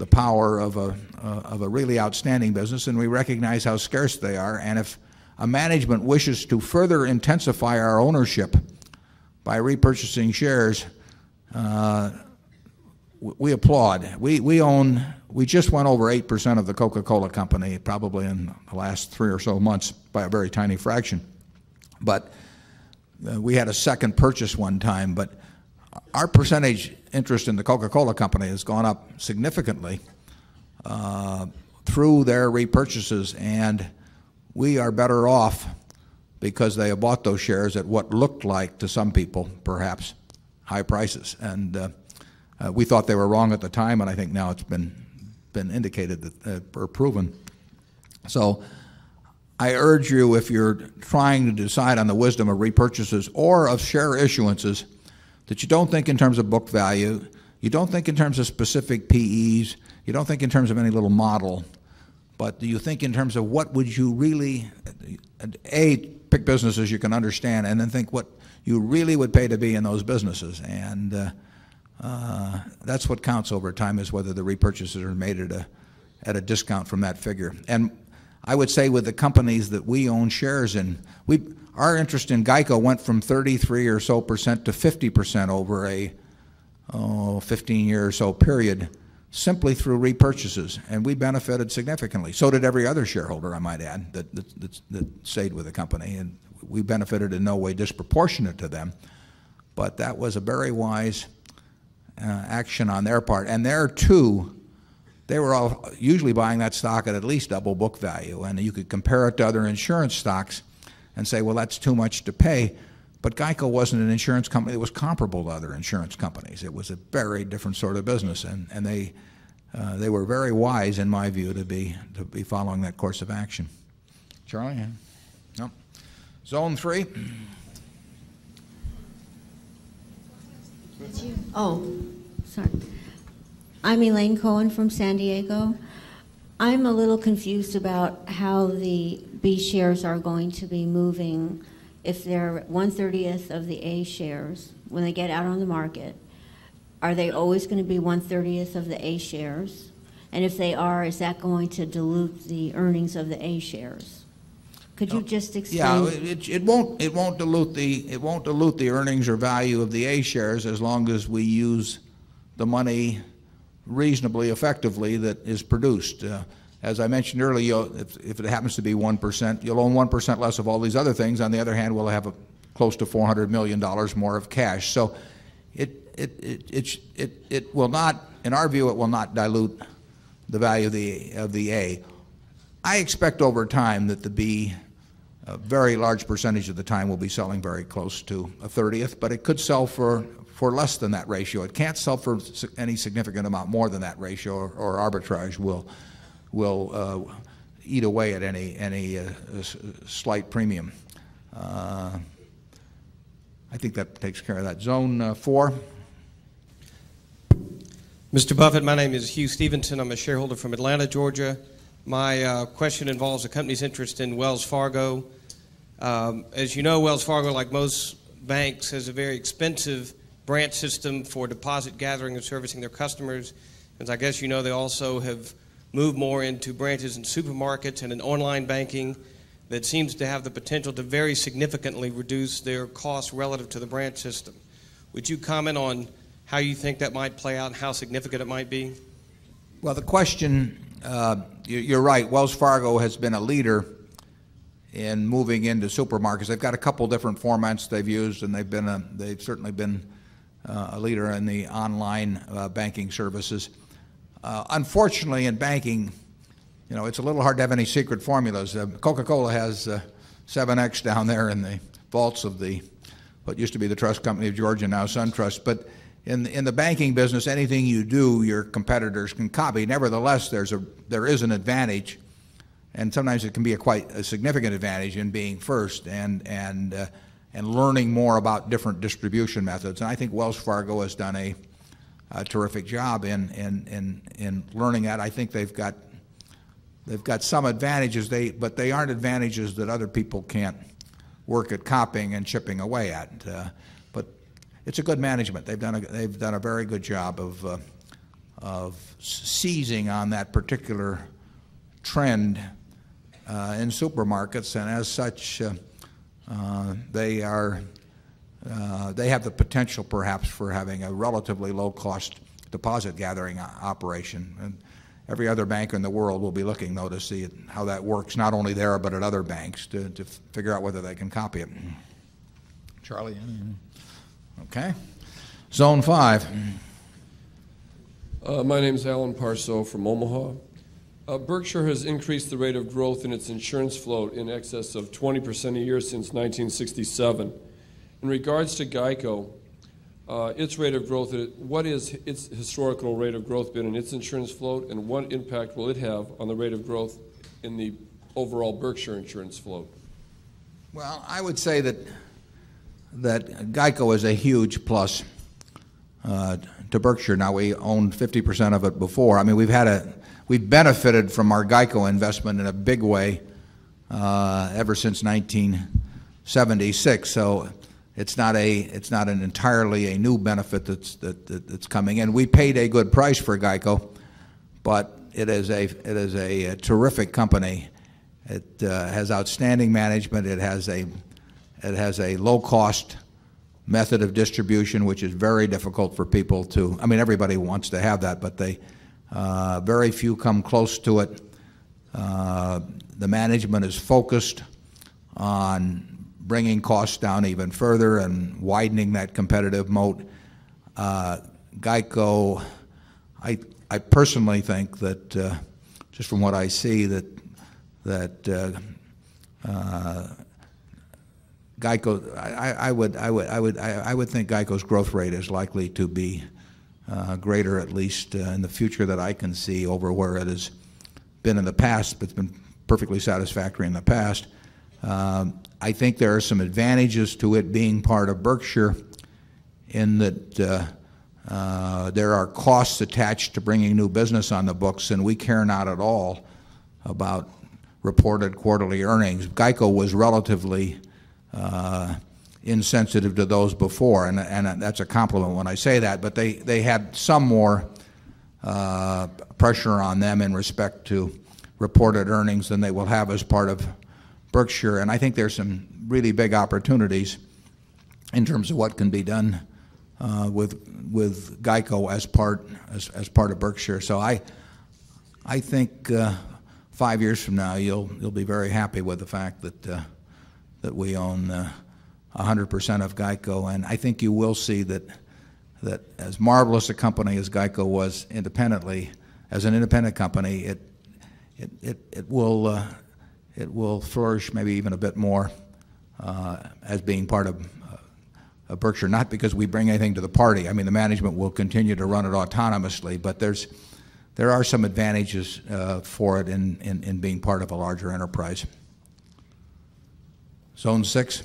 the power of a, uh, of a really outstanding business, and we recognize how scarce they are. And if a management wishes to further intensify our ownership by repurchasing shares, uh, we applaud. We, we own, we just went over 8% of the Coca Cola company, probably in the last three or so months by a very tiny fraction. But uh, we had a second purchase one time. But our percentage interest in the Coca Cola company has gone up significantly uh, through their repurchases. And we are better off because they have bought those shares at what looked like to some people, perhaps, high prices. And uh, uh, we thought they were wrong at the time, and I think now it's been, been indicated or proven. So I urge you, if you're trying to decide on the wisdom of repurchases or of share issuances, that you don't think in terms of book value, you don't think in terms of specific PEs, you don't think in terms of any little model, but do you think in terms of what would you really, A, pick businesses you can understand, and then think what you really would pay to be in those businesses. And uh, uh, that's what counts over time is whether the repurchases are made at a, at a discount from that figure. And I would say with the companies that we own shares in, we, our interest in Geico went from 33 or so percent to 50 percent over a oh, 15 year or so period simply through repurchases, and we benefited significantly. So did every other shareholder, I might add, that, that, that, stayed with the company, and we benefited in no way disproportionate to them. But that was a very wise uh, action on their part. And there, too, they were all usually buying that stock at at least double book value, and you could compare it to other insurance stocks and say, well, that's too much to pay. But Geico wasn't an insurance company that was comparable to other insurance companies. It was a very different sort of business, and, and they, uh, they were very wise, in my view, to be, to be following that course of action. Charlie? No. Zone three? Oh, sorry. I'm Elaine Cohen from San Diego. I'm a little confused about how the B shares are going to be moving if they're one thirtieth of the A shares when they get out on the market. Are they always going to be one thirtieth of the A shares? And if they are, is that going to dilute the earnings of the A shares? Could you oh, just Yeah, explain? it, it won't, it won't dilute the, it won't dilute the earnings or value of the A shares as long as we use the money reasonably effectively that is produced. Uh, As I mentioned earlier, if, if it happens to be 1%, you'll own 1% less of all these other things. On the other hand, we'll have a, close to $400 million more of cash. So it, it, it, it, it, it will not, in our view, it will not dilute the value of the, of the A. I expect over time that the B, a very large percentage of the time, will be selling very close to a 30th, but it could sell for, for less than that ratio. It can't sell for any significant amount more than that ratio, or, or arbitrage will, will uh, eat away at any, any uh, slight premium. Uh, I think that takes care of that. Zone uh, 4. Mr. Buffett, my name is Hugh Stevenson. I'm a shareholder from Atlanta, Georgia. My uh, question involves the company's interest in Wells Fargo. Um, as you know, Wells Fargo, like most banks, has a very expensive branch system for deposit gathering and servicing their customers. As I guess you know, they also have moved more into branches in supermarkets and in online banking that seems to have the potential to very significantly reduce their costs relative to the branch system. Would you comment on how you think that might play out and how significant it might be? Well, the question, uh, you- you're right, Wells Fargo has been a leader in moving into supermarkets. They've got a couple different formats they've used, and they've been a, they've certainly been a leader in the online uh, banking services. Uh, Unfortunately, in banking, you know, it's a little hard to have any secret formulas. Uh, Coca-Cola has uh, 7X down there in the vaults of the, what used to be the Trust Company of Georgia, now SunTrust. But in, in the banking business, anything you do, your competitors can copy. Nevertheless, there's a, there is an advantage, and sometimes it can be a quite a significant advantage in being first and, and, uh, and learning more about different distribution methods. And I think Wells Fargo has done a, a terrific job in, in, in, in learning that. I think they've got, they've got some advantages, they, but they aren't advantages that other people can't work at copying and chipping away at. Uh, but it's a good management. They've done a, they've done a very good job of, uh, of seizing on that particular trend uh, in supermarkets, and as such, uh, they are uh, they have the potential perhaps for having a relatively low cost deposit gathering operation. And every other bank in the world will be looking, though, to see how that works, not only there but at other banks, to, to figure out whether they can copy it. Charlie? Okay. Zone 5. Uh, my name is Alan Parso from Omaha. Uh, Berkshire has increased the rate of growth in its insurance float in excess of 20% a year since 1967. In regards to Geico, uh, its rate of growth, what is its historical rate of growth been in its insurance float, and what impact will it have on the rate of growth in the overall Berkshire insurance float? Well, I would say that that Geico is a huge plus uh, to Berkshire. Now we owned 50% of it before. I mean, we've had a we've benefited from our Geico investment in a big way uh, ever since 1976. So it's not a it's not an entirely a new benefit that's that, that that's coming in. We paid a good price for Geico, but it is a it is a, a terrific company. It uh, has outstanding management. It has a it has a low cost method of distribution, which is very difficult for people to. I mean, everybody wants to have that, but they very few come close to it. Uh, the management is focused on bringing costs down even further and widening that competitive moat. Uh, Geico, I, I personally think that, uh, just from what I see, that, that uh, uh, Geico, I, would, I would, I would, I, I would think Geico's growth rate is likely to be uh, greater, at least uh, in the future that I can see, over where it has been in the past, but it's been perfectly satisfactory in the past. Um, I think there are some advantages to it being part of Berkshire in that uh, Uh, there are costs attached to bringing new business on the books, and we care not at all about reported quarterly earnings. GEICO was relatively uh, insensitive to those before, and, and that's a compliment when I say that, but they, they had some more uh, pressure on them in respect to reported earnings than they will have as part of Berkshire. And I think there's some really big opportunities in terms of what can be done uh, with, with GEICO as part, as, as part of Berkshire. So I, I think uh, five years from now you'll, you'll be very happy with the fact that, uh, that we own uh, 100% of GEICO. And I think you will see that, that as marvelous a company as GEICO was independently, as an independent company, it, it, it, it, will, uh, it will flourish maybe even a bit more uh, as being part of, uh, of Berkshire. Not because we bring anything to the party. I mean, the management will continue to run it autonomously, but there's, there are some advantages uh, for it in, in, in being part of a larger enterprise. Zone 6.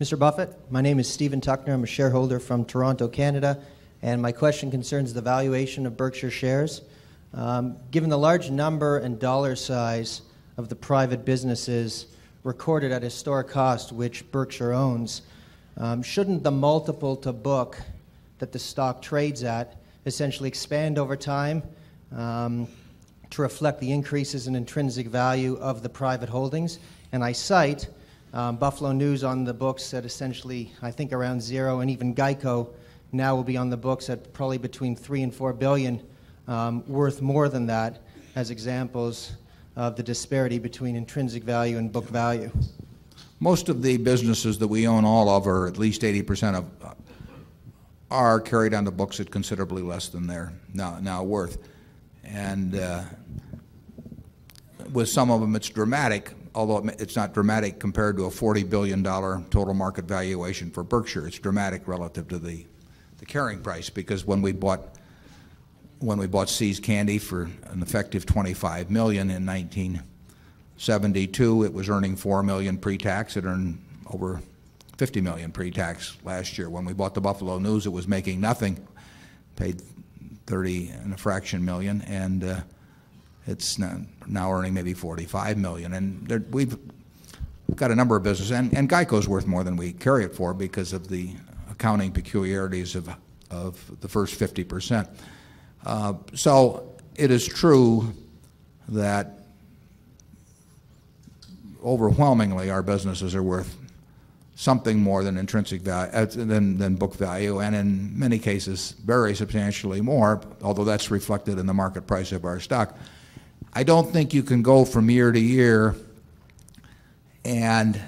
Mr. Buffett, my name is Stephen Tuckner. I'm a shareholder from Toronto, Canada, and my question concerns the valuation of Berkshire shares. Um, given the large number and dollar size of the private businesses recorded at historic cost which Berkshire owns, um, shouldn't the multiple to book that the stock trades at essentially expand over time um, to reflect the increases in intrinsic value of the private holdings? And I cite um, Buffalo News on the books at essentially, I think, around zero, and even Geico now will be on the books at probably between three and four billion, um, worth more than that, as examples of the disparity between intrinsic value and book value. Most of the businesses that we own all of, or at least 80% of, are carried on the books at considerably less than they're now, now worth. And uh, with some of them, it's dramatic, although it's not dramatic compared to a $40 billion total market valuation for Berkshire. It's dramatic relative to the, the carrying price because when we bought when we bought See's Candy for an effective 25 million in 1972, it was earning 4 million pre-tax. It earned over 50 million pre-tax last year. When we bought the Buffalo News, it was making nothing, paid 30 and a fraction million, and uh, it's now, earning maybe 45 million. And there, we've got a number of businesses, and, and Geico's worth more than we carry it for because of the accounting peculiarities of, of the first 50 percent. Uh, so it is true that overwhelmingly our businesses are worth something more than intrinsic value, uh, than, than book value, and in many cases very substantially more, although that's reflected in the market price of our stock. I don't think you can go from year to year and,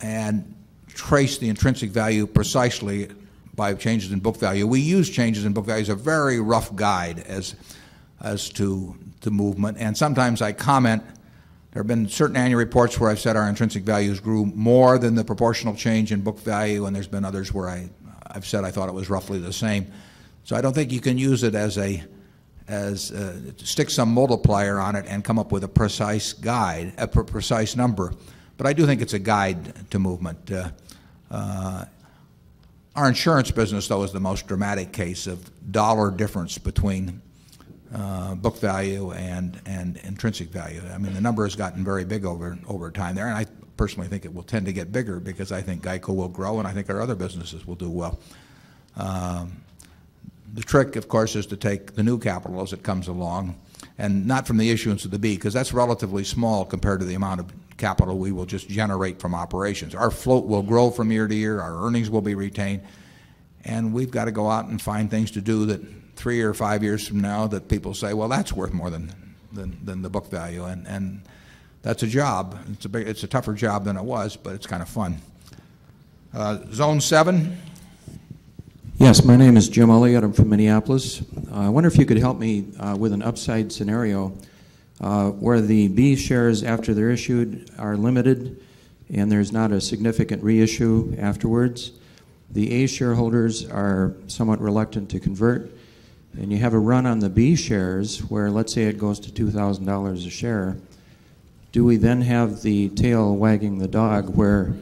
and trace the intrinsic value precisely by changes in book value. We use changes in book value as a very rough guide as, as to the movement. And sometimes I comment, there have been certain annual reports where I've said our intrinsic values grew more than the proportional change in book value, and there's been others where I, I've said I thought it was roughly the same. So I don't think you can use it as a, as uh, stick some multiplier on it and come up with a precise guide, a precise number. But I do think it's a guide to movement. Uh, uh, our insurance business, though, is the most dramatic case of dollar difference between uh, book value and, and intrinsic value. I mean, the number has gotten very big over, over time there, and I personally think it will tend to get bigger because I think Geico will grow and I think our other businesses will do well. Um, the trick, of course, is to take the new capital as it comes along and not from the issuance of the B because that's relatively small compared to the amount of capital we will just generate from operations. Our float will grow from year to year, our earnings will be retained, and we've got to go out and find things to do that three or five years from now that people say, well, that's worth more than, than, than the book value. And, and that's a job. It's a, big, it's a tougher job than it was, but it's kind of fun. Uh, zone 7. Yes, my name is Jim Elliott. I'm from Minneapolis. Uh, I wonder if you could help me uh, with an upside scenario uh, where the B shares, after they're issued, are limited and there's not a significant reissue afterwards. The A shareholders are somewhat reluctant to convert, and you have a run on the B shares where, let's say, it goes to $2,000 a share. Do we then have the tail wagging the dog where,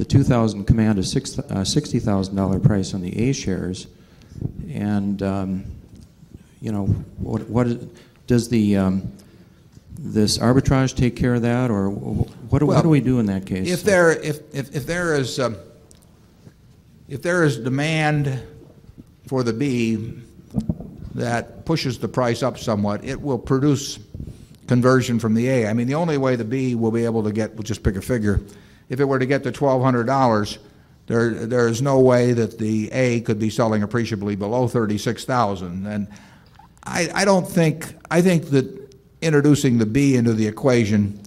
the 2000 command a six, uh, $60,000 price on the A shares. And, um, you know, what, what is, does the, um, this arbitrage take care of that, or what, do- what do we do in that case? If there, if, if, if there is, um, if there is demand for the B that pushes the price up somewhat, it will produce conversion from the A. I mean, the only way the B will be able to get, we'll just pick a figure, if it were to get to $1,200, there, there is no way that the A could be selling appreciably below 36,000. And I, I don't think, I think that introducing the B into the equation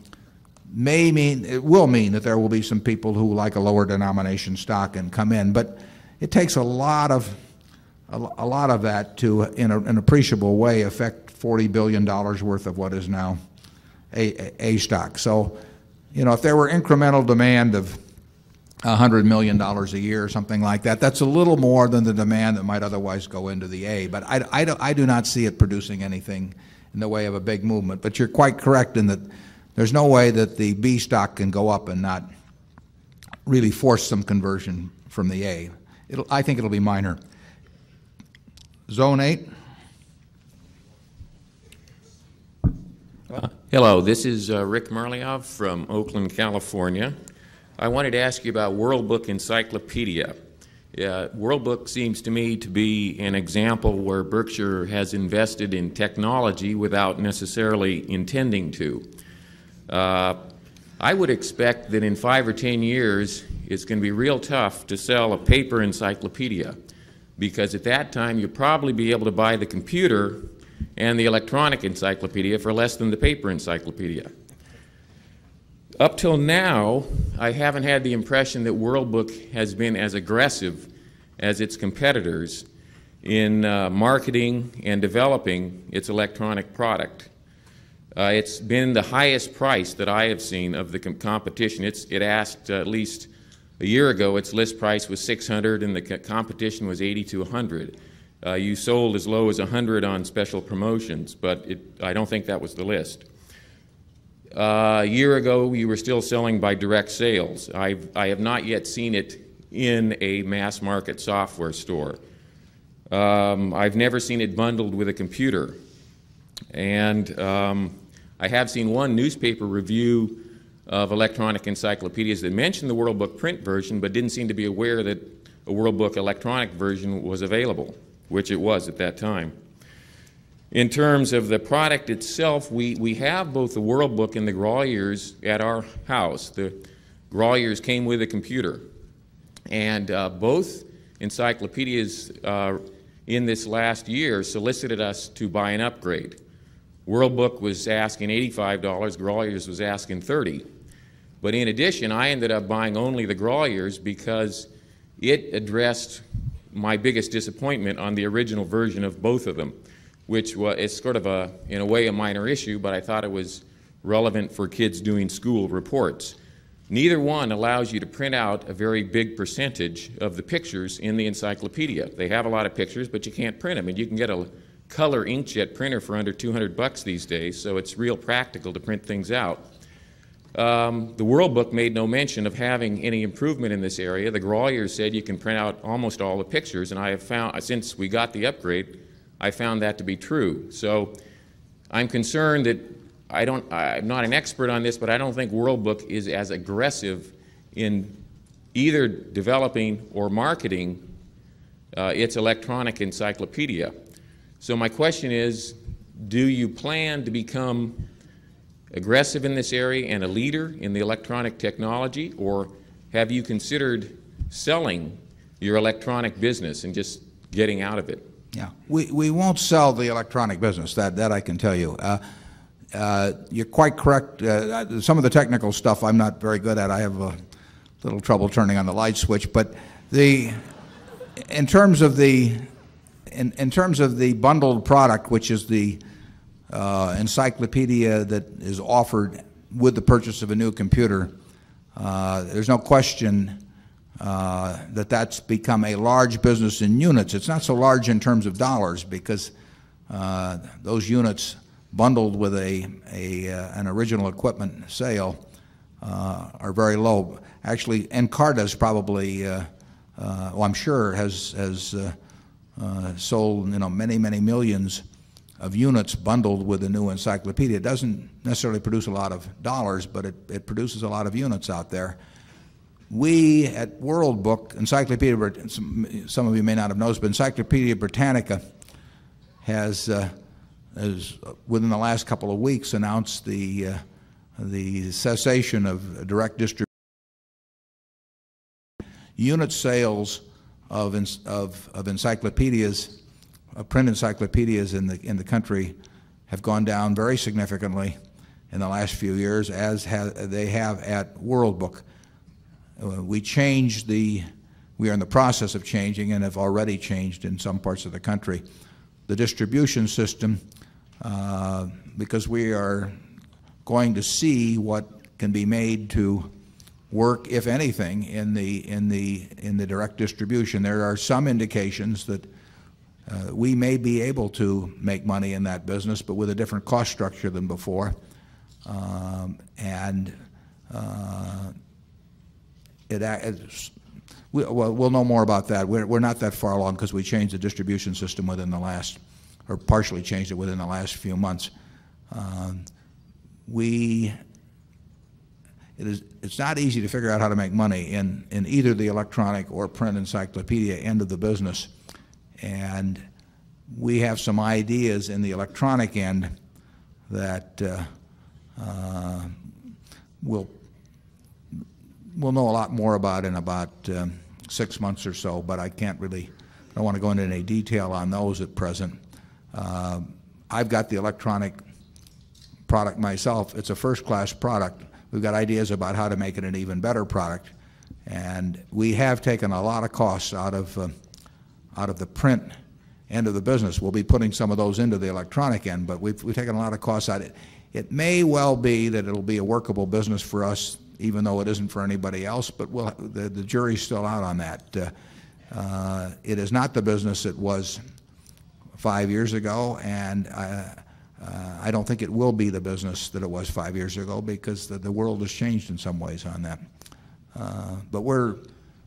may mean, it will mean that there will be some people who like a lower denomination stock and come in, but it takes a lot of, a, lot of that to, in a, an appreciable way, affect $40 billion worth of what is now A, A, A stock. So, you know, if there were incremental demand of $100 million a year or something like that, that's a little more than the demand that might otherwise go into the A. But I, I, do, I do not see it producing anything in the way of a big movement. But you're quite correct in that there's no way that the B stock can go up and not really force some conversion from the A. It'll, I think it'll be minor. Zone 8? Hello, this is uh, Rick Marliov from Oakland, California. I wanted to ask you about World Book Encyclopedia. Uh, World Book seems to me to be an example where Berkshire has invested in technology without necessarily intending to. Uh, I would expect that in five or ten years, it's going to be real tough to sell a paper encyclopedia because at that time you'll probably be able to buy the computer and the electronic encyclopedia for less than the paper encyclopedia. Up till now, I haven't had the impression that World Book has been as aggressive as its competitors in uh, marketing and developing its electronic product. Uh, it's been the highest price that I have seen of the com- competition. It's, it asked uh, at least a year ago, its list price was 600 and the co- competition was 80 to 100. Uh, you sold as low as 100 on special promotions, but it, I don't think that was the list. Uh, a year ago, you were still selling by direct sales. I've, I have not yet seen it in a mass market software store. Um, I've never seen it bundled with a computer. And um, I have seen one newspaper review of electronic encyclopedias that mentioned the World Book print version, but didn't seem to be aware that a World Book electronic version was available, which it was at that time. In terms of the product itself, we, we have both the World Book and the Groliers at our house. The Groliers came with a computer. And uh, both encyclopedias uh, in this last year solicited us to buy an upgrade. World Book was asking $85, Groliers was asking 30 But in addition, I ended up buying only the Groliers because it addressed my biggest disappointment on the original version of both of them which was it's sort of a in a way a minor issue, but I thought it was relevant for kids doing school reports. Neither one allows you to print out a very big percentage of the pictures in the encyclopedia. They have a lot of pictures, but you can't print them, and you can get a color inkjet printer for under 200 bucks these days, so it's real practical to print things out. Um, the World Book made no mention of having any improvement in this area. The Grolier said you can print out almost all the pictures, and I have found, since we got the upgrade, I found that to be true. So I'm concerned that I don't, I'm not an expert on this, but I don't think World Book is as aggressive in either developing or marketing uh, its electronic encyclopedia. So my question is, do you plan to become aggressive in this area and a leader in the electronic technology, or have you considered selling your electronic business and just getting out of it? Yeah, we, we won't sell the electronic business. That that I can tell you. Uh, uh, you're quite correct. Uh, some of the technical stuff I'm not very good at. I have a little trouble turning on the light switch. But the in terms of the in, in terms of the bundled product, which is the uh, encyclopedia that is offered with the purchase of a new computer, uh, there's no question uh, that that's become a large business in units. It's not so large in terms of dollars because uh, those units bundled with a, a uh, an original equipment sale uh, are very low. Actually, Encarta's probably, uh, uh, well, I'm sure, has, has uh, uh, sold you know, many, many millions of units bundled with the new encyclopedia. It doesn't necessarily produce a lot of dollars, but it, it produces a lot of units out there. We at World Book, Encyclopedia, some some of you may not have noticed, but Encyclopedia Britannica has, uh, has uh, within the last couple of weeks announced the, uh, the cessation of direct distribution. Unit sales of, of, of encyclopedias, print encyclopedias in the, in the country have gone down very significantly in the last few years, as ha- they have at World Book. Uh, we changed the, we are in the process of changing and have already changed in some parts of the country, the distribution system uh, because we are going to see what can be made to work, if anything, in the, in the, in the direct distribution. There are some indications that uh, we may be able to make money in that business, but with a different cost structure than before. Um, and uh, it, we, well, we'll know more about that. We're, we're not that far along because we changed the distribution system within the last, or partially changed it within the last few months. Um, we, it is, it's not easy to figure out how to make money in, in either the electronic or print encyclopedia end of the business. And we have some ideas in the electronic end that uh, uh, we'll, we'll know a lot more about in about um, six months or so, but I can't really, I don't want to go into any detail on those at present. Uh, I've got the electronic product myself. It's a first-class product. We've got ideas about how to make it an even better product, and we have taken a lot of costs out of uh, out of the print end of the business. We'll be putting some of those into the electronic end, but we've, we've taken a lot of costs out. It, it may well be that it'll be a workable business for us, even though it isn't for anybody else, but we'll, the, the jury's still out on that. Uh, uh, it is not the business it was five years ago, and uh, uh, I don't think it will be the business that it was five years ago because the, the world has changed in some ways on that. Uh, but we're,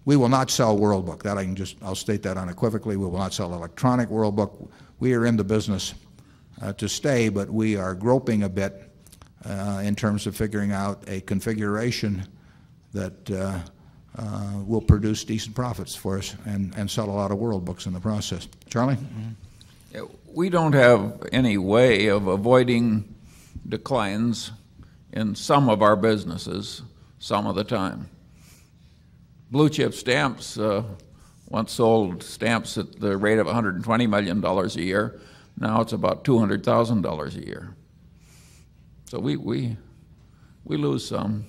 we will not sell World Book. That I can just, I'll state that unequivocally. We will not sell electronic World Book. We are in the business uh, to stay, but we are groping a bit uh, in terms of figuring out a configuration that uh, uh, will produce decent profits for us and, and sell a lot of World Books in the process. Charlie? Yeah, We don't have any way of avoiding declines in some of our businesses some of the time. Blue chip stamps uh, once sold stamps at the rate of $120 million a year. Now it's about $200,000 a year. So we, we, we lose some.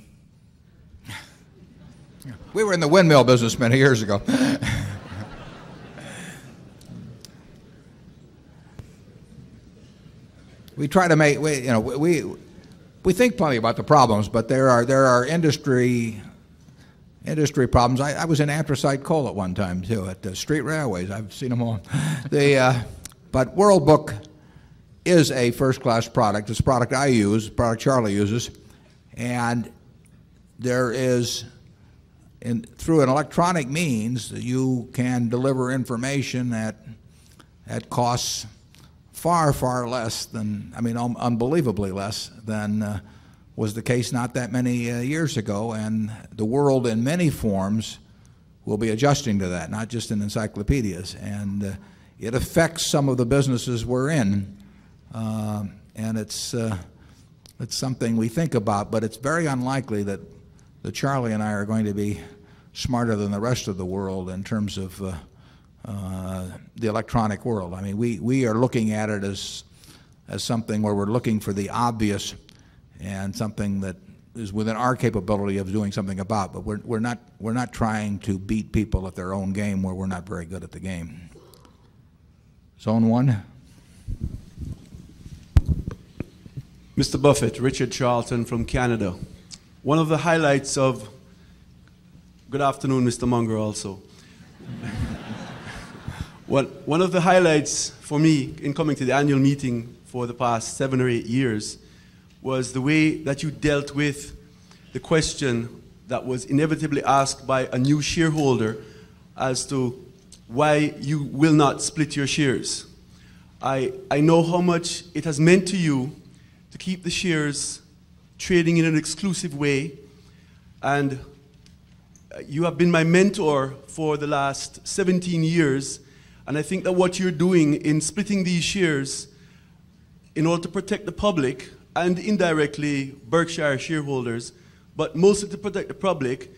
We were in the windmill business many years ago. we try to make, we, you know, we, we think plenty about the problems, but there are, there are industry, industry problems. I, I was in anthracite coal at one time, too, at the street railways. I've seen them all. the, uh, but World Book is a first-class product. It's a product I use, product Charlie uses, and there is in, through an electronic means, you can deliver information at, at costs far, far less than, I mean, um, unbelievably less than uh, was the case not that many uh, years ago. And the world, in many forms, will be adjusting to that, not just in encyclopedias. And uh, it affects some of the businesses we're in. Uh, and it's, uh, it's something we think about, but it's very unlikely that that Charlie and I are going to be smarter than the rest of the world in terms of uh, uh, the electronic world. I mean, we, we are looking at it as, as something where we're looking for the obvious and something that is within our capability of doing something about, but we're, we're, not, we're not trying to beat people at their own game where we're not very good at the game. Zone one. Mr. Buffett, Richard Charlton from Canada. One of the highlights of, good afternoon, Mr. Munger, also. one, one of the highlights for me in coming to the annual meeting for the past seven or eight years was the way that you dealt with the question that was inevitably asked by a new shareholder as to why you will not split your shares. I, I know how much it has meant to you to keep the shares trading in an exclusive way, and uh, you have been my mentor for the last 17 years, and I think that what you're doing in splitting these shares in order to protect the public and indirectly Berkshire shareholders, but mostly to protect the public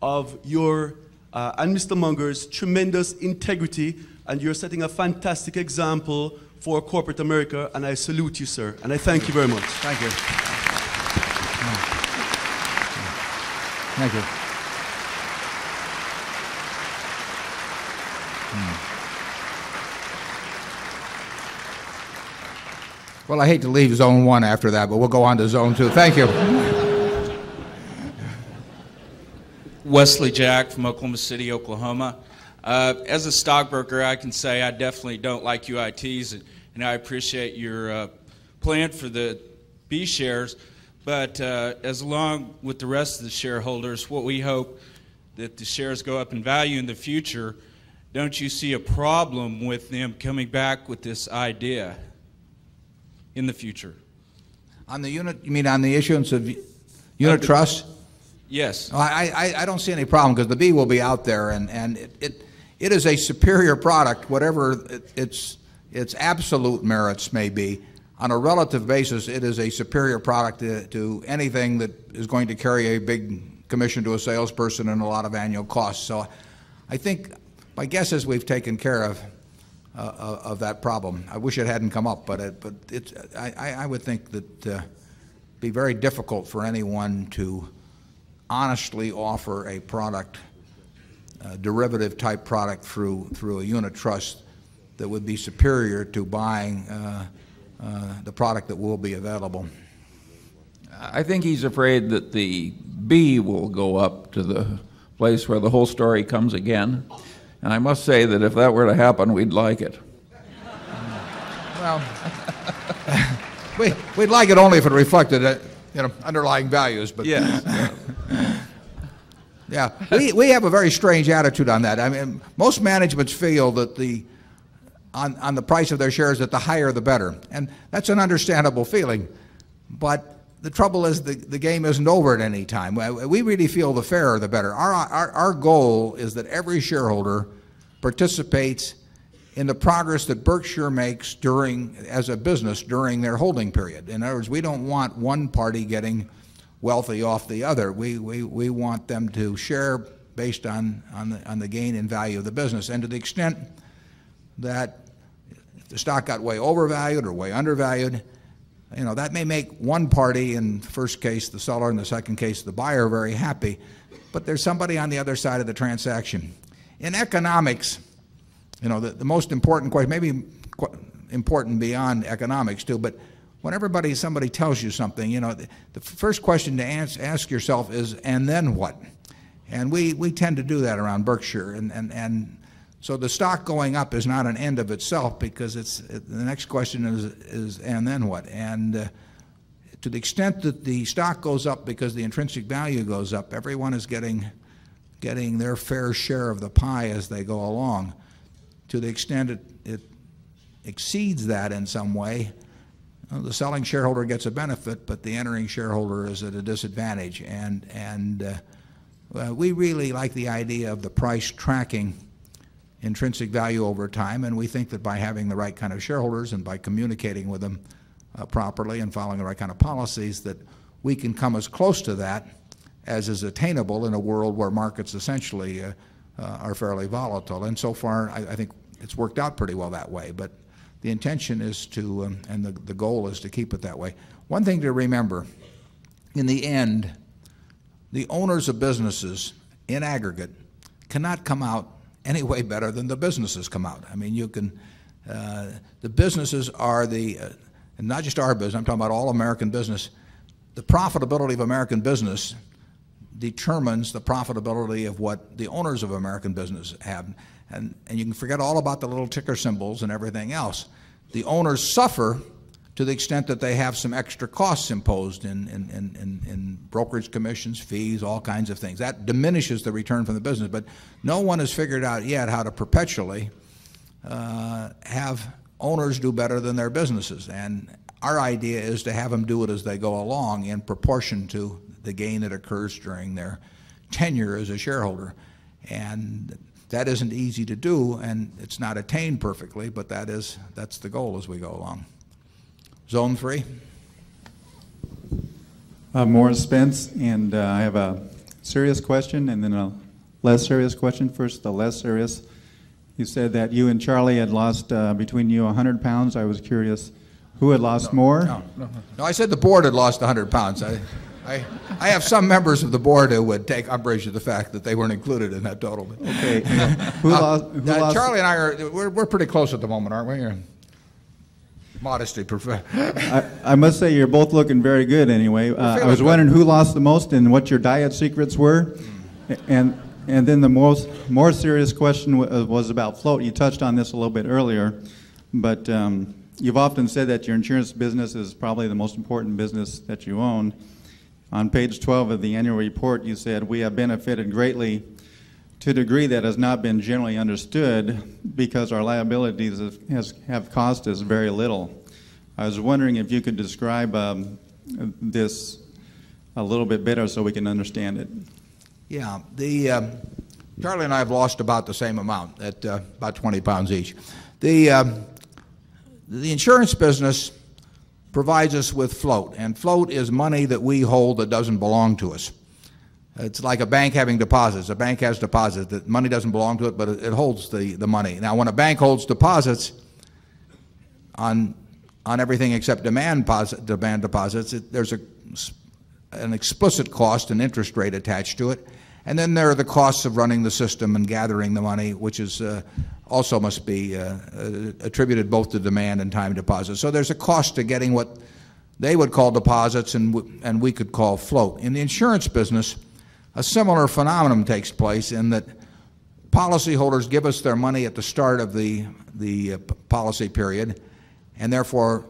of your uh, and Mr. Munger's tremendous integrity, and you're setting a fantastic example for corporate America, and I salute you, sir, and I thank you very much. Thank you. Thank you. Well, I hate to leave zone one after that, but we'll go on to zone two. Thank you. Wesley Jack from Oklahoma City, Oklahoma. Uh, as a stockbroker, I can say I definitely don't like UITs, and, and I appreciate your uh, plan for the B shares. But uh, as along with the rest of the shareholders, what we hope that the shares go up in value in the future, don't you see a problem with them coming back with this idea in the future? On the unit, you mean on the issuance of unit uh, trust? Yes. No, I, I, I don't see any problem because the B will be out there and, and it, it, it is a superior product, whatever it, its, its absolute merits may be. On a relative basis, it is a superior product to, to anything that is going to carry a big commission to a salesperson and a lot of annual costs. So I think my guess is we've taken care of, uh, of that problem. I wish it hadn't come up, but, it, but it's, I, I would think that uh, be very difficult for anyone to honestly offer a product, a derivative type product through, through a unit trust that would be superior to buying uh, uh, the product that will be available. I think he's afraid that the B will go up to the place where the whole story comes again. And I must say that if that were to happen, we'd like it. Well, we, we'd like it only if it reflected uh, you know, underlying values. But yes. yeah, we, we have a very strange attitude on that. I mean, most managements feel that the on, on the price of their shares that the higher the better. And that's an understandable feeling. But the trouble is the, the game isn't over at any time. We really feel the fairer the better. Our, our, our goal is that every shareholder participates in the progress that Berkshire makes during, as a business during their holding period. In other words, we don't want one party getting wealthy off the other. We, we, we want them to share based on, on, the, on the gain in value of the business. And to the extent that the stock got way overvalued or way undervalued, you know, that may make one party, in the first case the seller, in the second case the buyer, very happy. But there's somebody on the other side of the transaction. In economics, you know, the, the most important question, maybe important beyond economics too, but when everybody, somebody tells you something, you know, the, the first question to ask, ask yourself is, and then what? And we, we tend to do that around Berkshire. And, and, and so the stock going up is not an end of itself because it's, the next question is, is and then what? And uh, to the extent that the stock goes up because the intrinsic value goes up, everyone is getting, getting their fair share of the pie as they go along. To the extent it, it exceeds that in some way, the selling shareholder gets a benefit, but the entering shareholder is at a disadvantage. And, and uh, we really like the idea of the price tracking intrinsic value over time, and we think that by having the right kind of shareholders and by communicating with them uh, properly and following the right kind of policies, that we can come as close to that as is attainable in a world where markets essentially uh, uh, are fairly volatile. And so far, I, I think it's worked out pretty well that way. But the intention is to, um, and the, the goal is to keep it that way. One thing to remember, in the end, the owners of businesses in aggregate cannot come out any way better than the businesses come out. I mean, you can, uh, the businesses are the, uh, and not just our business, I'm talking about all American business. The profitability of American business determines the profitability of what the owners of American business have. And, and you can forget all about the little ticker symbols and everything else. The owners suffer to the extent that they have some extra costs imposed in, in, in, in, in brokerage commissions, fees, all kinds of things. That diminishes the return from the business, but no one has figured out yet how to perpetually uh, have owners do better than their businesses. And our idea is to have them do it as they go along in proportion to the gain that occurs during their tenure as a shareholder. And that isn't easy to do, and it's not attained perfectly, but that is, that's the goal as we go along. Zone three? Uh, Morris Spence, and uh, I have a serious question and then a less serious question. First, the less serious. You said that you and Charlie had lost uh, between you 100 pounds. I was curious who had lost more. No, no, no, I said the board had lost 100 pounds. I, I, I have some members of the board who would take umbrage at the fact that they weren't included in that total. Okay. Who Uh, lost- who uh, lost- Charlie and I are we're, we're pretty close at the moment, aren't we? Modesty, prefer. I, I must say you're both looking very good anyway. Uh, I was wondering who lost the most and what your diet secrets were. And, and then the most, more serious question uh, was about float. You touched on this a little bit earlier, but um, you've often said that your insurance business is probably the most important business that you own. On page 12 of the annual report, you said, We have benefited greatly to a degree that has not been generally understood because our liabilities has, has, have cost us very little. I was wondering if you could describe um, this a little bit better so we can understand it. Yeah, the um, Charlie and I have lost about the same amount, at uh, about 20 pounds each. The um, the insurance business provides us with float, and float is money that we hold that doesn't belong to us. It's like a bank having deposits. A bank has deposits. The money doesn't belong to it, but it, holds the, the money. Now, when a bank holds deposits on, on everything except demand, posit, demand deposits, it, there's a, an explicit cost and interest rate attached to it. And then there are the costs of running the system and gathering the money, which is uh, also must be uh, uh, attributed both to demand and time deposits. So there's a cost to getting what they would call deposits and, and we could call float. In the insurance business, a similar phenomenon takes place in that policyholders give us their money at the start of the, the uh, policy period, and therefore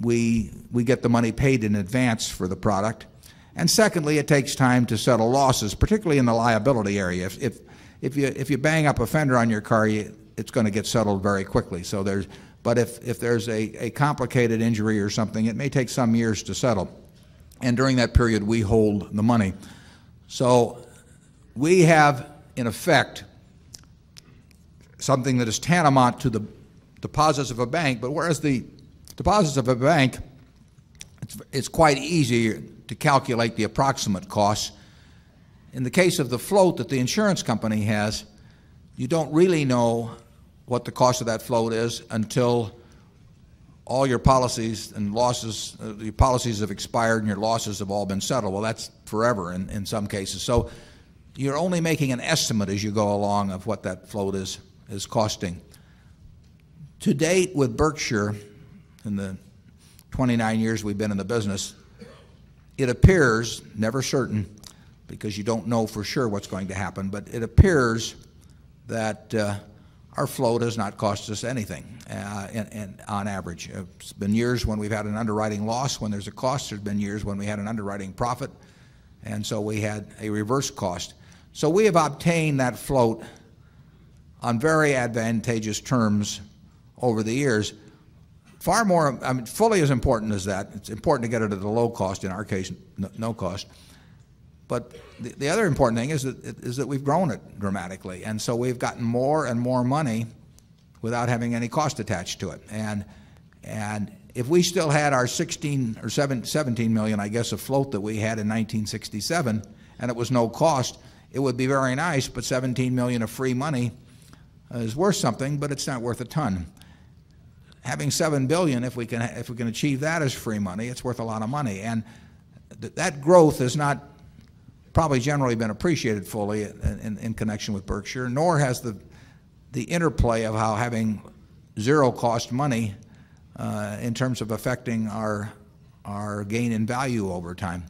we, we get the money paid in advance for the product. And secondly, it takes time to settle losses, particularly in the liability area. If, if, if, you, if you bang up a fender on your car, you, it's going to get settled very quickly. So there's, but if, if there's a, a complicated injury or something, it may take some years to settle. And during that period, we hold the money. So we have, in effect, something that is tantamount to the deposits of a bank, but whereas the deposits of a bank, it's, it's quite easy to calculate the approximate costs. In the case of the float that the insurance company has, you don't really know what the cost of that float is until all your policies and losses, uh, your policies have expired and your losses have all been settled. Well, that's forever in, in some cases. So you're only making an estimate as you go along of what that float is, is costing. To date, with Berkshire, in the 29 years we've been in the business, it appears, never certain, because you don't know for sure what's going to happen, but it appears that uh, our float has not cost us anything uh, in, in, on average. It's been years when we've had an underwriting loss when there's a cost. There's been years when we had an underwriting profit, and so we had a reverse cost. So we have obtained that float on very advantageous terms over the years. Far more, I mean, fully as important as that. It's important to get it at a low cost, in our case, no cost. But the, the other important thing is that, is that we've grown it dramatically. And so we've gotten more and more money without having any cost attached to it. And, and if we still had our 16 or 7, 17 million, I guess, of float that we had in 1967, and it was no cost, it would be very nice, but 17 million of free money is worth something, but it's not worth a ton. Having 7 billion, if we can, if we can achieve that as free money, it's worth a lot of money. And th- that growth has not probably generally been appreciated fully in, in, in connection with Berkshire, nor has the, the interplay of how having zero cost money uh, in terms of affecting our, our gain in value over time.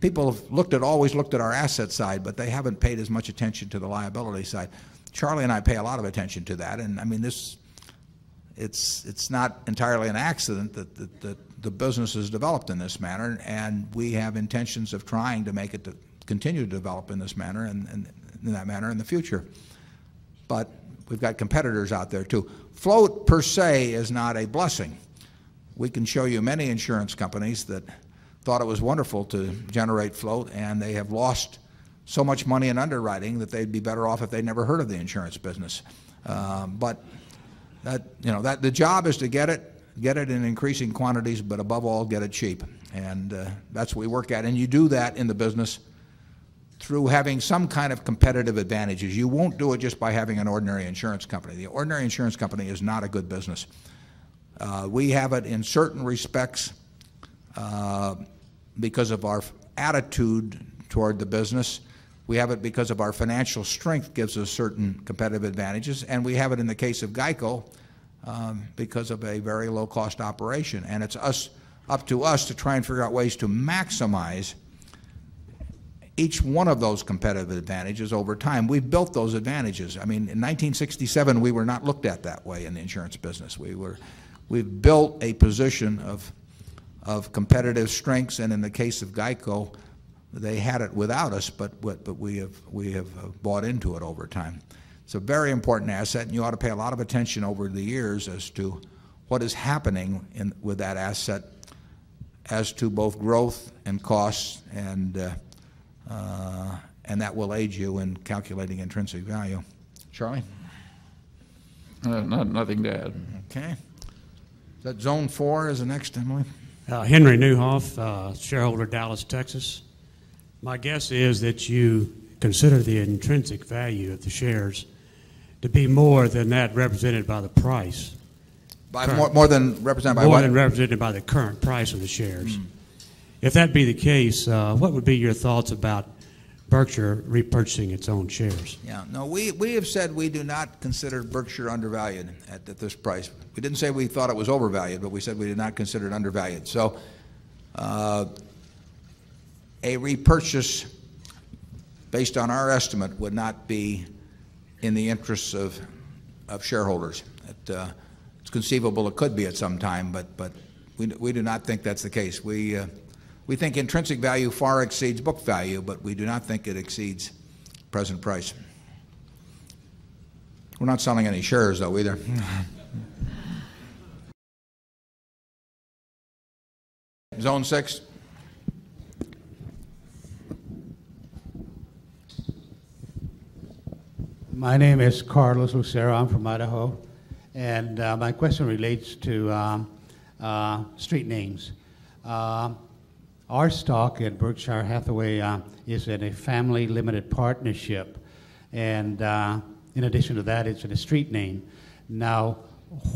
People have looked at, always looked at our asset side, but they haven't paid as much attention to the liability side. Charlie and I pay a lot of attention to that, and I mean, this, it's, it's not entirely an accident that, that, that the business is developed in this manner, and we have intentions of trying to make it to continue to develop in this manner and, and in that manner in the future. But we've got competitors out there too. Float per se is not a blessing. We can show you many insurance companies that thought it was wonderful to generate float, and they have lost so much money in underwriting that they'd be better off if they'd never heard of the insurance business. Um, but that, you know, that the job is to get it, get it in increasing quantities, but above all, get it cheap. And uh, that's what we work at. And you do that in the business through having some kind of competitive advantages. You won't do it just by having an ordinary insurance company. The ordinary insurance company is not a good business. Uh, we have it in certain respects uh, because of our attitude toward the business. We have it because of our financial strength gives us certain competitive advantages, and we have it in the case of GEICO um, because of a very low-cost operation. And it's us, up to us to try and figure out ways to maximize each one of those competitive advantages over time. We've built those advantages. I mean, in 1967, we were not looked at that way in the insurance business. We were, we've built a position of, of competitive strengths, and in the case of GEICO, they had it without us, but, but, but we, have, we have uh, bought into it over time. It's a very important asset, and you ought to pay a lot of attention over the years as to what is happening in, with that asset as to both growth and costs, and, uh, and that will aid you in calculating intrinsic value. Charlie? Uh, not, nothing to add. Okay. Is that zone four is the next, Emily? Uh, Henry Newhoff, uh, shareholder, Dallas, Texas. My guess is that you consider the intrinsic value of the shares to be more than that represented by the price. By more, more than represented by more what? than represented by the current price of the shares. If that be the case, uh, what would be your thoughts about Berkshire repurchasing its own shares? Yeah, no, we, we have said we do not consider Berkshire undervalued at, at this price. We didn't say we thought it was overvalued, but we said we did not consider it undervalued. So, uh, a repurchase based on our estimate would not be in the interests of, of shareholders. It, uh, it's conceivable it could be at some time, but, but we, we do not think that's the case. We, uh, we think intrinsic value far exceeds book value, but we do not think it exceeds present price. We're not selling any shares, though, either. Zone 6. My name is Carlos Lucero. I'm from Idaho. And uh, my question relates to um, uh, street names. Uh, our stock at Berkshire Hathaway uh, is in a family limited partnership. And uh, in addition to that, it's in a street name. Now,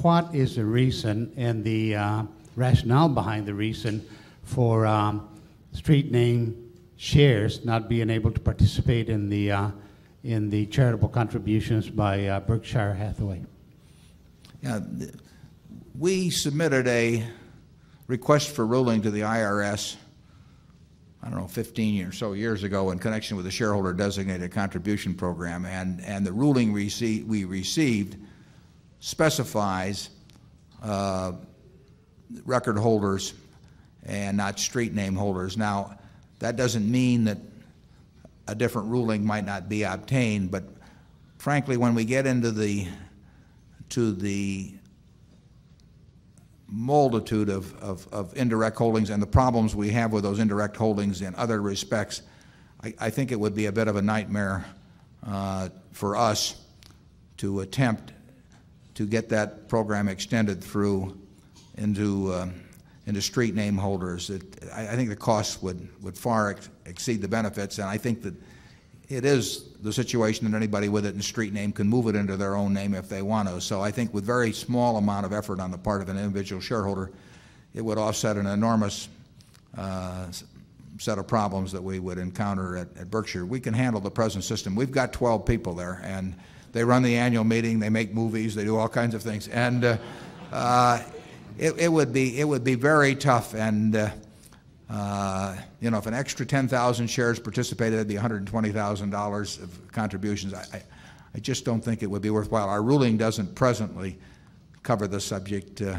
what is the reason and the uh, rationale behind the reason for um, street name shares not being able to participate in the uh, in the charitable contributions by uh, Berkshire Hathaway. Yeah, we submitted a request for ruling to the IRS, I don't know, 15 or so years ago in connection with the shareholder designated contribution program, and, and the ruling rece- we received specifies uh, record holders and not street name holders. Now, that doesn't mean that a different ruling might not be obtained, but frankly, when we get into the to the multitude of, of, of indirect holdings and the problems we have with those indirect holdings in other respects, I, I think it would be a bit of a nightmare uh, for us to attempt to get that program extended through into uh, into street name holders. It, I, I think the costs would, would far ex exceed the benefits, and I think that it is the situation that anybody with it in street name can move it into their own name if they want to. So I think with very small amount of effort on the part of an individual shareholder, it would offset an enormous uh, set of problems that we would encounter at, at Berkshire. We can handle the present system. We've got 12 people there, and they run the annual meeting, they make movies, they do all kinds of things. And uh, uh, it, it, would be, it would be very tough. And, uh, you know, if an extra 10,000 shares participated, it'd be $120,000 of contributions. I, I, I just don't think it would be worthwhile. Our ruling doesn't presently cover the subject uh,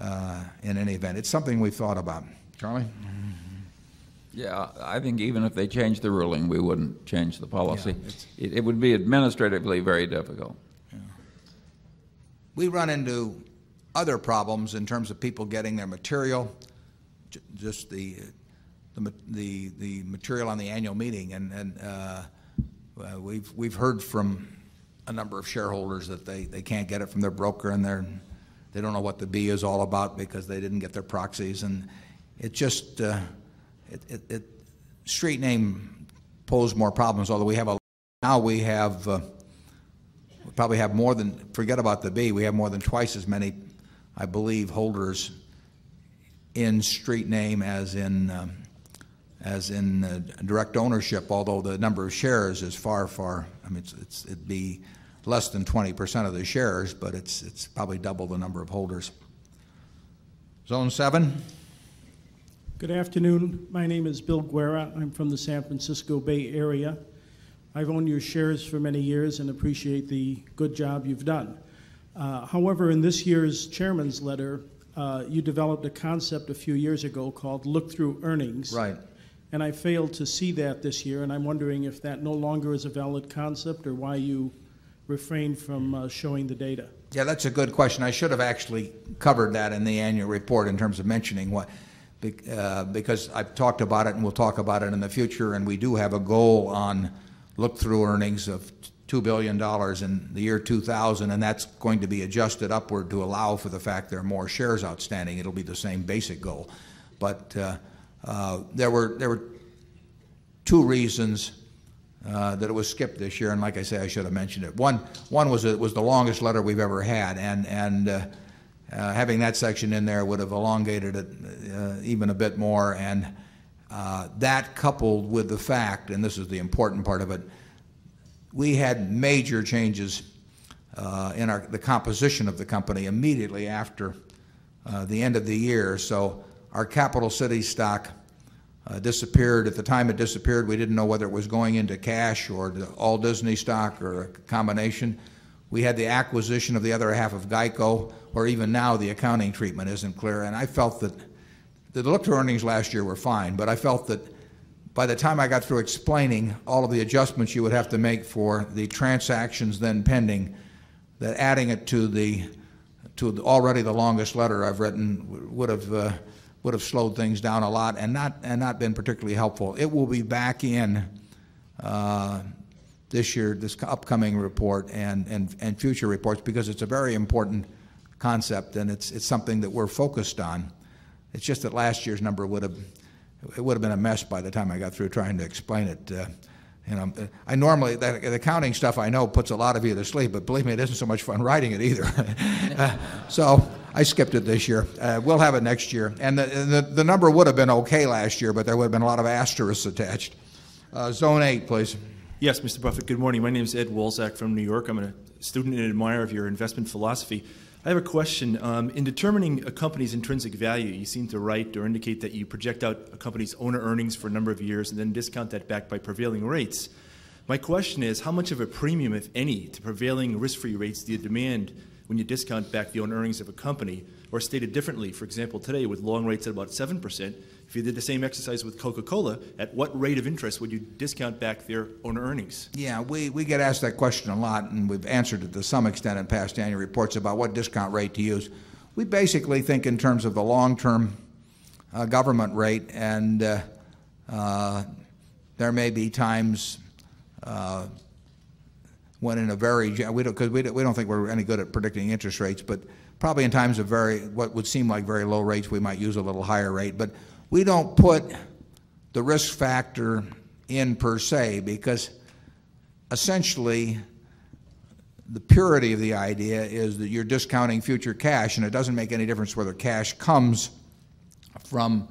uh, in any event. It's something we've thought about. Charlie? Yeah, I think even if they changed the ruling, we wouldn't change the policy. Yeah, It, it would be administratively very difficult. Yeah. We run into other problems in terms of people getting their material, just the, the, the, the material on the annual meeting. And, and uh, we've, we've heard from a number of shareholders that they, they can't get it from their broker and they're, they don't know what the B is all about because they didn't get their proxies. And it just, uh, it, it, it, street name posed more problems, although we have a, now we have, uh, we probably have more than, forget about the B, we have more than twice as many, I believe, holders in street name as in, um, as in uh, direct ownership, although the number of shares is far, far, I mean, it's, it's, it'd be less than 20% of the shares, but it's, it's probably double the number of holders. Zone 7? Good afternoon. My name is Bill Guerra. I'm from the San Francisco Bay Area. I've owned your shares for many years and appreciate the good job you've done. Uh, however, in this year's chairman's letter, uh, you developed a concept a few years ago called look through earnings. Right. And I failed to see that this year, and I'm wondering if that no longer is a valid concept or why you refrained from uh, showing the data. Yeah, that's a good question. I should have actually covered that in the annual report in terms of mentioning what, uh, because I've talked about it and we'll talk about it in the future, and we do have a goal on look-through earnings of $2 billion in the year 2000, and that's going to be adjusted upward to allow for the fact there are more shares outstanding. It'll be the same basic goal. But uh, uh, there were, there were two reasons uh, that it was skipped this year, and like I say, I should have mentioned it. One, one was it was the longest letter we've ever had, and and uh, uh, having that section in there would have elongated it uh, even a bit more. And that coupled with the fact, and this is the important part of it, we had major changes uh, in our the composition of the company immediately after uh, the end of the year. So our capital city stock uh, disappeared. At the time it disappeared, we didn't know whether it was going into cash or all Disney stock or a combination. We had the acquisition of the other half of Geico, or even now the accounting treatment isn't clear. And I felt that the look-through earnings last year were fine, but I felt that by the time I got through explaining all of the adjustments you would have to make for the transactions then pending, that adding it to the to already the longest letter I've written would have uh, would have slowed things down a lot and not and not been particularly helpful. It will be back in uh, this year, this upcoming report and, and and future reports because it's a very important concept and it's it's something that we're focused on. It's just that last year's number would have it would have been a mess by the time I got through trying to explain it. Uh, you know, I normally the, the accounting stuff I know puts a lot of you to sleep, but believe me, it isn't so much fun writing it either. uh, so I skipped it this year. Uh, we'll have it next year, and the, the the number would have been okay last year, but there would have been a lot of asterisks attached. Uh, zone eight, please. Yes, Mr. Buffett, good morning. My name is Ed Wolzak from New York. I'm a student and admirer of your investment philosophy. I have a question. Um, in determining a company's intrinsic value, you seem to write or indicate that you project out a company's owner earnings for a number of years and then discount that back by prevailing rates. My question is how much of a premium, if any, to prevailing risk free rates do you demand when you discount back the owner earnings of a company? Or stated differently, for example, today with long rates at about 7%, if you did the same exercise with Coca Cola, at what rate of interest would you discount back their owner earnings? Yeah, we, we get asked that question a lot, and we've answered it to some extent in past annual reports about what discount rate to use. We basically think in terms of the long-term uh, government rate, and uh, uh, there may be times uh, when in a very we don't because we don't, we don't think we're any good at predicting interest rates, but probably in times of very what would seem like very low rates, we might use a little higher rate. But we don't put the risk factor in per se because essentially the purity of the idea is that you're discounting future cash, and it doesn't make any difference whether cash comes from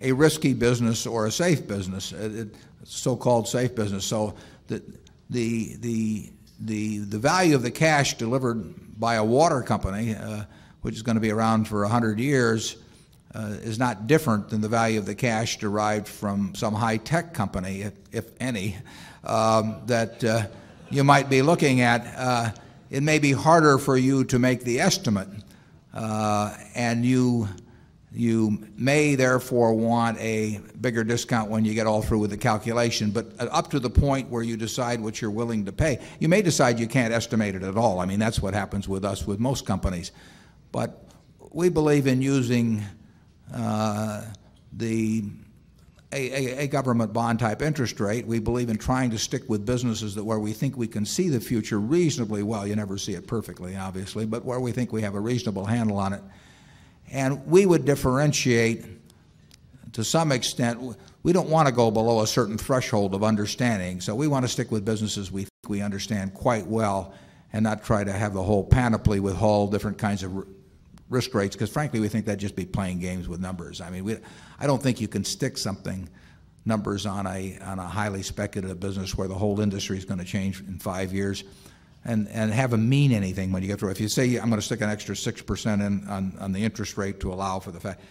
a risky business or a safe business, uh, so-called safe business. So the, the, the, the, the value of the cash delivered by a water company, uh, which is going to be around for 100 years, is not different than the value of the cash derived from some high-tech company, if, if any, um, that uh, you might be looking at. Uh, it may be harder for you to make the estimate, uh, and you you may therefore want a bigger discount when you get all through with the calculation, but up to the point where you decide what you're willing to pay. You may decide you can't estimate it at all. I mean, that's what happens with us, with most companies. But we believe in using uh, Uh, the a, a, a, government bond type interest rate. We believe in trying to stick with businesses that where we think we can see the future reasonably well. You never see it perfectly, obviously, but where we think we have a reasonable handle on it. And we would differentiate to some extent. We don't want to go below a certain threshold of understanding, so we want to stick with businesses we think we understand quite well and not try to have the whole panoply with all different kinds of risk rates because frankly we think that'd just be playing games with numbers. I mean, we, I don't think you can stick something numbers on a on a highly speculative business where the whole industry is going to change in five years, and and have them mean anything when you get through. If you say I'm going to stick an extra six percent in on on the interest rate to allow for the fact.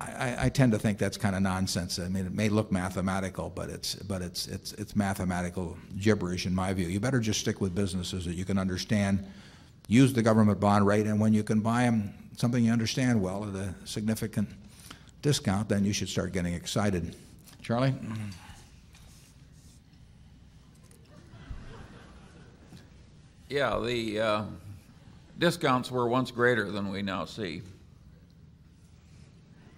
I, I tend to think that's kind of nonsense. I mean, it may look mathematical, but it's but it's it's it's mathematical gibberish in my view. You better just stick with businesses that you can understand use the government bond rate, and when you can buy them something you understand well at a significant discount, then you should start getting excited. Charlie? Yeah, the uh, discounts were once greater than we now see.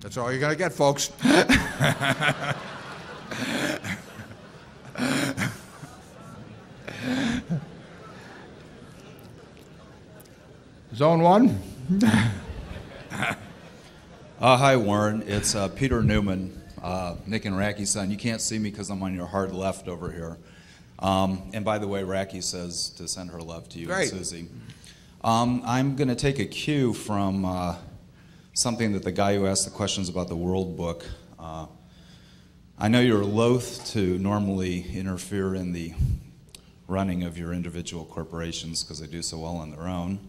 That's all you're going to get, folks. Zone one. uh, hi, Warren. It's uh, Peter Newman, uh, Nick and Racky's son. You can't see me because I'm on your hard left over here. Um, and by the way, Racky says to send her love to you Great. and Susie. Um, I'm going to take a cue from uh, something that the guy who asked the questions about the World Book. Uh, I know you're loath to normally interfere in the running of your individual corporations because they do so well on their own.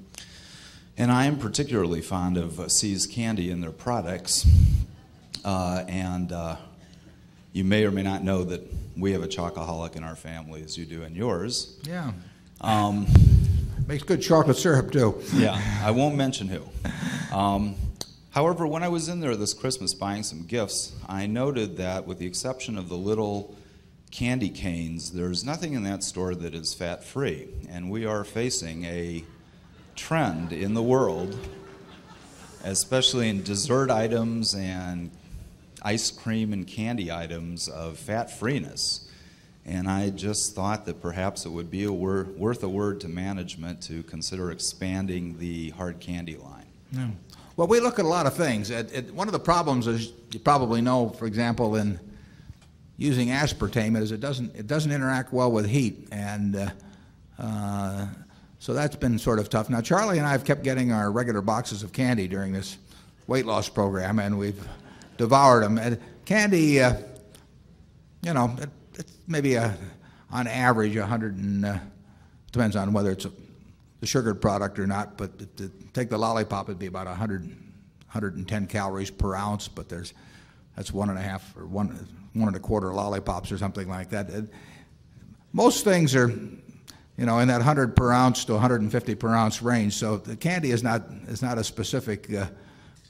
And I am particularly fond of uh, See's Candy and their products. Uh, and uh, you may or may not know that we have a chocoholic in our family, as you do in yours. Yeah. Um, Makes good chocolate syrup, too. yeah, I won't mention who. Um, however, when I was in there this Christmas buying some gifts, I noted that, with the exception of the little candy canes, there's nothing in that store that is fat free. And we are facing a trend in the world, especially in dessert items and ice cream and candy items of fat freeness. And I just thought that perhaps it would be a wor- worth a word to management to consider expanding the hard candy line. Yeah. Well, we look at a lot of things. It, it, one of the problems, as you probably know, for example, in using aspartame, is it doesn't it doesn't interact well with heat, and uh, uh, so that's been sort of tough. Now, Charlie and I have kept getting our regular boxes of candy during this weight loss program, and we've devoured them. And candy, uh, you know, it, it's maybe a, on average 100 and uh, depends on whether it's a, a sugared product or not. But to take the lollipop, it'd be about 100, 110 calories per ounce. But there's that's one and a half or one one and a quarter lollipops or something like that. It, most things are you know, in that 100 per ounce to 150 per ounce range. So the candy is not is not a specific uh,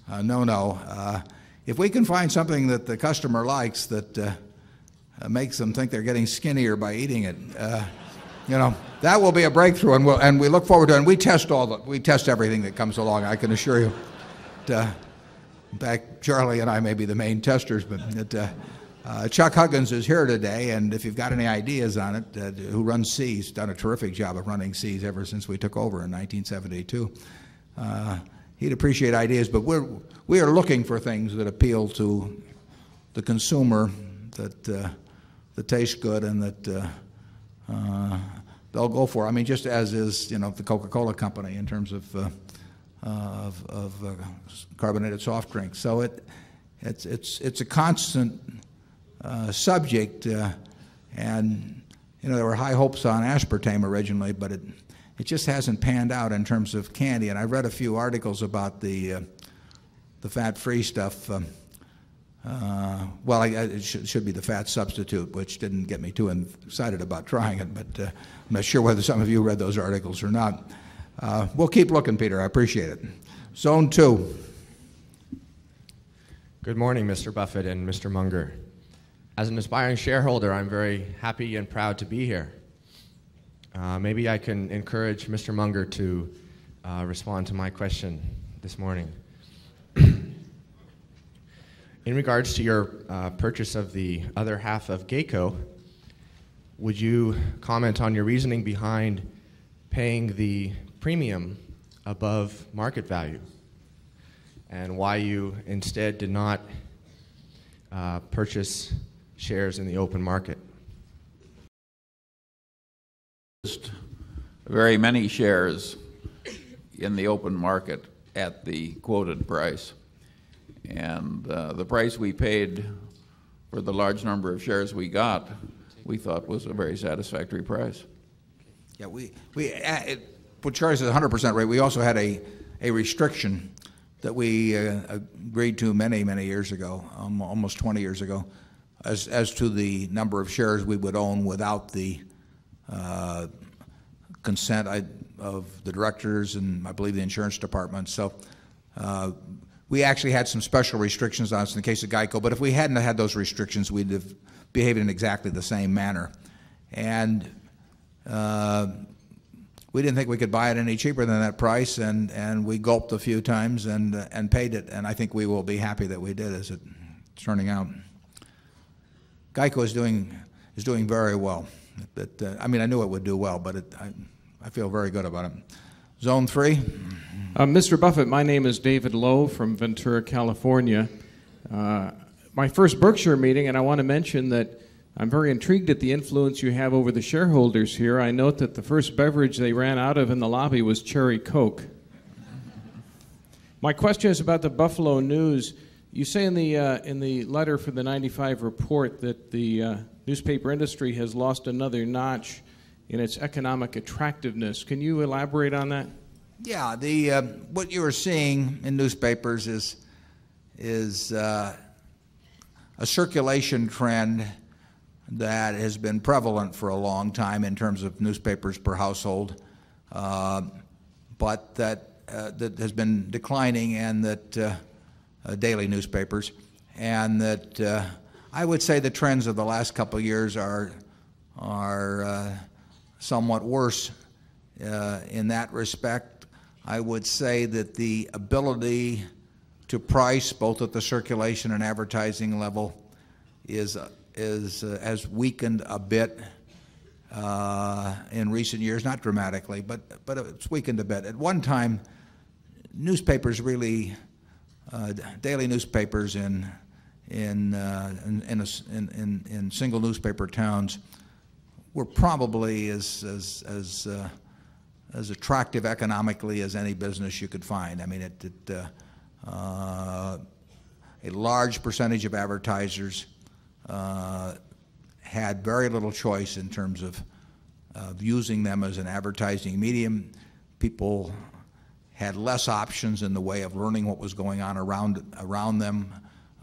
uh, no-no. Uh, if we can find something that the customer likes that uh, uh, makes them think they're getting skinnier by eating it, uh, you know, that will be a breakthrough, and, we'll, and we look forward to it. And we test all the, we test everything that comes along. I can assure you. That, in fact, Charlie and I may be the main testers, but it, uh, Chuck Huggins is here today, and if you've got any ideas on it, uh, who runs See's, done a terrific job of running See's ever since we took over in 1972. Uh, he'd appreciate ideas, but we're, we are looking for things that appeal to the consumer, that, uh, that taste good, and that uh, uh, they'll go for. I mean, just as is, you know, the Coca-Cola company in terms of, of, of carbonated soft drinks. So it, it's, it's, it's a constant subject, uh, and you know there were high hopes on aspartame originally, but it it just hasn't panned out in terms of candy. And I read a few articles about the uh, the fat-free stuff. Um, uh, well, I, it should, should be the fat substitute, which didn't get me too excited about trying it, but uh, I'm not sure whether some of you read those articles or not. Uh, we'll keep looking, Peter. I appreciate it. Zone two. Good morning, Mr. Buffett and Mr. Munger. As an aspiring shareholder, I'm very happy and proud to be here. Uh, maybe I can encourage Mr. Munger to uh, respond to my question this morning. In regards to your uh, purchase of the other half of Geico, would you comment on your reasoning behind paying the premium above market value and why you instead did not uh, purchase shares in the open market? Very many shares in the open market at the quoted price. And uh, the price we paid for the large number of shares we got, we thought was a very satisfactory price. Yeah, we, we uh, it, what Charlie says 100% right. We also had a, a restriction that we uh, agreed to many, many years ago, um, almost 20 years ago, as, as to the number of shares we would own without the uh, consent I, of the directors and I believe the insurance department. So uh, we actually had some special restrictions on us in the case of Geico, but if we hadn't had those restrictions, we'd have behaved in exactly the same manner. And uh, we didn't think we could buy it any cheaper than that price, and, and we gulped a few times and, and paid it, and I think we will be happy that we did as it's turning out. Geico is doing, is doing very well. But, uh, I mean, I knew it would do well, but it, I, I feel very good about it. Zone three. Uh, Mr. Buffett, my name is David Lowe from Ventura, California. Uh, my first Berkshire meeting, and I want to mention that I'm very intrigued at the influence you have over the shareholders here. I note that the first beverage they ran out of in the lobby was Cherry Coke. My question is about the Buffalo News. You say in the, uh, in the letter for the 95 report that the uh, newspaper industry has lost another notch in its economic attractiveness. Can you elaborate on that? Yeah, the uh, what you are seeing in newspapers is is uh, a circulation trend that has been prevalent for a long time in terms of newspapers per household, uh, but that uh, that has been declining, and that daily newspapers, and that I would say the trends of the last couple of years are are somewhat worse in that respect I would say that the ability to price both at the circulation and advertising level is, is, uh, has weakened a bit uh, in recent years, not dramatically, but, but it's weakened a bit. At one time, newspapers really, uh, daily newspapers in, in, uh, in, in, a, in, in, single newspaper towns were probably as, as, as uh, as attractive economically as any business you could find. I mean, it, it uh, uh, a large percentage of advertisers uh, had very little choice in terms of, of using them as an advertising medium. People had less options in the way of learning what was going on around around them,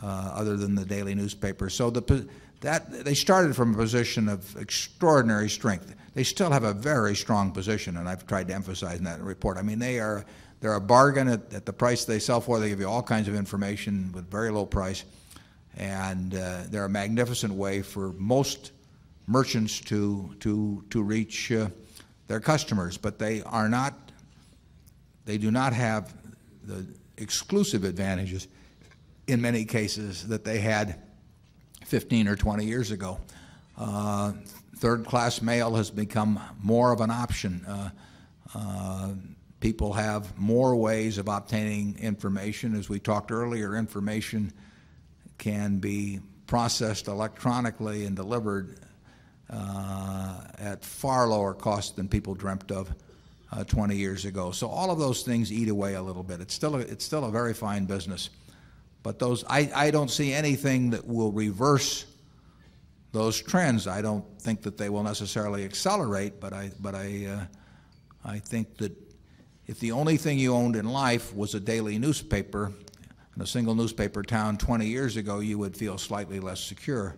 uh, other than the daily newspaper. So the, that they started from a position of extraordinary strength they still have a very strong position, and I've tried to emphasize in that report. I mean, they are they're a bargain at, at the price they sell for. They give you all kinds of information with very low price, and uh, they're a magnificent way for most merchants to to to reach uh, their customers. But they are not. They do not have the exclusive advantages in many cases that they had 15 or 20 years ago. Uh, third class mail has become more of an option. Uh, uh, people have more ways of obtaining information. As we talked earlier, information can be processed electronically and delivered uh, at far lower cost than people dreamt of uh, 20 years ago. So all of those things eat away a little bit. It's still a, it's still a very fine business. But those, I, I don't see anything that will reverse those trends. I don't think that they will necessarily accelerate, but I, but I, uh, I think that if the only thing you owned in life was a daily newspaper, in a single newspaper town 20 years ago, you would feel slightly less secure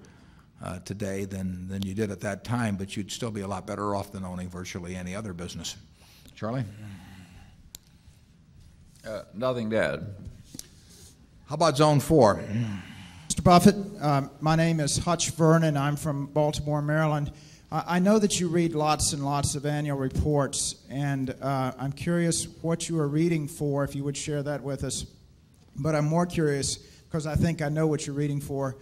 uh, today than, than you did at that time, but you'd still be a lot better off than owning virtually any other business. Charlie? Uh, nothing to add. How about Zone 4? Mr. Buffett, um, my name is Hutch Vernon. I'm from Baltimore, Maryland. I know that you read lots and lots of annual reports, and uh, I'm curious what you are reading for, if you would share that with us. But I'm more curious, because I think I know what you're reading for,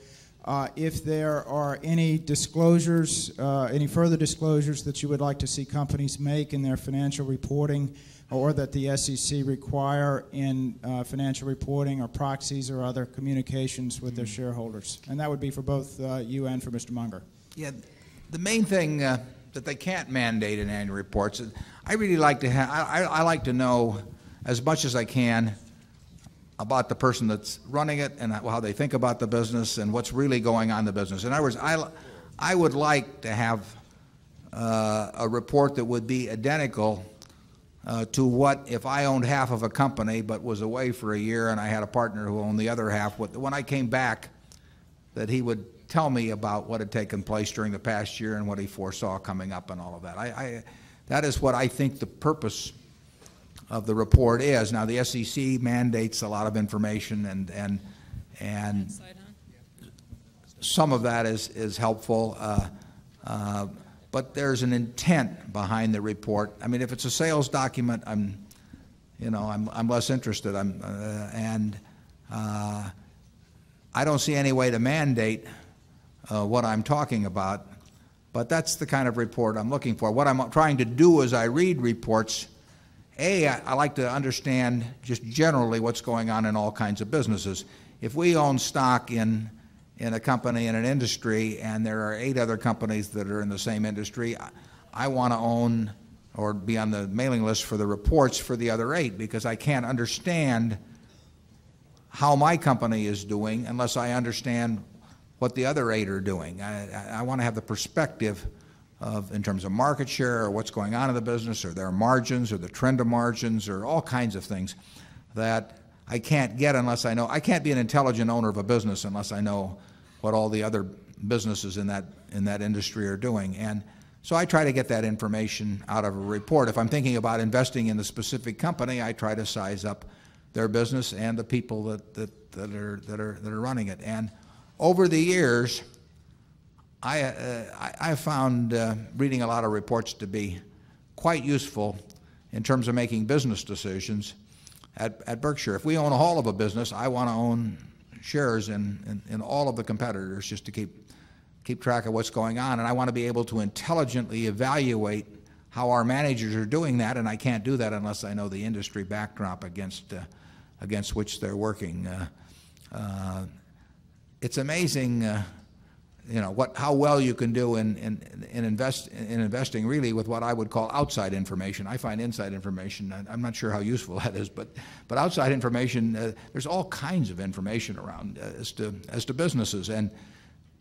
uh, if there are any disclosures, uh, any further disclosures that you would like to see companies make in their financial reporting or that the SEC require in uh, financial reporting or proxies or other communications with their shareholders. And that would be for both uh, you and for Mr. Munger. Yeah, the main thing uh, that they can't mandate in annual reports, I really like to have, I, I like to know as much as I can about the person that's running it and how they think about the business and what's really going on in the business. In other words, I, I would like to have uh, a report that would be identical uh, to what if I owned half of a company but was away for a year and I had a partner who owned the other half. When I came back, that he would tell me about what had taken place during the past year and what he foresaw coming up and all of that. I, I, that is what I think the purpose of the report is. Now, the SEC mandates a lot of information, and and and some of that is is helpful. Uh, uh, but there's an intent behind the report. I mean, if it's a sales document, I'm, you know, I'm, I'm less interested. I'm, uh, and uh, I don't see any way to mandate uh, what I'm talking about. But that's the kind of report I'm looking for. What I'm trying to do as I read reports, A, I, I like to understand just generally what's going on in all kinds of businesses. If we own stock in in a company in an industry and there are eight other companies that are in the same industry, I, I want to own or be on the mailing list for the reports for the other eight because I can't understand how my company is doing unless I understand what the other eight are doing. I, I, I want to have the perspective of, in terms of market share or what's going on in the business or their margins or the trend of margins or all kinds of things that I can't get unless I know. I can't be an intelligent owner of a business unless I know what all the other businesses in that in that industry are doing. And so I try to get that information out of a report. If I'm thinking about investing in a specific company, I try to size up their business and the people that, that, that, are, that, are, that are running it. And over the years, I, uh, I, found uh, reading a lot of reports to be quite useful in terms of making business decisions at, at Berkshire. If we own a whole of a business, I want to own shares in, in, in, all of the competitors just to keep, keep track of what's going on. And I want to be able to intelligently evaluate how our managers are doing that, and I can't do that unless I know the industry backdrop against, uh, against which they're working. Uh, uh, it's amazing uh, you know what how well you can do in in, in invest in investing really with what I would call outside information. I find inside information. I'm not sure how useful that is, but but outside information, uh, there's all kinds of information around uh, as to as to businesses, and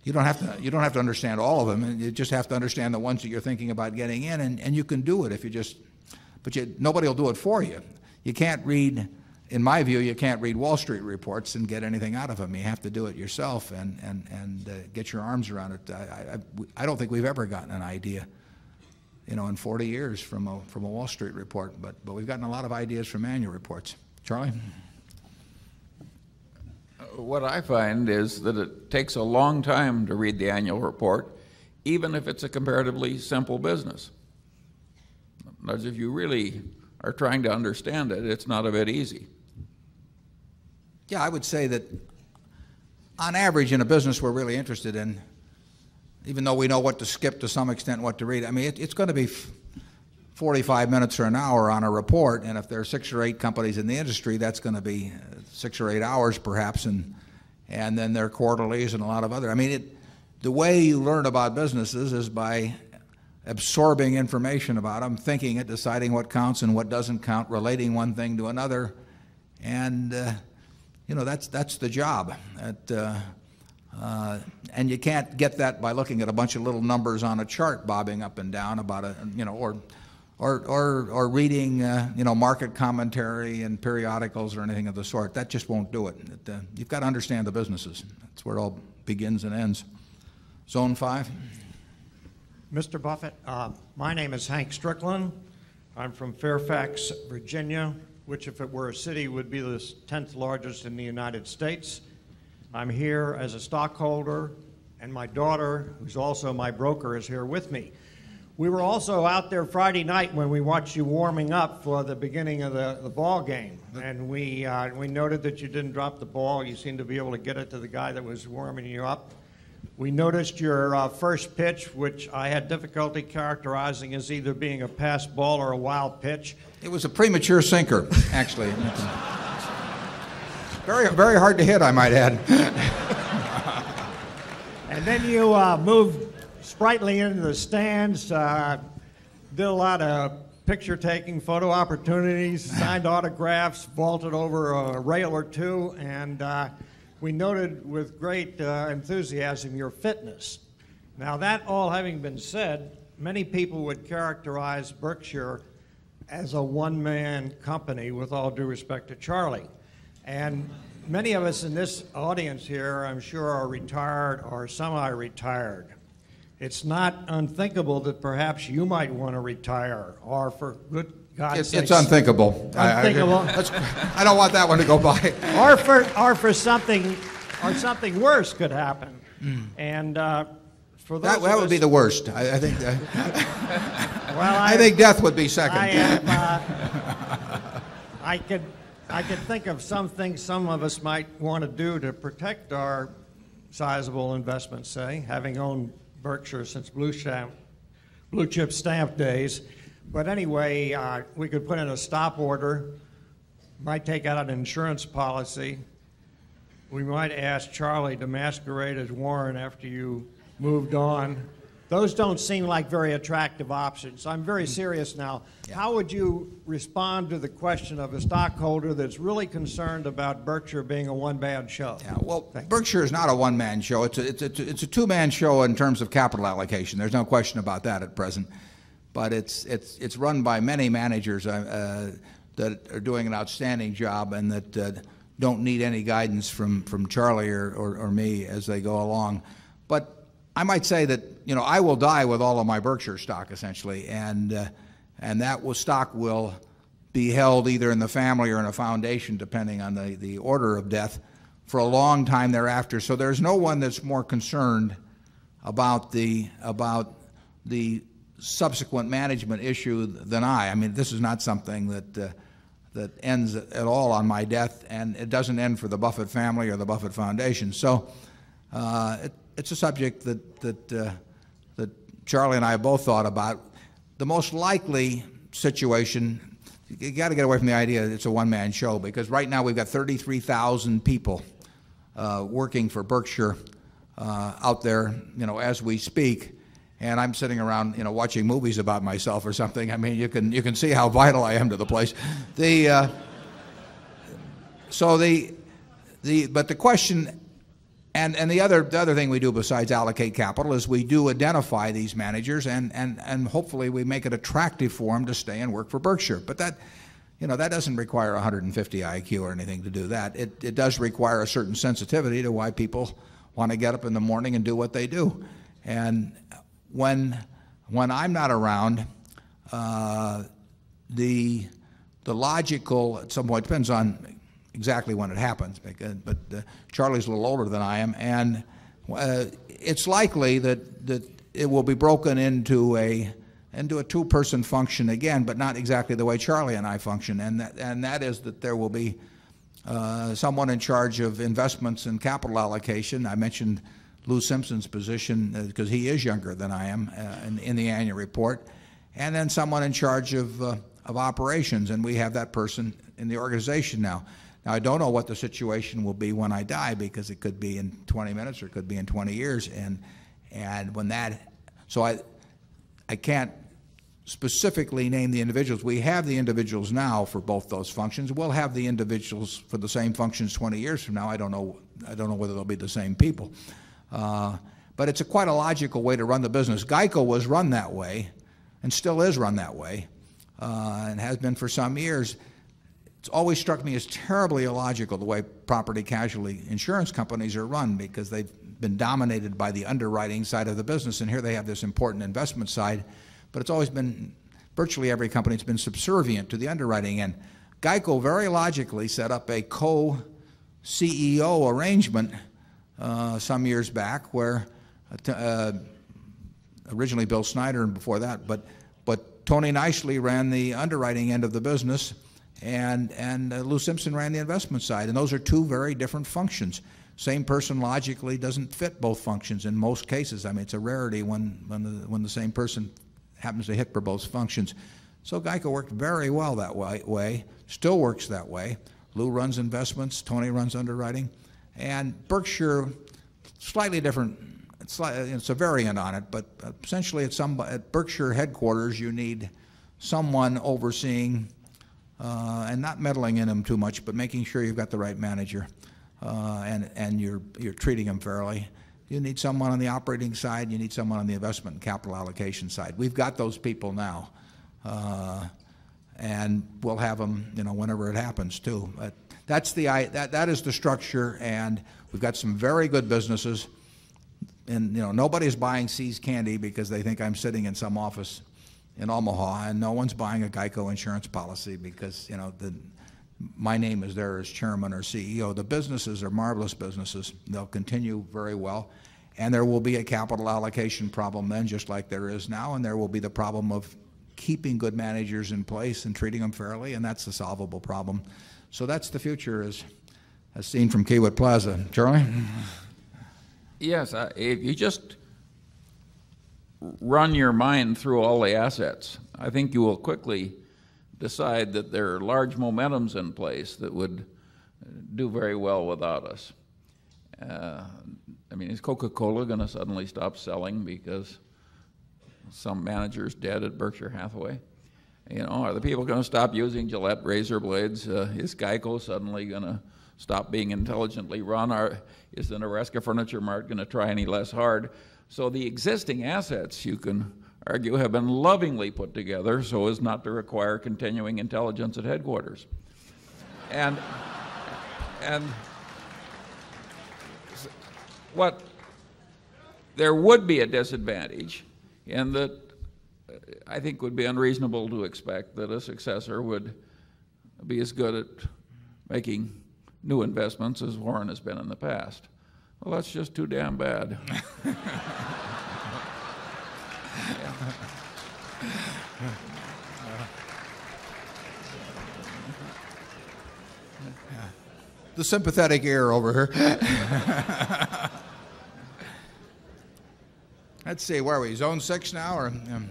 you don't have to you don't have to understand all of them. and You just have to understand the ones that you're thinking about getting in, and, and you can do it if you just. But you, nobody will do it for you. You can't read in my view, you can't read Wall Street reports and get anything out of them. You have to do it yourself and, and, and uh, get your arms around it. I, I, I, don't think we've ever gotten an idea, you know, in 40 years from a, from a Wall Street report, but, but we've gotten a lot of ideas from annual reports. Charlie? What I find is that it takes a long time to read the annual report, even if it's a comparatively simple business. As if you really are trying to understand it, it's not a bit easy. Yeah, I would say that on average in a business we're really interested in, even though we know what to skip to some extent, what to read, I mean, it, it's going to be 45 minutes or an hour on a report, and if there are six or eight companies in the industry, that's going to be six or eight hours perhaps, and, and then there are quarterlies and a lot of other. I mean, it, the way you learn about businesses is by absorbing information about them, thinking it, deciding what counts and what doesn't count, relating one thing to another, and uh, you know, that's, that's the job. At, uh, uh, and you can't get that by looking at a bunch of little numbers on a chart bobbing up and down about a, you know, or, or, or, or reading uh, you know, market commentary and periodicals or anything of the sort. That just won't do it. it uh, you've got to understand the businesses. That's where it all begins and ends. Zone 5. Mr. Buffett, uh, my name is Hank Strickland. I'm from Fairfax, Virginia, which, if it were a city, would be the 10th largest in the United States. I'm here as a stockholder, and my daughter, who's also my broker, is here with me. We were also out there Friday night when we watched you warming up for the beginning of the, the ball game, and we uh, we noted that you didn't drop the ball. You seemed to be able to get it to the guy that was warming you up. We noticed your uh, first pitch, which I had difficulty characterizing as either being a pass ball or a wild pitch. It was a premature sinker, actually. very, very hard to hit, I might add. and then you uh, moved sprightly into the stands, uh, did a lot of picture taking, photo opportunities, signed autographs, vaulted over a rail or two, and uh, we noted with great uh, enthusiasm your fitness. Now, that all having been said, many people would characterize Berkshire as a one man company, with all due respect to Charlie. And many of us in this audience here, I'm sure, are retired or semi retired. It's not unthinkable that perhaps you might want to retire, or for good God's it's, it's unthinkable. Unthinkable. I, I, I, don't want that one to go by. or for or for something or something worse could happen. Mm. And uh, for those that, that would us, be the worst. I, I think. That, well, I, I, think death would be second. I, have, uh, I could I could think of some things some of us might want to do to protect our sizable investments. Say, having owned Berkshire since Blue, stamp, blue chip stamp days. But anyway, uh, we could put in a stop order, might take out an insurance policy. We might ask Charlie to masquerade as Warren after you moved on. Those don't seem like very attractive options. I'm very serious now. Yeah. How would you respond to the question of a stockholder that's really concerned about Berkshire being a one-man show? Yeah, well, Berkshire is not a one-man show. It's a, it's a, it's a two-man show in terms of capital allocation. There's no question about that at present. But it's, it's, it's run by many managers uh, uh, that are doing an outstanding job and that uh, don't need any guidance from, from Charlie or, or, or me as they go along. But I might say that you know I will die with all of my Berkshire stock essentially, and uh, and that will, stock will be held either in the family or in a foundation, depending on the, the order of death, for a long time thereafter. So there's no one that's more concerned about the about the subsequent management issue than I. I mean, this is not something that uh, that ends at all on my death, and it doesn't end for the Buffett family or the Buffett Foundation. So. Uh, it, it's a subject that, that, uh, that Charlie and I both thought about. The most likely situation, you got to get away from the idea that it's a one man show because right now we've got 33,000 people uh, working for Berkshire uh, out there, you know, as we speak. And I'm sitting around, you know, watching movies about myself or something. I mean, you can you can see how vital I am to the place. The uh, so the the but the question and, and the, other, the other thing we do besides allocate capital is we do identify these managers and, and, and hopefully we make it attractive for them to stay and work for Berkshire. But that, you know, that doesn't require 150 IQ or anything to do that. It, it does require a certain sensitivity to why people want to get up in the morning and do what they do. And when, when I'm not around, uh, the, the logical, at some point, depends on exactly when it happens, but uh, Charlie's a little older than I am, and uh, it's likely that, that it will be broken into a into a two-person function again, but not exactly the way Charlie and I function, and that, and that is that there will be uh, someone in charge of investments and capital allocation. I mentioned Lou Simpson's position because uh, he is younger than I am uh, in, in, the annual report, and then someone in charge of uh, of operations, and we have that person in the organization now. Now, I don't know what the situation will be when I die because it could be in 20 minutes or it could be in 20 years. And, and when that, so I, I can't specifically name the individuals. We have the individuals now for both those functions. We'll have the individuals for the same functions 20 years from now. I don't know, I don't know whether they'll be the same people. Uh, but it's a quite a logical way to run the business. Geico was run that way and still is run that way. uh, and has been for some years. It's always struck me as terribly illogical the way property casualty insurance companies are run because they've been dominated by the underwriting side of the business, and here they have this important investment side. But it's always been virtually every company has been subservient to the underwriting. And Geico very logically set up a co CEO arrangement some years back where uh, originally Bill Snyder and before that, but, but Tony Nicely ran the underwriting end of the business and, and uh, Lou Simpson ran the investment side. And those are two very different functions. Same person logically doesn't fit both functions in most cases. I mean, it's a rarity when, when, the, when the same person happens to hit for both functions. So Geico worked very well that way, way, still works that way. Lou runs investments, Tony runs underwriting, and Berkshire, slightly different. It's, it's a variant on it, but essentially at, some, at Berkshire headquarters you need someone overseeing uh, and not meddling in them too much, but making sure you've got the right manager uh, and, and you're, you're treating them fairly. You need someone on the operating side, you need someone on the investment and capital allocation side. We've got those people now. Uh, and we'll have them, you know, whenever it happens too. But that's the that that is the structure, and we've got some very good businesses. And you know, nobody's buying See's candy because they think I'm sitting in some office in Omaha, and no one's buying a Geico insurance policy because you know the my name is there as chairman or CEO. The businesses are marvelous businesses. They'll continue very well. And there will be a capital allocation problem then, just like there is now, and there will be the problem of keeping good managers in place and treating them fairly, and that's a solvable problem. So that's the future as, as seen from Kiewit Plaza. Charlie? Yes, uh, if you just run your mind through all the assets, I think you will quickly decide that there are large momentums in place that would do very well without us. Uh, I mean, is Coca-Cola going to suddenly stop selling because some manager's dead at Berkshire Hathaway. You know, are the people going to stop using Gillette razor blades? Uh, is Geico suddenly going to stop being intelligently run? Are, is the Nebraska Furniture Mart going to try any less hard? So the existing assets, you can argue, have been lovingly put together so as not to require continuing intelligence at headquarters. And, and what there would be a disadvantage in that I think would be unreasonable to expect that a successor would be as good at making new investments as Warren has been in the past. Well, that's just too damn bad. the sympathetic ear over here. Let's see, where are we? Zone six now, or? Um...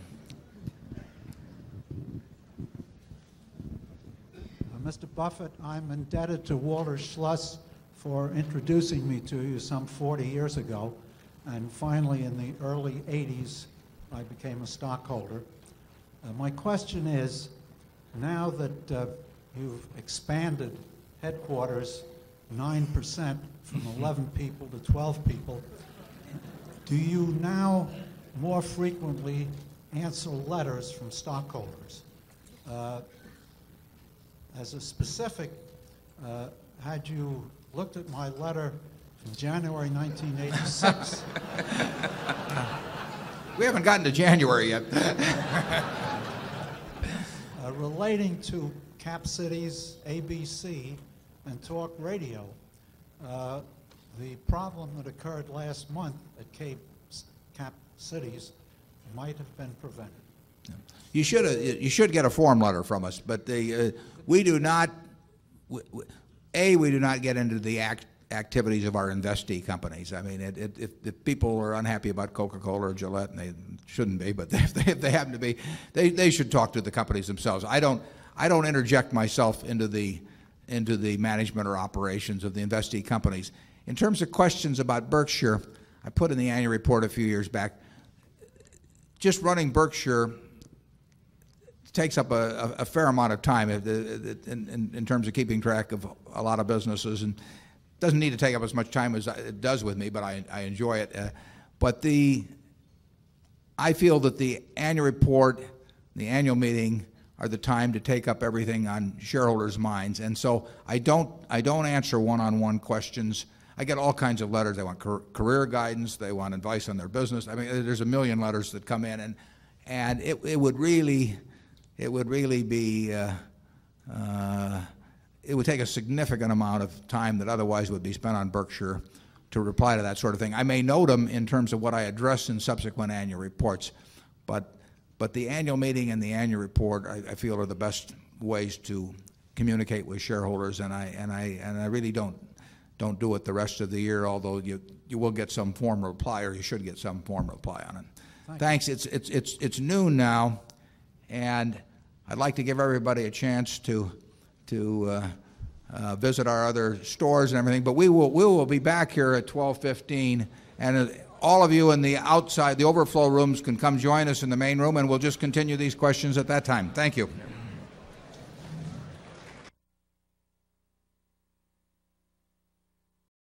Mr. Buffett, I'm indebted to Walter Schloss for introducing me to you some 40 years ago. And finally, in the early 80s, I became a stockholder. Uh, my question is, now that uh, you've expanded headquarters 9% from 11 people to 12 people, do you now more frequently answer letters from stockholders? Uh, as a specific, uh, had you looked at my letter from January 1986? we haven't gotten to January yet. uh, relating to Cap Cities, ABC, and Talk Radio, uh, the problem that occurred last month at Cape, Cap Cities might have been prevented. You should, you should get a form letter from us, but the, uh, we do not, A, we do not get into the act, activities of our investee companies. I mean, it, it, if, if, people are unhappy about Coca-Cola or Gillette, and they shouldn't be, but if they, if they happen to be, they, they should talk to the companies themselves. I don't, I don't interject myself into the, into the management or operations of the investee companies. In terms of questions about Berkshire, I put in the annual report a few years back, just running Berkshire takes up a, a, fair amount of time in, in, in, terms of keeping track of a lot of businesses and doesn't need to take up as much time as it does with me, but I, I enjoy it. Uh, but the, I feel that the annual report, the annual meeting, are the time to take up everything on shareholders' minds. And so I don't, I don't answer one-on-one questions. I get all kinds of letters. They want car- career guidance. They want advice on their business. I mean, there's a million letters that come in, and and it, it would really, it would really be, uh, uh, it would take a significant amount of time that otherwise would be spent on Berkshire to reply to that sort of thing. I may note them in terms of what I address in subsequent annual reports, but but the annual meeting and the annual report, I, I feel, are the best ways to communicate with shareholders, and I and I and I really don't don't do it the rest of the year. Although you you will get some form of reply, or you should get some form of reply on it. Thank Thanks. It's it's it's it's noon now, and I'd like to give everybody a chance to to uh, uh, visit our other stores and everything. But we will we will be back here at 12:15, and uh, all of you in the outside, the overflow rooms, can come join us in the main room, and we'll just continue these questions at that time. Thank you.